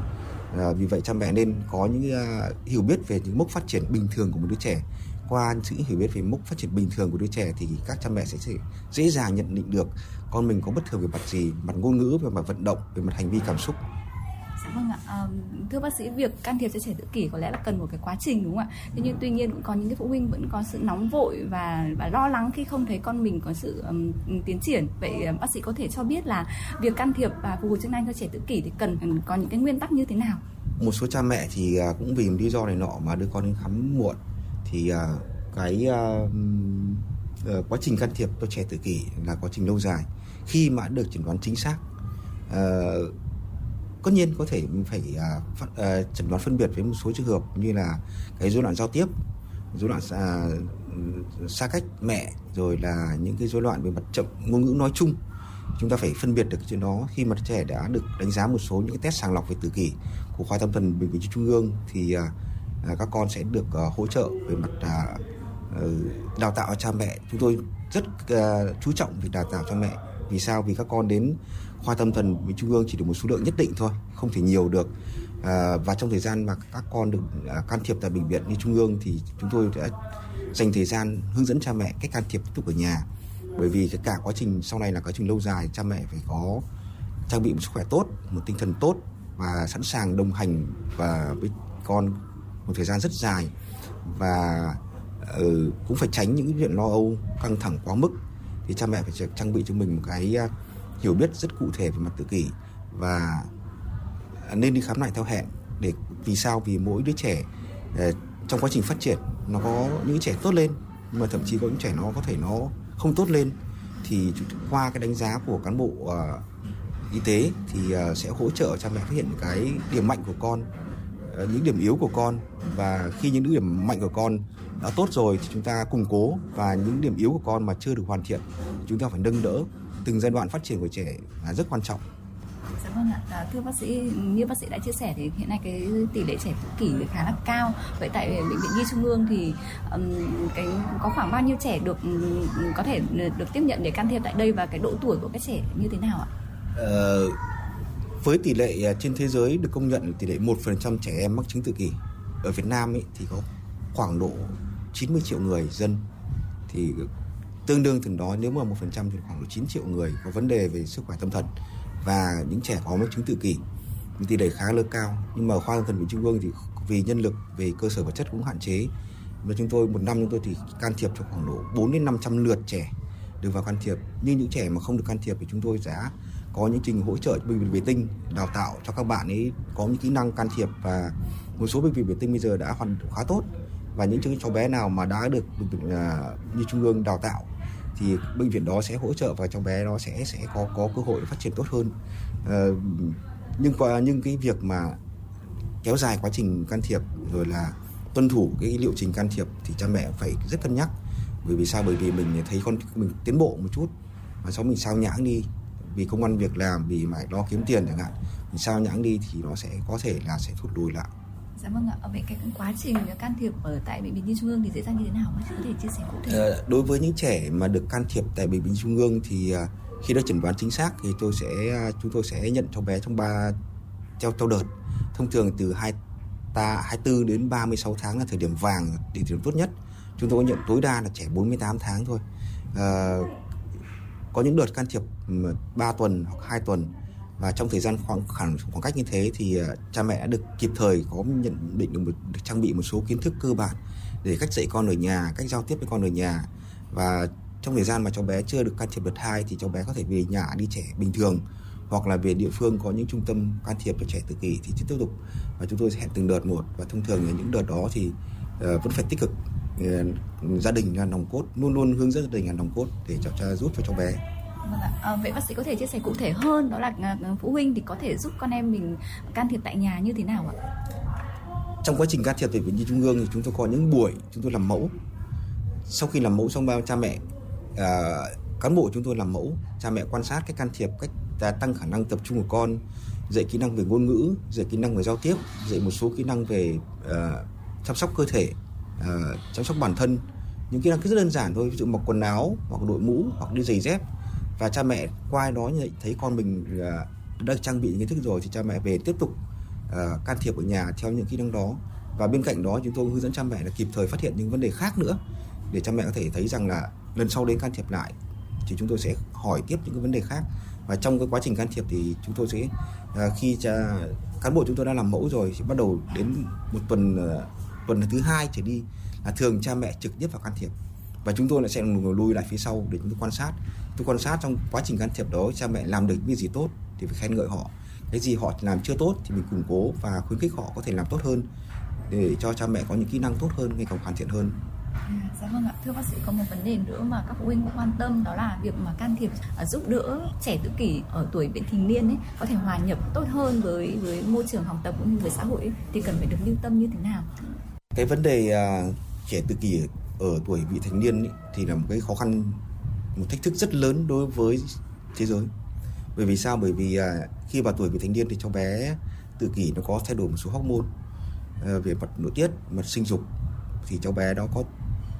À, vì vậy cha mẹ nên có những uh, hiểu biết về những mốc phát triển bình thường của một đứa trẻ. Qua sự hiểu biết về mốc phát triển bình thường của đứa trẻ thì các cha mẹ sẽ, sẽ dễ dàng nhận định được con mình có bất thường về mặt gì mặt ngôn ngữ về mặt vận động về mặt hành vi cảm xúc vâng ạ. À, thưa bác sĩ, việc can thiệp cho trẻ tự kỷ có lẽ là cần một cái quá trình đúng không ạ? Thế nhưng tuy nhiên cũng có những cái phụ huynh vẫn có sự nóng vội và và lo lắng khi không thấy con mình có sự um, tiến triển. Vậy bác sĩ có thể cho biết là việc can thiệp và phục hồi chức năng cho trẻ tự kỷ thì cần có những cái nguyên tắc như thế nào? Một số cha mẹ thì à, cũng vì lý do này nọ mà đưa con đến khám muộn thì à, cái uh, quá trình can thiệp cho trẻ tự kỷ là quá trình lâu dài. Khi mà được chẩn đoán chính xác uh, tất nhiên có thể phải uh, uh, chẩn đoán phân biệt với một số trường hợp như là cái rối loạn giao tiếp rối loạn xa, xa cách mẹ rồi là những cái rối loạn về mặt chậm ngôn ngữ nói chung. Chúng ta phải phân biệt được chuyện đó. Khi mà trẻ đã được đánh giá một số những cái test sàng lọc về tự kỷ của khoa tâm thần bệnh viện trung ương thì uh, các con sẽ được uh, hỗ trợ về mặt uh, đào tạo cha mẹ. Chúng tôi rất uh, chú trọng việc đào tạo cho mẹ. Vì sao? Vì các con đến khoa tâm thần với trung ương chỉ được một số lượng nhất định thôi không thể nhiều được. À, và trong thời gian mà các con được à, can thiệp tại bệnh viện như trung ương thì chúng tôi đã dành thời gian hướng dẫn cha mẹ cách can thiệp tiếp tục ở nhà. Bởi vì cái cả quá trình sau này là quá trình lâu dài cha mẹ phải có trang bị một sức khỏe tốt một tinh thần tốt và sẵn sàng đồng hành và với con một thời gian rất dài. Và uh, cũng phải tránh những chuyện lo âu căng thẳng quá mức. Thì cha mẹ phải trang bị cho mình một cái uh, hiểu biết rất cụ thể về mặt tự kỷ và nên đi khám lại theo hẹn để vì sao? Vì mỗi đứa trẻ ờ, trong quá trình phát triển nó có những trẻ tốt lên nhưng mà thậm chí có những trẻ nó có thể nó không tốt lên. Thì qua cái đánh giá của cán bộ uh, y tế thì uh, sẽ hỗ trợ cha mẹ phát hiện cái điểm mạnh của con uh, những điểm yếu của con. Và khi những điểm mạnh của con đã tốt rồi thì chúng ta củng cố và những điểm yếu của con mà chưa được hoàn thiện chúng ta phải nâng đỡ từng giai đoạn phát triển của trẻ là rất quan trọng Dạ vâng ạ, à, thưa bác sĩ, như bác sĩ đã chia sẻ thì hiện nay cái tỷ lệ trẻ tự kỷ khá là cao. Vậy tại bệnh viện Nhi Trung ương thì um, cái có khoảng bao nhiêu trẻ được có thể được tiếp nhận để can thiệp tại đây và cái độ tuổi của các trẻ như thế nào ạ? Ờ, với tỷ lệ à, trên thế giới được công nhận tỷ lệ 1% trẻ em mắc chứng tự kỷ ở Việt Nam ấy, thì có khoảng độ 90 triệu người dân thì tương đương từng đó, nếu mà một phần trăm thì khoảng độ 9 triệu người có vấn đề về sức khỏe tâm thần và những trẻ có mắc chứng tự kỷ tỷ lệ khá là cao. Nhưng mà khoa tâm thần bệnh trung ương thì vì nhân lực, về cơ sở vật chất cũng hạn chế. Và chúng tôi một năm chúng tôi thì can thiệp cho khoảng độ 4 đến 500 lượt trẻ được vào can thiệp. Nhưng những trẻ mà không được can thiệp thì chúng tôi sẽ có những trình hỗ trợ bệnh viện vệ tinh đào tạo cho các bạn ấy có những kỹ năng can thiệp. Và một số bệnh viện vệ tinh bây giờ đã hoàn khá tốt. Và những cháu bé nào mà đã được bệnh à, như trung ương đào tạo thì bệnh viện đó sẽ hỗ trợ và cháu bé nó sẽ sẽ có có cơ hội phát triển tốt hơn. À, nhưng qua nhưng cái việc mà kéo dài quá trình can thiệp rồi là tuân thủ cái liệu trình can thiệp thì cha mẹ phải rất cân nhắc. Bởi vì sao? Bởi vì mình thấy con mình tiến bộ một chút mà sau mình sao nhãng đi. Vì công ăn việc làm vì phải lo kiếm tiền chẳng hạn. Mình sao nhãng đi thì nó sẽ có thể là sẽ thụt lùi lại. Dạ vâng ạ, vậy cái quá trình can thiệp ở tại bệnh viện Nhi Trung ương thì diễn ra như thế nào? Bác sĩ có thể chia sẻ cụ thể? Ờ, đối với những trẻ mà được can thiệp tại bệnh viện Trung ương thì à, khi đã chẩn đoán chính xác thì tôi sẽ à, chúng tôi sẽ nhận cháu bé trong 3 theo theo đợt. Thông thường từ 2 ta 24 đến 36 tháng là thời điểm vàng, thời điểm tốt nhất. Chúng tôi nhận tối đa là trẻ 48 tháng thôi. À, có những đợt can thiệp 3 tuần hoặc 2 tuần và trong thời gian khoảng khoảng, khoảng cách như thế thì à, cha mẹ đã được kịp thời có nhận định được, một, được trang bị một số kiến thức cơ bản để cách dạy con ở nhà, cách giao tiếp với con ở nhà. Và trong thời gian mà cháu bé chưa được can thiệp đợt hai thì cháu bé có thể về nhà đi trẻ bình thường hoặc là về địa phương có những trung tâm can thiệp cho trẻ tự kỷ thì tiếp tục. Và chúng tôi sẽ hẹn từng đợt một và thông thường là những đợt đó thì uh, vẫn phải tích cực uh, gia đình là nòng cốt luôn luôn hướng dẫn gia đình là nòng cốt để cháu cha giúp cho cháu bé. À, vậy bác sĩ có thể chia sẻ cụ thể hơn đó là ờ, ờ, phụ huynh thì có thể giúp con em mình can thiệp tại nhà như thế nào ạ? Trong quá trình can thiệp tại bệnh viện trung ương thì chúng tôi có những buổi chúng tôi làm mẫu. Sau khi làm mẫu xong bao cha mẹ à, cán bộ chúng tôi làm mẫu, cha mẹ quan sát cách can thiệp, cách tăng khả năng tập trung của con, dạy kỹ năng về ngôn ngữ, dạy kỹ năng về giao tiếp, dạy một số kỹ năng về uh, chăm sóc cơ thể, uh, chăm sóc bản thân những kỹ năng rất đơn giản thôi ví dụ mặc quần áo hoặc đội mũ hoặc đi giày dép và cha mẹ qua đó thấy con mình à, đã trang bị kiến thức rồi thì cha mẹ về tiếp tục uh, can thiệp ở nhà theo những kỹ năng đó. Và bên cạnh đó chúng tôi hướng dẫn cha mẹ là kịp thời phát hiện những vấn đề khác nữa để cha mẹ có thể thấy rằng là lần sau đến can thiệp lại thì chúng tôi sẽ hỏi tiếp những cái vấn đề khác. Và trong cái quá trình can thiệp thì chúng tôi sẽ uh, khi cha cán bộ chúng tôi đã làm mẫu rồi thì bắt đầu đến một tuần tuần thứ hai trở đi là thường cha mẹ trực tiếp vào can thiệp. Và chúng tôi lại sẽ lùi lại phía sau để chúng tôi quan sát tôi quan sát trong quá trình can thiệp đó cha mẹ làm được những gì tốt thì phải khen ngợi họ. Cái gì họ làm chưa tốt thì mình củng cố và khuyến khích họ có thể làm tốt hơn để cho cha mẹ có những kỹ năng tốt hơn ngày càng hoàn thiện hơn. Dạ vâng ạ, thưa bác sĩ có một vấn đề nữa mà các phụ huynh cũng quan tâm đó là việc mà can thiệp à, giúp đỡ trẻ tự kỷ ở tuổi vị thành niên ấy có thể hòa nhập tốt hơn với với môi trường học tập cũng như với xã hội ấy, thì cần phải được lưu tâm như thế nào? Cái vấn đề uh, trẻ tự kỷ ở tuổi vị thành niên ấy, thì là một cái khó khăn một thách thức rất lớn đối với thế giới. Bởi vì sao? Bởi vì à, khi vào tuổi vị thành niên thì cháu bé tự kỷ nó có thay đổi một số hormone à, về mặt nội tiết mặt sinh dục. Thì cháu bé đó có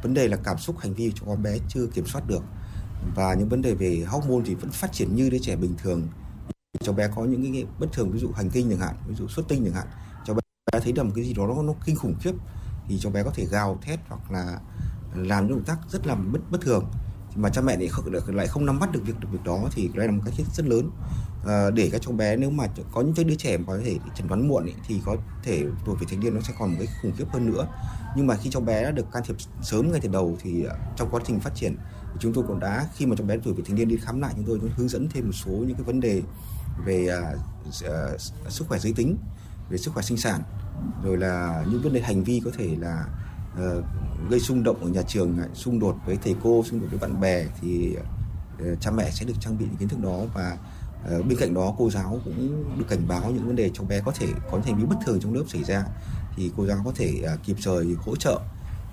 vấn đề là cảm xúc hành vi của con bé chưa kiểm soát được. Và những vấn đề về hormone thì vẫn phát triển như đứa trẻ bình thường. Cháu bé có những cái bất thường ví dụ hành kinh chẳng hạn ví dụ xuất tinh chẳng hạn. Cháu bé thấy được một cái gì đó nó, nó kinh khủng khiếp thì cháu bé có thể gào thét hoặc là làm những động tác rất là bất bất thường mà cha mẹ lại không, lại không nắm bắt được việc được việc đó thì đây là một cái rất lớn. À, để các cháu bé nếu mà có những cái đứa trẻ mà có thể chẩn đoán muộn ấy, thì có thể tuổi vị thành niên nó sẽ còn một cái khủng khiếp hơn nữa. Nhưng mà khi cháu bé đã được can thiệp sớm ngay từ đầu thì ờ, trong quá trình phát triển chúng tôi cũng đã khi mà cháu bé tuổi vị thành niên đi khám lại chúng tôi cũng hướng dẫn thêm một số những cái vấn đề về uh, sức khỏe giới tính về sức khỏe sinh sản rồi là những vấn đề hành vi có thể là Ờ, gây xung động ở nhà trường xung đột với thầy cô, xung đột với bạn bè thì ờ, cha mẹ sẽ được trang bị những kiến thức đó và ờ, bên cạnh đó cô giáo cũng được cảnh báo những vấn đề cháu bé có thể, có hành vi bất thường trong lớp xảy ra thì cô giáo có thể à, kịp thời hỗ trợ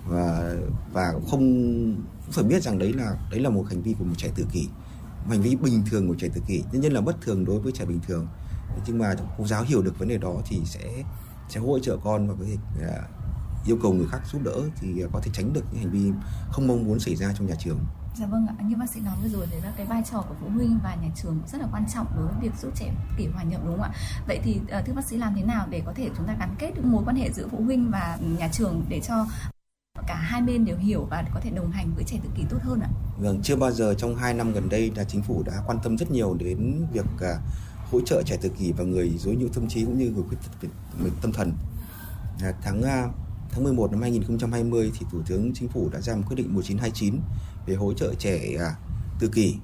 và và không, cũng phải biết rằng đấy là đấy là một hành vi của một trẻ tự kỷ, một hành vi bình thường của trẻ tự kỷ nhân nhân là bất thường đối với trẻ bình thường. Nhưng mà cô giáo hiểu được vấn đề đó thì sẽ sẽ hỗ trợ con và có thể à, yêu cầu người khác giúp đỡ thì có thể tránh được những hành vi không mong muốn xảy ra trong nhà trường. Dạ vâng ạ, như bác sĩ nói vừa rồi thì là cái vai trò của phụ huynh và nhà trường rất là quan trọng đối với việc giúp trẻ kỷ hòa nhập đúng không ạ? Vậy thì uh, thưa bác sĩ làm thế nào để có thể chúng ta gắn kết được mối quan hệ giữa phụ huynh và nhà trường để cho cả hai bên đều hiểu và có thể đồng hành với trẻ tự kỷ tốt hơn ạ? Vâng, chưa bao giờ trong 2 năm gần đây là chính phủ đã quan tâm rất nhiều đến việc uh, hỗ trợ trẻ tự kỷ và người dối nhiễu tâm trí cũng như người khuyết tật về tâm thần. À, tháng tháng 11 năm 2020 thì Thủ tướng Chính phủ đã ra một quyết định 1929 về hỗ trợ trẻ à, tự kỷ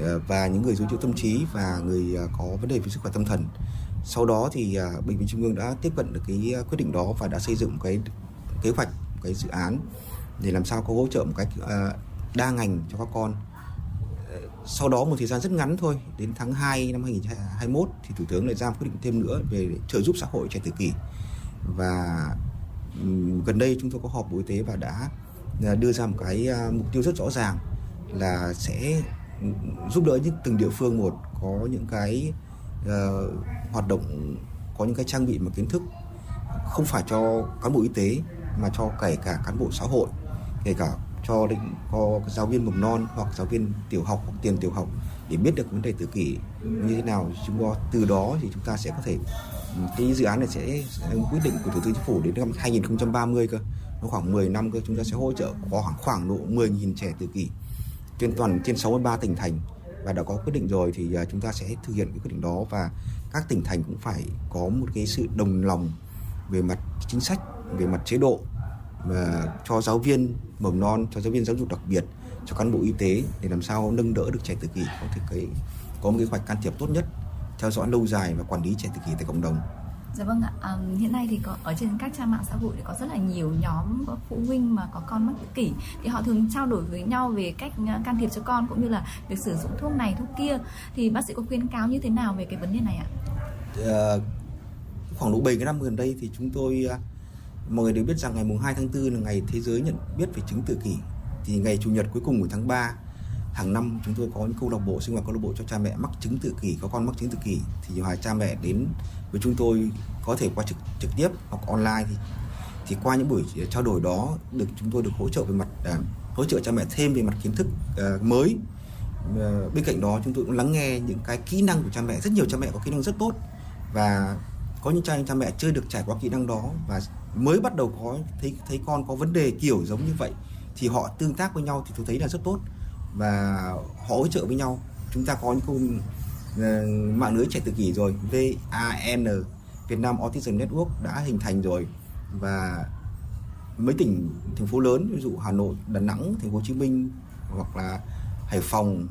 à, và những người dối nhiễu tâm trí và người à, có vấn đề về sức khỏe tâm thần. Sau đó thì bệnh viện Trung ương đã tiếp cận được cái quyết định đó và đã xây dựng cái kế hoạch, cái dự án để làm sao có hỗ trợ một cách đa ngành cho các con sau đó một thời gian rất ngắn thôi đến tháng 2 năm 2021 thì thủ tướng lại ra quyết định thêm nữa về trợ giúp xã hội trẻ tự kỷ và gần đây chúng tôi có họp bộ y tế và đã à, đưa ra một cái à, mục tiêu rất rõ ràng là sẽ giúp đỡ những từng địa phương một có những cái uh, hoạt động có những cái trang bị mà kiến thức không phải cho cán bộ y tế mà cho kể cả cán bộ xã hội kể cả cho định có giáo viên mầm non hoặc giáo viên tiểu học hoặc tiền tiểu học để biết được vấn đề tự kỷ như thế nào. Chúng ta từ đó thì chúng ta sẽ có thể cái dự án này sẽ quyết định của thủ tướng chính phủ đến năm 2030 cơ. Nó khoảng 10 năm cơ, chúng ta sẽ hỗ trợ có khoảng khoảng độ 10.000 trẻ tự kỷ trên toàn, trên 63 tỉnh thành. Và đã có quyết định rồi thì à, chúng ta sẽ thực hiện cái quyết định đó. Và các tỉnh thành cũng phải có một cái sự đồng lòng về mặt chính sách, về mặt chế độ, mà cho giáo viên mầm non, cho giáo viên giáo dục đặc biệt, cho cán bộ y tế để làm sao nâng đỡ được trẻ tự kỷ. Có thể cái, có một cái hoạch can thiệp tốt nhất theo dõi lâu dài và quản lý trẻ tự kỷ tại cộng đồng. Dạ vâng ạ, à, hiện nay thì có ở trên các trang mạng xã hội thì có rất là nhiều nhóm có phụ huynh mà có con mắc tự kỷ. Thì họ thường trao đổi với nhau về cách can thiệp cho con cũng như là việc sử dụng thuốc này thuốc kia. Thì bác sĩ có khuyến cáo như thế nào về cái vấn đề này ạ? À, khoảng độ 7 cái năm gần đây thì chúng tôi mọi người đều biết rằng ngày mùng 2 tháng 4 là ngày thế giới nhận biết về chứng tự kỷ. Thì ngày chủ nhật cuối cùng của tháng 3 hàng năm chúng tôi có những câu lạc bộ sinh hoạt câu lạc bộ cho cha mẹ mắc chứng tự kỷ có con mắc chứng tự kỷ thì nhiều cha mẹ đến với chúng tôi có thể qua trực trực tiếp hoặc online thì thì qua những buổi ờ, trao đổi đó được chúng tôi được hỗ trợ về mặt à, hỗ trợ cha mẹ thêm về mặt kiến thức à, mới. À, bên cạnh đó chúng tôi cũng lắng nghe những cái kỹ năng của cha mẹ rất nhiều cha mẹ có kỹ năng rất tốt và có những cha cha mẹ chưa được trải qua kỹ năng đó và mới bắt đầu có thấy thấy con có vấn đề kiểu giống như vậy thì họ tương tác với nhau thì tôi thấy là rất tốt và hỗ trợ với nhau. Chúng ta có những câu uh, ờ, mạng lưới trẻ tự kỷ rồi. VAN Việt Nam Autism Network đã hình thành rồi. Và mấy tỉnh thành phố lớn ví dụ Hà Nội, Đà Nẵng, Thành phố Hồ Chí Minh hoặc là Hải Phòng,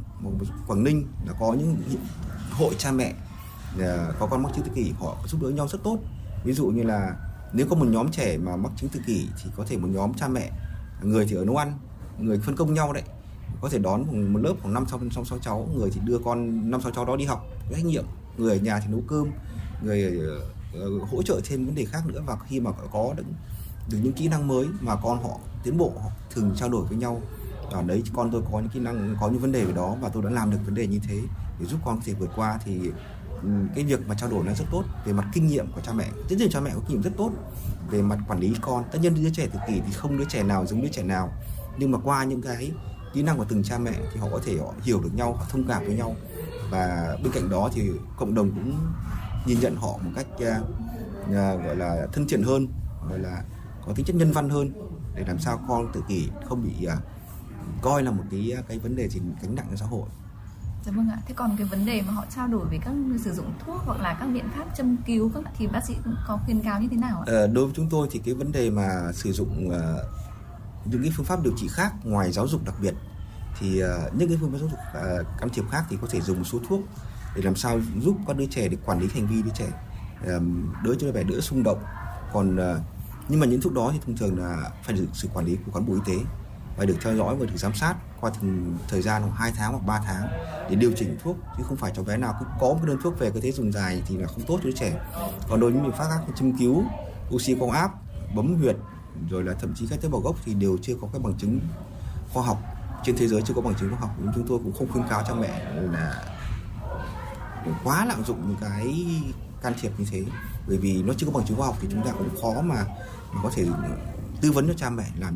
Quảng Ninh là có những hội cha mẹ ờ, có con mắc chứng tự kỷ. Họ giúp đỡ nhau rất tốt. Ví dụ như là nếu có một nhóm trẻ mà mắc chứng tự kỷ thì có thể một nhóm cha mẹ người thì ở nấu ăn người phân công nhau đấy có thể đón một lớp khoảng năm sáu sáu sáu cháu. Người thì đưa con năm sáu cháu đó đi học. Trách nhiệm. Người ở nhà thì nấu cơm. Người uh, hỗ trợ thêm vấn đề khác nữa. Và khi mà có được, được những kỹ năng mới mà con họ tiến bộ họ thường trao đổi với nhau. Ở đấy con tôi có những kỹ năng có những vấn đề về đó và tôi đã làm được vấn đề như thế. Để giúp con có thể vượt qua thì ừ, cái việc mà trao đổi nó rất tốt. Về mặt kinh nghiệm của cha mẹ. Rất nhiều cha mẹ có kinh nghiệm rất tốt. Về mặt quản lý con. Tất nhiên đứa trẻ tự kỷ thì không đứa trẻ nào giống đứa trẻ nào. Nhưng mà qua những cái kỹ năng của từng cha mẹ thì họ có thể họ hiểu được nhau họ thông cảm với nhau và bên cạnh đó thì cộng đồng cũng nhìn nhận họ một cách uh, gọi là thân thiện hơn gọi là có tính chất nhân văn hơn để làm sao con tự kỷ không bị uh, coi là một cái cái vấn đề gì gánh nặng cho xã hội Dạ vâng ạ. Thế còn cái vấn đề mà họ trao đổi về các sử dụng thuốc hoặc là các biện pháp châm cứu các thì bác sĩ cũng có khuyên cáo như thế nào ạ? Ờ, đối với chúng tôi thì cái vấn đề mà sử dụng uh, những cái phương pháp điều trị khác ngoài giáo dục đặc biệt thì uh, những cái phương pháp giáo dục uh, can thiệp khác thì có thể dùng một số thuốc để làm sao giúp các đứa trẻ để quản lý hành vi đứa trẻ đỡ cho đứa đỡ xung động. Còn uh, nhưng mà những thuốc đó thì thông thường là phải được sự quản lý của cán bộ y tế và được theo dõi và được giám sát qua từng thời gian khoảng 2 tháng hoặc 3 tháng để điều chỉnh thuốc chứ không phải cháu bé nào cứ có một đơn thuốc về cứ thế dùng dài thì là không tốt cho đứa trẻ. Còn đối với những biện pháp khác như châm cứu oxy quang áp bấm huyệt rồi là thậm chí các tế bào gốc thì đều chưa có các bằng chứng khoa học. Trên thế giới chưa có bằng chứng khoa học, nhưng chúng tôi cũng không khuyên cáo cha mẹ là quá lạm dụng những cái can thiệp như thế. Bởi vì nó chưa có bằng chứng khoa học thì chúng ta cũng khó mà có thể tư vấn cho cha mẹ làm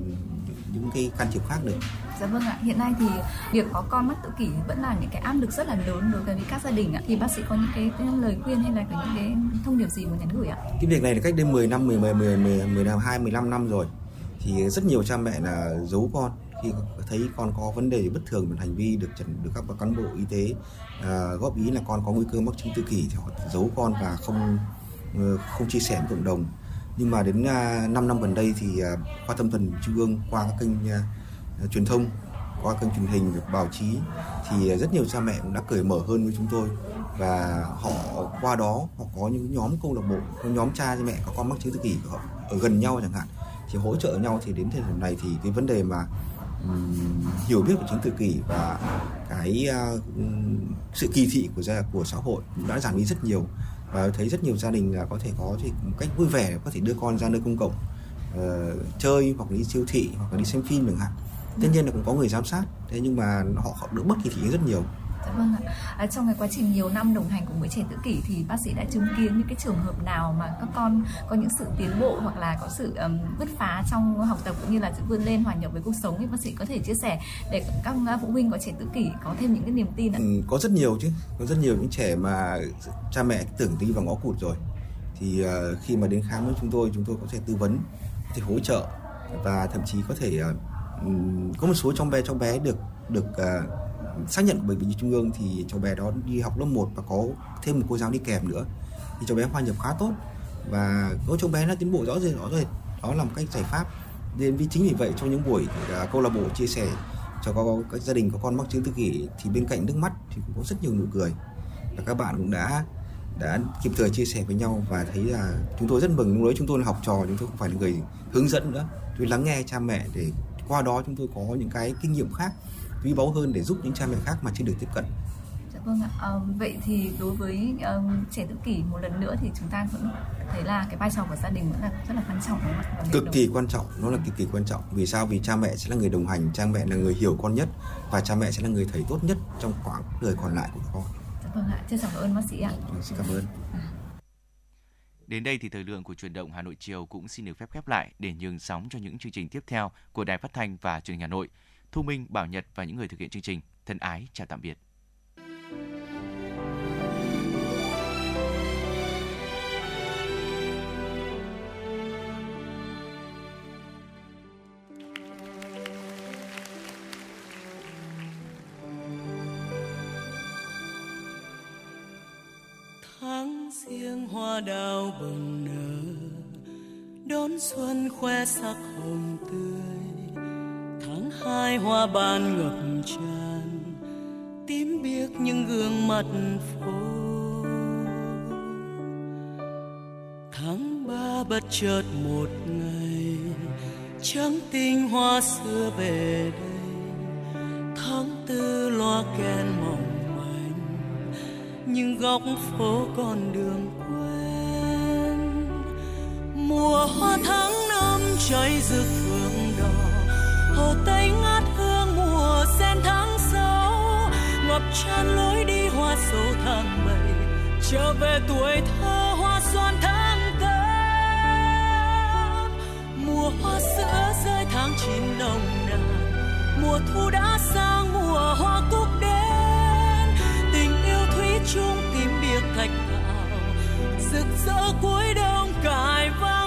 những cái can thiệp khác được. Dạ vâng ạ. Hiện nay thì việc có con mắc tự kỷ vẫn là những cái áp lực rất là lớn đối với các gia đình ạ. Thì bác sĩ có những cái, cái lời khuyên hay là có những cái thông điệp gì muốn nhắn gửi ạ? Cái việc này là cách đây 10 năm, 10 10 10 10 10 năm 2 15 năm rồi. Thì rất nhiều cha mẹ là giấu con khi thấy con có vấn đề bất thường về hành vi được trần được các cán bộ y tế uh, góp ý là con có nguy cơ mắc chứng tự kỷ thì họ giấu con và không uh, không chia sẻ với cộng đồng nhưng mà đến à, 5 năm gần đây thì à, khoa tâm thần trung ương qua các kênh à, truyền thông qua kênh truyền hình báo chí thì rất nhiều cha mẹ cũng đã cởi mở hơn với chúng tôi. Và họ qua đó họ có những nhóm câu lạc bộ có nhóm cha mẹ có con mắc chứng tự kỷ họ ở gần nhau chẳng hạn thì hỗ trợ nhau. Thì đến thời điểm này thì cái vấn đề mà um, hiểu biết về chứng tự kỷ và cái uh, sự kỳ thị của gia của xã hội cũng đã giảm đi rất nhiều và thấy rất nhiều gia đình là có thể có thì một cách vui vẻ có thể đưa con ra nơi công cộng uh, chơi hoặc đi siêu thị hoặc là đi xem phim chẳng hạn. Tất nhiên là cũng có người giám sát thế nhưng mà họ, họ đỡ bất kỳ thị rất nhiều Dạ vâng ạ. À, trong cái quá trình nhiều năm đồng hành cùng với trẻ tự kỷ thì bác sĩ đã chứng kiến những cái trường hợp nào mà các con có những sự tiến bộ hoặc là có sự um, bứt phá trong học tập cũng như là sự vươn lên hòa nhập với cuộc sống thì bác sĩ có thể chia sẻ để các phụ huynh có trẻ tự kỷ có thêm những cái niềm tin ạ? Ừ, có rất nhiều chứ, có rất nhiều những trẻ mà cha mẹ tưởng đi vào ngõ cụt rồi thì uh, khi mà đến khám với chúng tôi chúng tôi có thể tư vấn, có thể hỗ trợ và thậm chí có thể uh, có một số trong bé trong bé được được uh, xác nhận của bệnh viện trung ương thì cháu bé đó đi học lớp 1 và có thêm một cô giáo đi kèm nữa. Thì cháu bé hòa nhập khá tốt và có cháu bé nó tiến bộ rõ rệt rõ rệt. Đó là một cách giải pháp. Nên vì chính vì vậy trong những buổi à, câu lạc bộ chia sẻ cho các, các gia đình có con mắc chứng tự kỷ thì bên cạnh nước mắt thì cũng có rất nhiều nụ cười. Và các bạn cũng đã đã kịp thời chia sẻ với nhau và thấy là chúng tôi rất mừng. Lúc đấy chúng tôi là học trò chúng tôi không phải là người hướng dẫn nữa. Tôi lắng nghe cha mẹ để qua đó chúng tôi có những cái kinh nghiệm khác quý báu hơn để giúp những cha mẹ khác mà chưa được tiếp cận Dạ vâng ạ. À, vậy thì đối với uh, trẻ tự kỷ một lần nữa thì chúng ta cũng thấy là cái vai trò của gia đình vẫn là rất là quan trọng đúng không? Cực kỳ quan trọng, nó là cực kỳ quan trọng. Vì sao? Vì cha mẹ sẽ là người đồng hành, cha mẹ là người hiểu con nhất và cha mẹ sẽ là người thầy tốt nhất trong quãng đời còn lại của con. Dạ vâng ạ. Chân cảm ơn bác sĩ ạ. Vâng, xin cảm ơn. Đến đây thì thời lượng của truyền động Hà Nội chiều cũng xin được phép khép lại để nhường sóng cho những chương trình tiếp theo của Đài Phát thanh và Truyền hình Hà Nội. Thu Minh, Bảo Nhật và những người thực hiện chương trình. Thân ái chào tạm biệt. tháng riêng hoa đào bừng nở đón xuân khoe sắc hồng tươi hai hoa ban ngập tràn, tím biếc những gương mặt phố. Tháng ba bất chợt một ngày, trắng tinh hoa xưa về đây. Tháng tư loa kèn mỏng manh những góc phố con đường quen. Mùa hoa tháng năm cháy rực phượng hồ tây ngát hương mùa sen tháng sáu, ngập tràn lối đi hoa sầu tháng bảy, trở về tuổi thơ hoa xoan tháng tám. Mùa hoa sữa rơi tháng chín nồng nàn, mùa thu đã sang, mùa hoa cúc đến tình yêu thủy chung tím biệt thạch thảo, rực rỡ cuối đông cài vang.